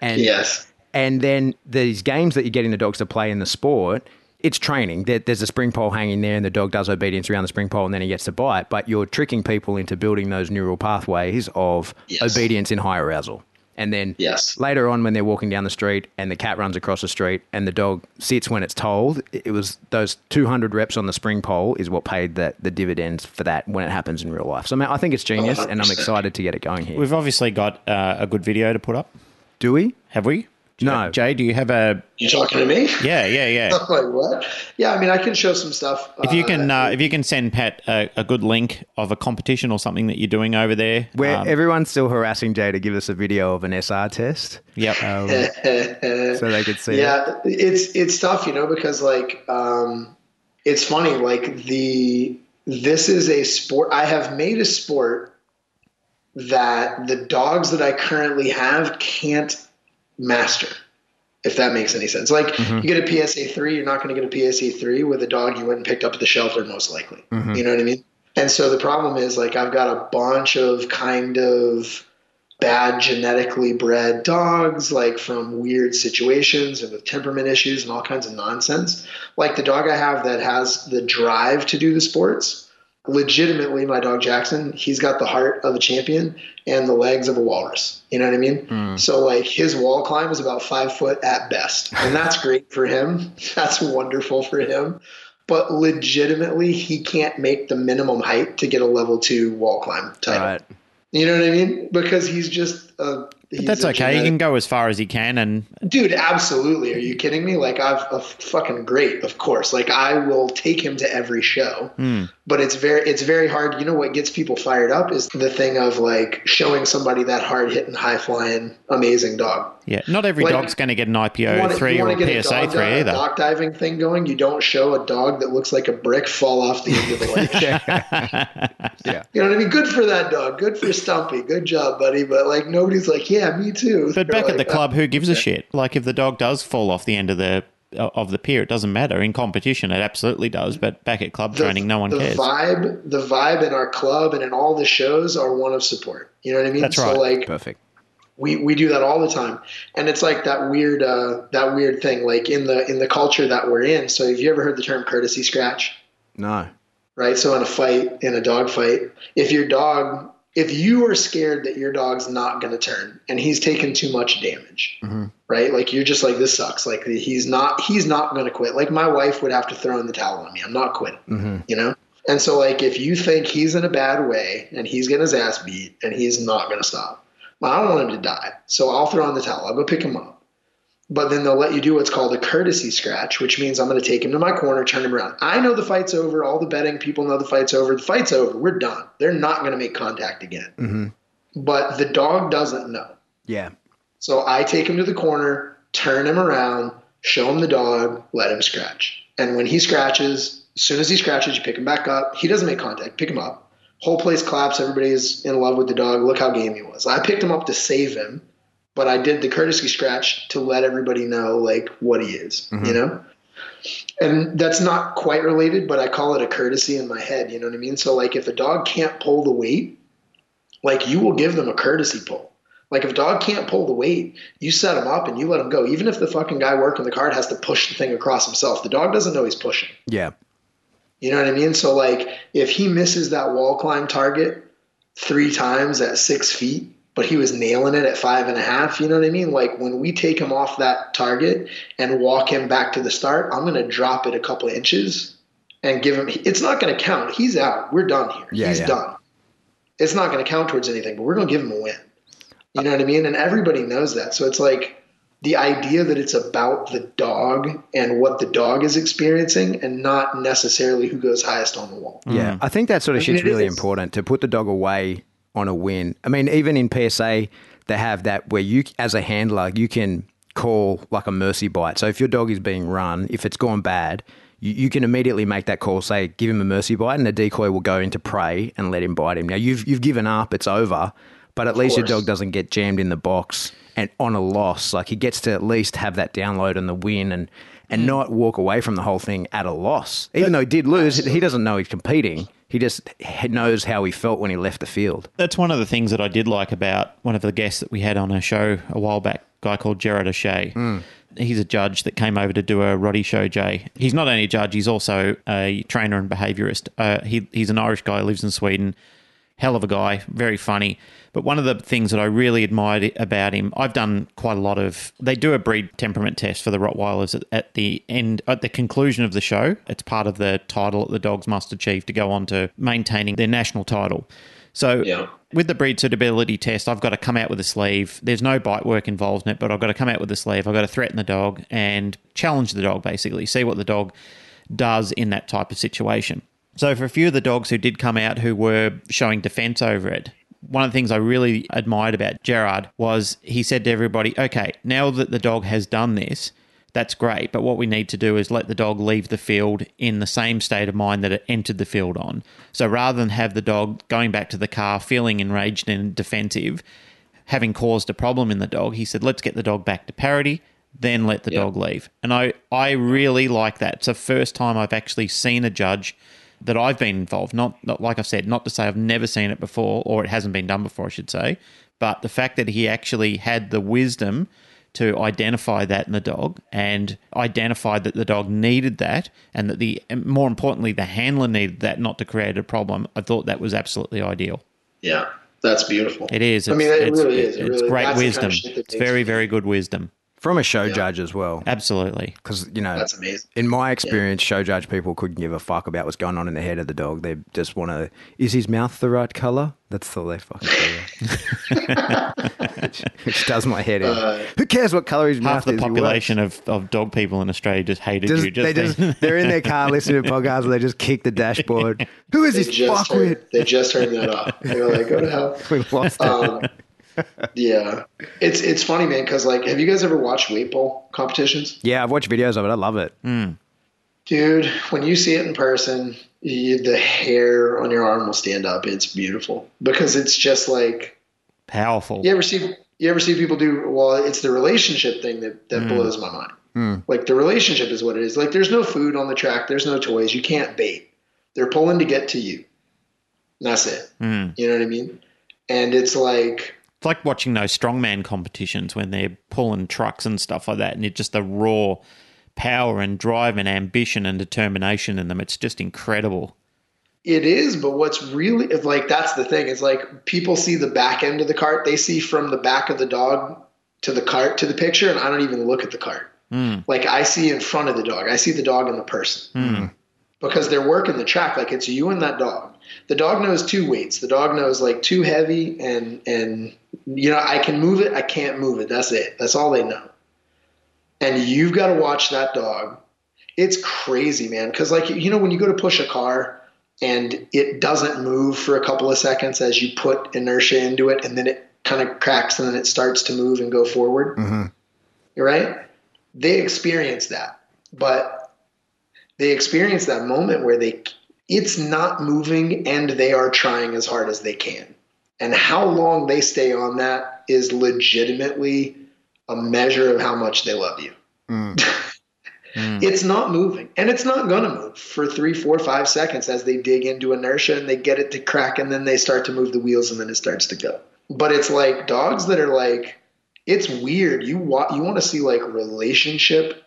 And Yes. and then these games that you're getting the dogs to play in the sport, it's training. There, there's a spring pole hanging there, and the dog does obedience around the spring pole, and then he gets to bite. But you're tricking people into building those neural pathways of Yes. obedience in high arousal. And then Yes. later on, when they're walking down the street and the cat runs across the street and the dog sits when it's told, it was those 200 reps on the spring pole is what paid the, the dividends for that when it happens in real life. So I, mean, I think it's genius, and I'm excited to get it going here. We've obviously got uh, a good video to put up. Do we? Have we? No. Jay, do you have a? You talking to me? Yeah, yeah, yeah. I'm like what? Yeah, I mean, I can show some stuff. If you can, uh, if you can send Pat a, a good link of a competition or something that you're doing over there. Where um, everyone's still harassing Jay to give us a video of an SR test. Yep. um, so they could see it. yeah, it's it's tough, you know, because like um, it's funny. Like the this is a sport. I have made a sport that the dogs that I currently have can't master. If that makes any sense. Like Mm-hmm. you get a PSA three, you're not going to get a PSA three with a dog you went and picked up at the shelter, most likely. Mm-hmm. You know what I mean? And so the problem is like I've got a bunch of kind of bad genetically bred dogs, like from weird situations and with temperament issues and all kinds of nonsense. Like the dog I have that has the drive to do the sports. Legitimately, my dog Jackson, he's got the heart of a champion and the legs of a walrus. You know what I mean? Hmm. So, like, his wall climb is about five foot at best. And that's great for him. That's wonderful for him. But legitimately, he can't make the minimum height to get a level two wall climb title. Right. You know what I mean? Because he's just a. He's That's okay. He can go as far as he can, and Dude, absolutely. Are you kidding me? Like, I've a fucking great, of course. Like, I will take him to every show. Hmm. But it's very, it's very hard. You know what gets people fired up is the thing of like showing somebody that hard hitting, high flying, amazing dog. Yeah, not every Like, dog's going to get an IPO wanna- three or wanna a get PSA dog, three uh, either. dock diving thing going. You don't show a dog that looks like a brick fall off the end of the lake. Yeah. You know what I mean? Good for that dog. Good for Stumpy. Good job, buddy. But like nobody's like, yeah, me too. But They're back at the club, who gives a shit? Like if the dog does fall off the end of the of the pier, it doesn't matter. In competition, it absolutely does. But back at club the- training, no one the cares. vibe, the vibe in our club and in all the shows are one of support. You know what I mean? That's right. so like Perfect. We, we do that all the time. And it's like that weird uh, that weird thing, like in the in the culture that we're in. So have you ever heard the term courtesy scratch? No. right? So in a fight, in a dog fight, if your dog, if you are scared that your dog's not going to turn and he's taken too much damage, right? Like you're just like this sucks. Like he's not, he's not going to quit. Like my wife would have to throw in the towel on me. I'm not quitting, you know. And so like if you think he's in a bad way and he's getting his ass beat and he's not going to stop, well, I don't want him to die. So I'll throw in the towel. I'll go pick him up. But then they'll let you do what's called a courtesy scratch, which means I'm going to take him to my corner, turn him around. I know the fight's over. All the betting people know the fight's over. The fight's over. We're done. They're not going to make contact again. Mm-hmm. But the dog doesn't know. Yeah. So I take him to the corner, turn him around, show him the dog, let him scratch. And when he scratches, as soon as he scratches, you pick him back up. He doesn't make contact. Pick him up. Whole place claps. Everybody's in love with the dog. Look how game he was. I picked him up to save him, but I did the courtesy scratch to let everybody know like what he is. You mm-hmm. know. And that's not quite related, but I call it a courtesy in my head. You know what I mean? So like if a dog can't pull the weight, like you will give them a courtesy pull. Like if a dog can't pull the weight, you set him up and you let him go. Even if the fucking guy working the card has to push the thing across himself, the dog doesn't know he's pushing. Yeah. You know what I mean? So like if he misses that wall climb target three times at six feet, but he was nailing it at five and a half, you know what I mean? Like when we take him off that target and walk him back to the start, I'm gonna drop it a couple inches and give him it's not gonna count. He's out. We're done here. Yeah, He's yeah. done. It's not gonna count towards anything, but we're gonna give him a win. You know what I mean? And everybody knows that. So it's like the idea that it's about the dog and what the dog is experiencing and not necessarily who goes highest on the wall. Yeah, I think that sort of I mean, shit's it really is. important to put the dog away on a win. I mean, even in PSA, they have that where you, as a handler, you can call like a mercy bite. So if your dog is being run, if it's gone bad, you, you can immediately make that call, say, give him a mercy bite, and the decoy will go into prey and let him bite him. Now you've you've given up, it's over. But at least your dog doesn't get jammed in the box and on a loss. Like he gets to at least have that download and the win and and Hmm. not walk away from the whole thing at a loss. Even though he did lose, he doesn't know he's competing. He just knows how he felt when he left the field. That's one of the things that I did like about one of the guests that we had on a show a while back, a guy called Gerard O'Shea. He's a judge that came over to do a Rottie show, Jay. He's not only a judge, he's also a trainer and behaviourist. Uh, he, he's an Irish guy, lives in Sweden. Hell of a guy, very funny. But one of the things that I really admired about him, I've done quite a lot of. They do a breed temperament test for the Rottweilers at, at the end, at the conclusion of the show. It's part of the title that the dogs must achieve to go on to maintaining their national title. So Yeah. with the breed suitability test, I've got to come out with a sleeve. There's no bite work involved in it, but I've got to come out with a sleeve. I've got to threaten the dog and challenge the dog, basically, see what the dog does in that type of situation. So for a few of the dogs who did come out who were showing defense over it, one of the things I really admired about Gerard was he said to everybody, okay, now that the dog has done this, that's great. But what we need to do is let the dog leave the field in the same state of mind that it entered the field on. So rather than have the dog going back to the car feeling enraged and defensive, having caused a problem in the dog, he said, let's get the dog back to parity, then let the Yeah. dog leave. And I, I really like that. It's the first time I've actually seen a judge that I've been involved. Not, not like I've said, not to say I've never seen it before, or it hasn't been done before, I should say, but the fact that he actually had the wisdom to identify that in the dog and identify that the dog needed that and that the and more importantly the handler needed that not to create a problem i thought that was absolutely ideal Yeah, that's beautiful. it is I mean, It's- it it's, really is. It it's great the kind wisdom of it's very very good wisdom From a show judge as well. absolutely Because, you know, That's amazing. in my experience, show judge people couldn't give a fuck about what's going on in the head of the dog. They just want to, is his mouth the right color? That's all they fucking care. which, which does my head in. Uh, Who cares what color his mouth is? half the population of, of dog people in australia just hated Just, you just, they just, they're in their car listening to podcasts and they just kick the dashboard. Who is They this just fuckwit? they just heard that off. They were like, "Go to hell." We lost it. Yeah, it's it's funny, man. Because like, have you guys ever watched weight pull competitions? yeah, I've watched videos of it. I love it. Hmm. Dude, when you see it in person, you, the hair on your arm will stand up. It's beautiful because it's just like powerful you ever see you ever see people do. Well, it's the relationship thing that that hmm. blows my mind. Hmm. Like the relationship is what it is. Like there's no food on the track. There's no toys. You can't bait. They're pulling to get to you. And that's it. You know what I mean? And it's like It's like watching those strongman competitions when they're pulling trucks and stuff like that, and it's just the raw power and drive and ambition and determination in them. It's just incredible. It is, but what's really like that's the thing is like people see the back end of the cart. They see from the back of the dog to the cart to the picture, and I don't even look at the cart. Hmm. Like I see in front of the dog. I see the dog and the person hmm. because they're working the track. Like it's you and that dog. The dog knows two weights. The dog knows like too heavy and and you know I can move it. I can't move it. That's it. That's all they know. And you've got to watch that dog. It's crazy, man. Because like you know when you go to push a car and it doesn't move for a couple of seconds as you put inertia into it, and then it kind of cracks and then it starts to move and go forward. You're right. They experience that, but they experience that moment where they it's not moving and they are trying as hard as they can. And how long they stay on that is legitimately a measure of how much they love you. Hmm. Hmm. It's not moving, and it's not going to move for three, four, five seconds as they dig into inertia and they get it to crack, and then they start to move the wheels, and then it starts to go. But it's like dogs that are like, it's weird. You want you want to see like relationship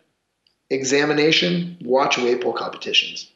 examination. Watch weight pull competitions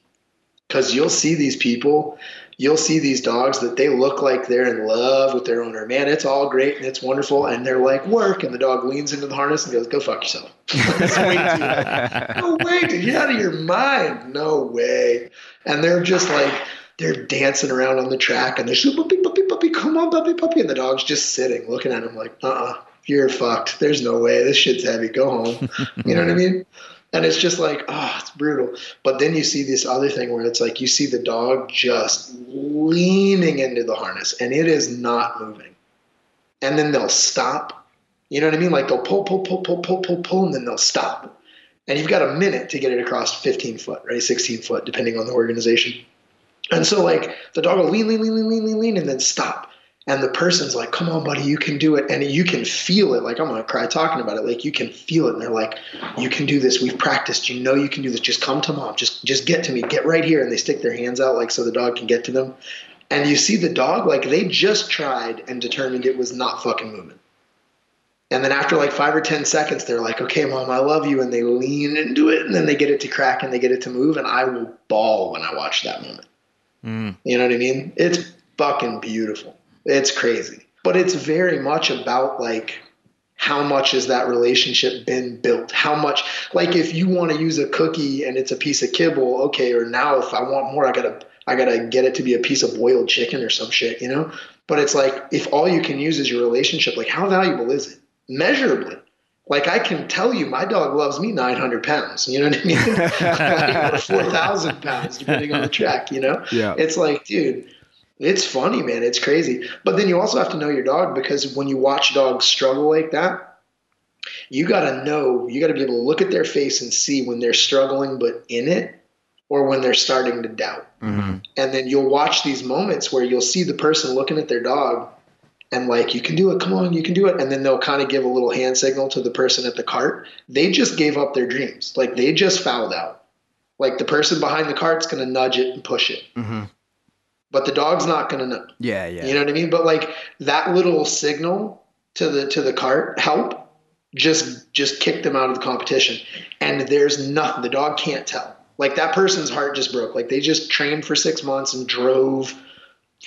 because you'll see these people, you'll see these dogs that they look like they're in love with their owner. Man, it's all great and it's wonderful, and they're like work, and the dog leans into the harness and goes, "Go fuck yourself." That's way too- no way, dude. You're out of your mind. No way. And they're just like, they're dancing around on the track and they're just, puppy, puppy, puppy, come on, puppy, puppy. And the dog's just sitting, looking at him like, uh uh-uh, you're fucked. There's no way. This shit's heavy. Go home. you know what I mean? And it's just like, oh, it's brutal. But then you see this other thing where it's like you see the dog just leaning into the harness and it is not moving. And then they'll stop. You know what I mean? Like they'll pull, pull, pull, pull, pull, pull, pull, and then they'll stop. And you've got a minute to get it across 15 foot, right? 16 foot, depending on the organization. And so, like, the dog will lean, lean, lean, lean, lean, lean, lean, and then stop. And the person's like, "Come on, buddy, you can do it," and you can feel it. Like I'm gonna cry talking about it. Like you can feel it, and they're like, "You can do this. We've practiced. You know you can do this. Just come to mom. Just just get to me. Get right here." And they stick their hands out like so the dog can get to them. And you see the dog like they just tried and determined it was not fucking moving. And then after like five or ten seconds, they're like, "Okay, mom, I love you," and they lean into it, and then they get it to crack and they get it to move, and I will bawl when I watch that moment. Mm. You know what I mean? It's fucking beautiful. It's crazy. But it's very much about like how much has that relationship been built? How much like if you want to use a cookie and it's a piece of kibble, okay, or now if I want more, I gotta I gotta get it to be a piece of boiled chicken or some shit, you know? But it's like if all you can use is your relationship, like how valuable is it? Measurably. Like I can tell you, my dog loves me 900 pounds. You know what I mean? 4,000 pounds, depending on the track. You know? Yeah. It's like, dude, it's funny, man. It's crazy. But then you also have to know your dog because when you watch dogs struggle like that, you got to know, you got to be able to look at their face and see when they're struggling but in it or when they're starting to doubt. Mm-hmm. And then you'll watch these moments where you'll see the person looking at their dog and like, you can do it, come on, you can do it. And then they'll kind of give a little hand signal to the person at the cart. They just gave up their dreams. Like they just fouled out. Like the person behind the cart's going to nudge it and push it. Mm-hmm. But the dog's not going to know. Yeah, yeah. You know what I mean? But like that little signal to the to the cart help just just kick them out of the competition. And there's nothing. The dog can't tell. Like that person's heart just broke. Like they just trained for six months and drove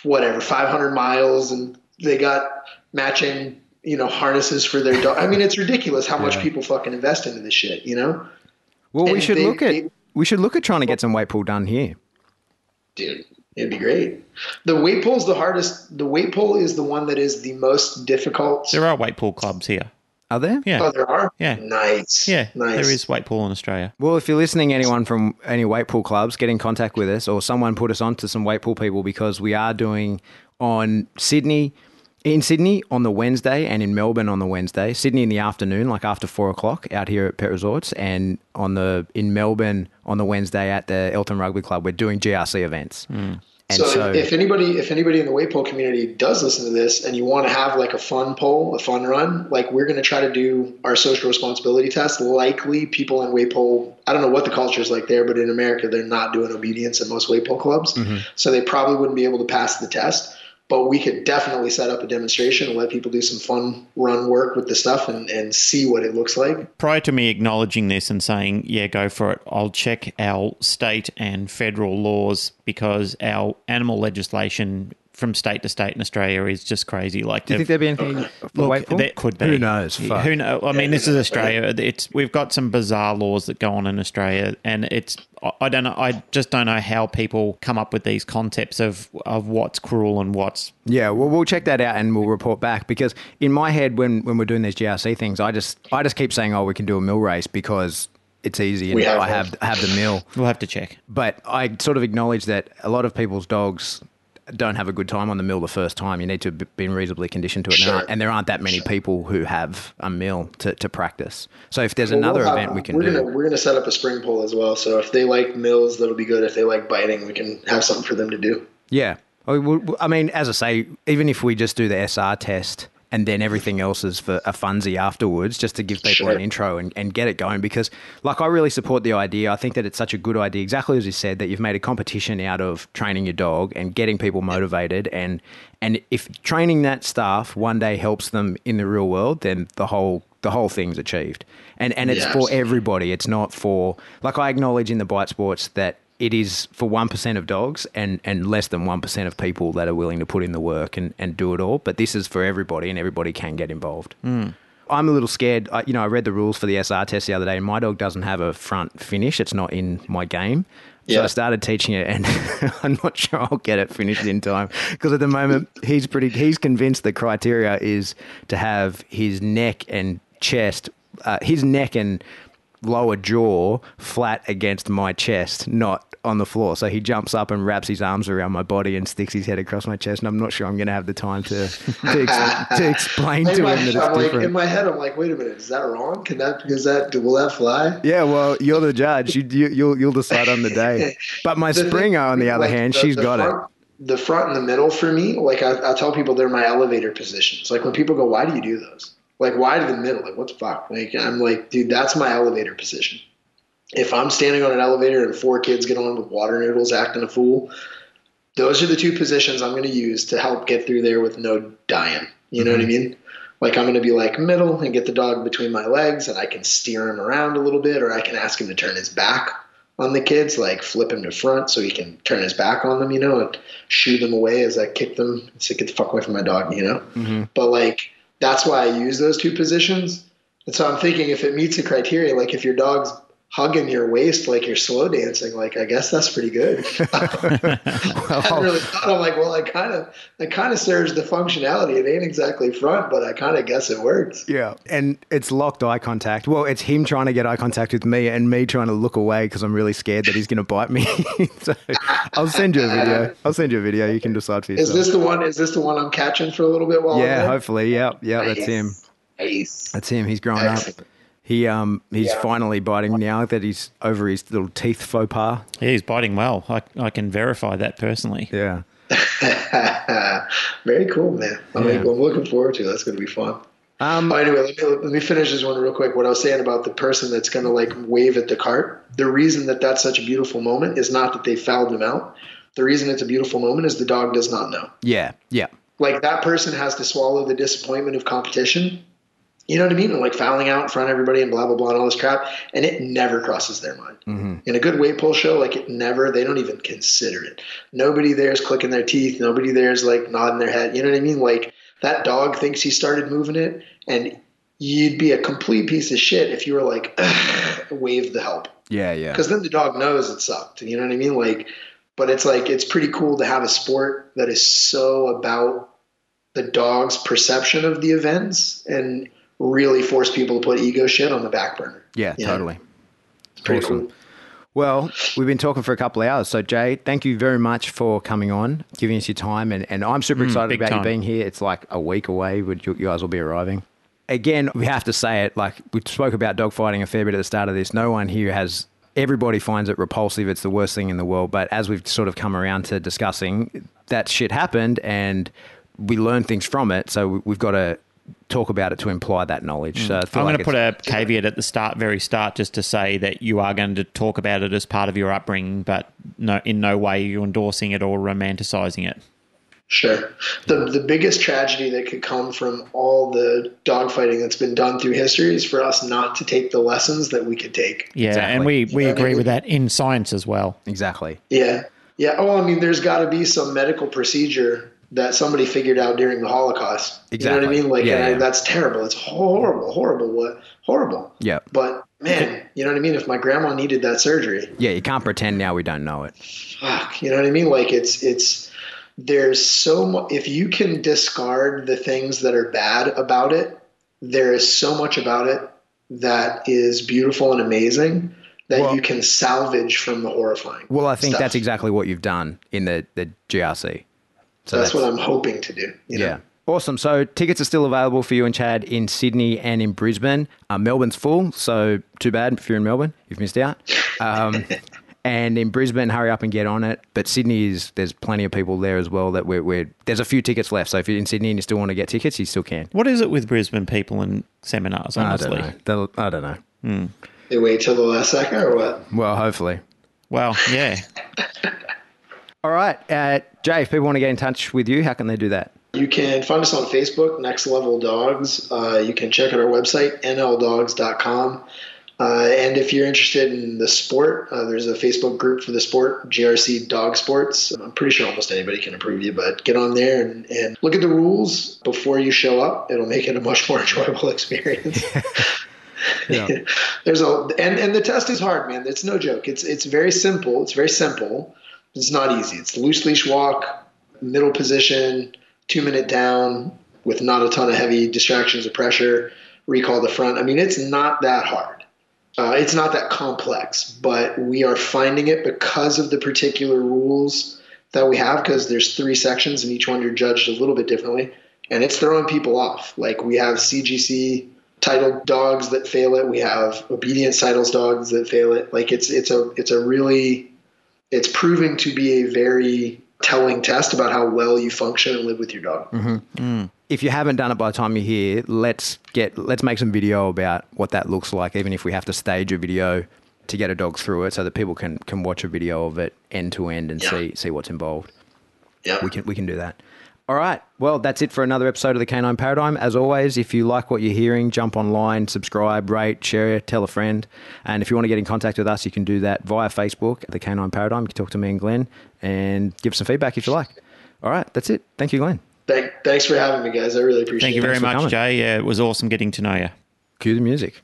whatever 500 miles, and they got matching you know harnesses for their dog. I mean, it's ridiculous how much people fucking invest into this shit. You know, well, we should they- look at they- we should look at trying to get some weight pull done here. dude. It'd be great. The weight pull is the hardest. The weight pull is the one that is the most difficult. There are weight pull clubs here. Are there? Yeah. Oh, there are. Yeah. Nice. Yeah, Nice. there is weight pull in Australia. Well, if you're listening, anyone from any weight pull clubs, get in contact with us, or someone put us on to some weight pull people because we are doing on Sydney, in Sydney on the Wednesday, and in Melbourne on the Wednesday. Sydney in the afternoon, like after four o'clock, out here at Pet Resorts, and on the in Melbourne on the Wednesday at the Elton Rugby Club. We're doing GRC events. And so, so, if anybody if anybody in the weight pull community does listen to this and you want to have like a fun poll, a fun run, like we're going to try to do our social responsibility test. Likely, people in weight pull, I don't know what the culture is like there, but in America, they're not doing obedience at most weight pull clubs, Mm-hmm. so they probably wouldn't be able to pass the test. But we could definitely set up a demonstration and let people do some fun run work with the stuff and, and see what it looks like. Prior to me acknowledging this and saying, yeah, go for it, I'll check our state and federal laws because our animal legislation from state to state in Australia is just crazy. Like, do you think there'd be anything for Look, weight pull? there could be. Who knows? Fuck. Who know? I mean, this is Australia. It's we've got some bizarre laws that go on in Australia, and it's I- I don't know. I just don't know how people come up with these concepts of of what's cruel and what's Yeah, well, we'll check that out and we'll report back because in my head, when when we're doing these GRC things, I just I just keep saying, oh, we can do a mill race because it's easy and have I one. have have the mill. we'll have to check. But I sort of acknowledge that a lot of people's dogs don't have a good time on the mill the first time. You need to be been reasonably conditioned to it, and, there Sure. aren't, and there aren't that many people who have a mill to, to practice. So if there's Well, another we'll have- event we can we're do, Gonna, we're gonna set up a spring pole as well. So if they like mills, that'll be good. If they like biting, we can have something for them to do. Yeah. I mean, as I say, even if we just do the SR test and then everything else is for a funsy afterwards, just to give people Sure. an intro and, and get it going. Because, like, I really support the idea. I think that it's such a good idea, exactly as you said, that you've made a competition out of training your dog and getting people motivated. And and if training that staff one day helps them in the real world, then the whole the whole thing's achieved. And and it's Yeah, for everybody. It's not for like I acknowledge in the bite sports that it is for one percent of dogs and, and less than one percent of people that are willing to put in the work and, and do it all. But this is for everybody and everybody can get involved. I'm a little scared. I, you know, I read the rules for the SR test the other day, and my dog doesn't have a front finish. It's not in my game. So Yeah. I started teaching it, and I'm not sure I'll get it finished in time because at the moment he's pretty. He's convinced the criteria is to have his neck and chest, uh, his neck and lower jaw flat against my chest, not on the floor. So he jumps up and wraps his arms around my body and sticks his head across my chest. And I'm not sure I'm going to have the time to to, ex- to explain In to him that it's I'm like, different. in my head, I'm like, wait a minute, is that wrong? Can that is that will that fly? Yeah, well, you're the judge. You, you, you'll you'll decide on the day. But my Springer, on the other like, hand, she's got front, the front and the middle for me, like I, I tell people they're my elevator positions. Like when people go, why do you do those? Like why to the middle? Like what the fuck? Like I'm like, dude, that's my elevator position. If I'm standing on an elevator and four kids get on with water noodles acting a fool, those are the two positions I'm going to use to help get through there with no dying. You know mm-hmm. what I mean? Like I'm going to be like middle and get the dog between my legs and I can steer him around a little bit or I can ask him to turn his back on the kids, like flip him to front so he can turn his back on them, you know, and shoo them away as I kick them and say, get the fuck away from my dog, you know? Mm-hmm. But like, that's why I use those two positions. And so I'm thinking if it meets the criteria, like if your dog's hugging your waist like you're slow dancing. Like, I guess that's pretty good. I really thought, I'm like, well, I kind of, I kind of serves the functionality. It ain't exactly front, but I kind of guess it works. Yeah, and it's locked eye contact. Well, it's him trying to get eye contact with me, and me trying to look away because I'm really scared that he's going to bite me. so I'll send you a video. I'll send you a video. You can decide for yourself. Is this the one? Is this the one I'm catching for a little bit while? Yeah, hopefully. Yeah, yeah, nice. that's him. Nice. That's him. He's growing up. He um he's yeah. finally biting now that he's over his little teeth faux pas. Yeah, he's biting well. I I can verify that personally. Yeah. Very cool, man. I mean, I'm looking forward to it. That's going to be fun. Um, oh, anyway, let me, let me finish this one real quick. What I was saying about the person that's going to like wave at the cart. The reason that that's such a beautiful moment is not that they fouled him out. The reason it's a beautiful moment is the dog does not know. Yeah, yeah. Like that person has to swallow the disappointment of competition you know what I mean? And like fouling out in front of everybody and blah blah blah and all this crap, and it never crosses their mind. Mm-hmm. In a good weight pull show, like it never, they don't even consider it. Nobody there is clicking their teeth. Nobody there is like nodding their head. You know what I mean? Like that dog thinks he started moving it, and you'd be a complete piece of shit if you were like, wave the help. Yeah, yeah. Because then the dog knows it sucked. You know what I mean? Like, but it's like it's pretty cool to have a sport that is so about the dog's perception of the events and really force people to put ego shit on the back burner. Yeah, totally. It's pretty awesome. Cool. Well, we've been talking for a couple of hours. So, Jay, thank you very much for coming on, giving us your time. And, and I'm super mm, excited about time. you being here. It's like a week away. You, you guys will be arriving. Again, we have to say it like we spoke about dogfighting a fair bit at the start of this. No one here has, everybody finds it repulsive. It's the worst thing in the world. But as we've sort of come around to discussing, that shit happened and we learn things from it. So we've got to talk about it to imply that knowledge. Mm. So I'm like going to put a caveat at the start, very start, just to say that you are going to talk about it as part of your upbringing, but no, in no way are you endorsing it or romanticizing it. Sure. The the biggest tragedy that could come from all the dogfighting that's been done through history is for us not to take the lessons that we could take. Yeah, exactly. and we, we agree with that in science as well. Exactly. Yeah. Yeah. Oh, I mean, there's got to be some medical procedure that somebody figured out during the Holocaust. Exactly. You know what I mean? Like, yeah, yeah. That's terrible. It's horrible, horrible, what horrible. Yeah. But man, you know what I mean? If my grandma needed that surgery, yeah, you can't pretend now we don't know it. Fuck, you know what I mean? Like, it's it's there's so much. If you can discard the things that are bad about it, there is so much about it that is beautiful and amazing that well, you can salvage from the horrifying. Well, I think stuff. that's exactly what you've done in the the GRC. So that's, that's, what I'm hoping to do. You know? Yeah. Awesome. So tickets are still available for you and Chad in Sydney and in Brisbane. Uh, Melbourne's full, so too bad if you're in Melbourne, you've missed out. Um, and in Brisbane, hurry up and get on it. But Sydney is there's plenty of people there as well that we're, we're there's a few tickets left. So if you're in Sydney and you still want to get tickets, you still can. What is it with Brisbane people and seminars? Honestly, I don't know. I don't know. Hmm. They wait till the last second or what? Well, hopefully. Well, yeah. All right. Uh, Jay, if people want to get in touch with you, how can they do that? You can find us on Facebook, Next Level Dogs. Uh, you can check out our website, nldogs.com. Uh, and if you're interested in the sport, uh, there's a Facebook group for the sport, GRC Dog Sports. I'm pretty sure almost anybody can approve you, but get on there and, and look at the rules before you show up. It'll make it a much more enjoyable experience. there's a and, and the test is hard, man. It's no joke. It's it's very simple. It's very simple. It's not easy. It's loose leash walk, middle position, two minute down with not a ton of heavy distractions or pressure, recall the front. I mean, it's not that hard. Uh, it's not that complex, but we are finding it because of the particular rules that we have, because there's three sections and each one you're judged a little bit differently. And it's throwing people off. Like we have CGC titled dogs that fail it. We have obedience titles dogs that fail it. Like it's it's a it's a really it's proving to be a very telling test about how well you function and live with your dog. Mm-hmm. If you haven't done it by the time you're here, let's get let's make some video about what that looks like, even if we have to stage a video to get a dog through it, so that people can can watch a video of it end to end and Yeah. see see what's involved. Yeah. We can we can do that. All right. Well, that's it for another episode of the Canine Paradigm. As always, if you like what you're hearing, jump online, subscribe, rate, share, tell a friend. And if you want to get in contact with us, you can do that via Facebook, the Canine Paradigm. You can talk to me and Glenn and give us some feedback if you like. All right. That's it. Thank you, Glenn. Thank, thanks for having me, guys. I really appreciate Thank you very much, coming. Jay. Uh, it was awesome getting to know you. Cue the music.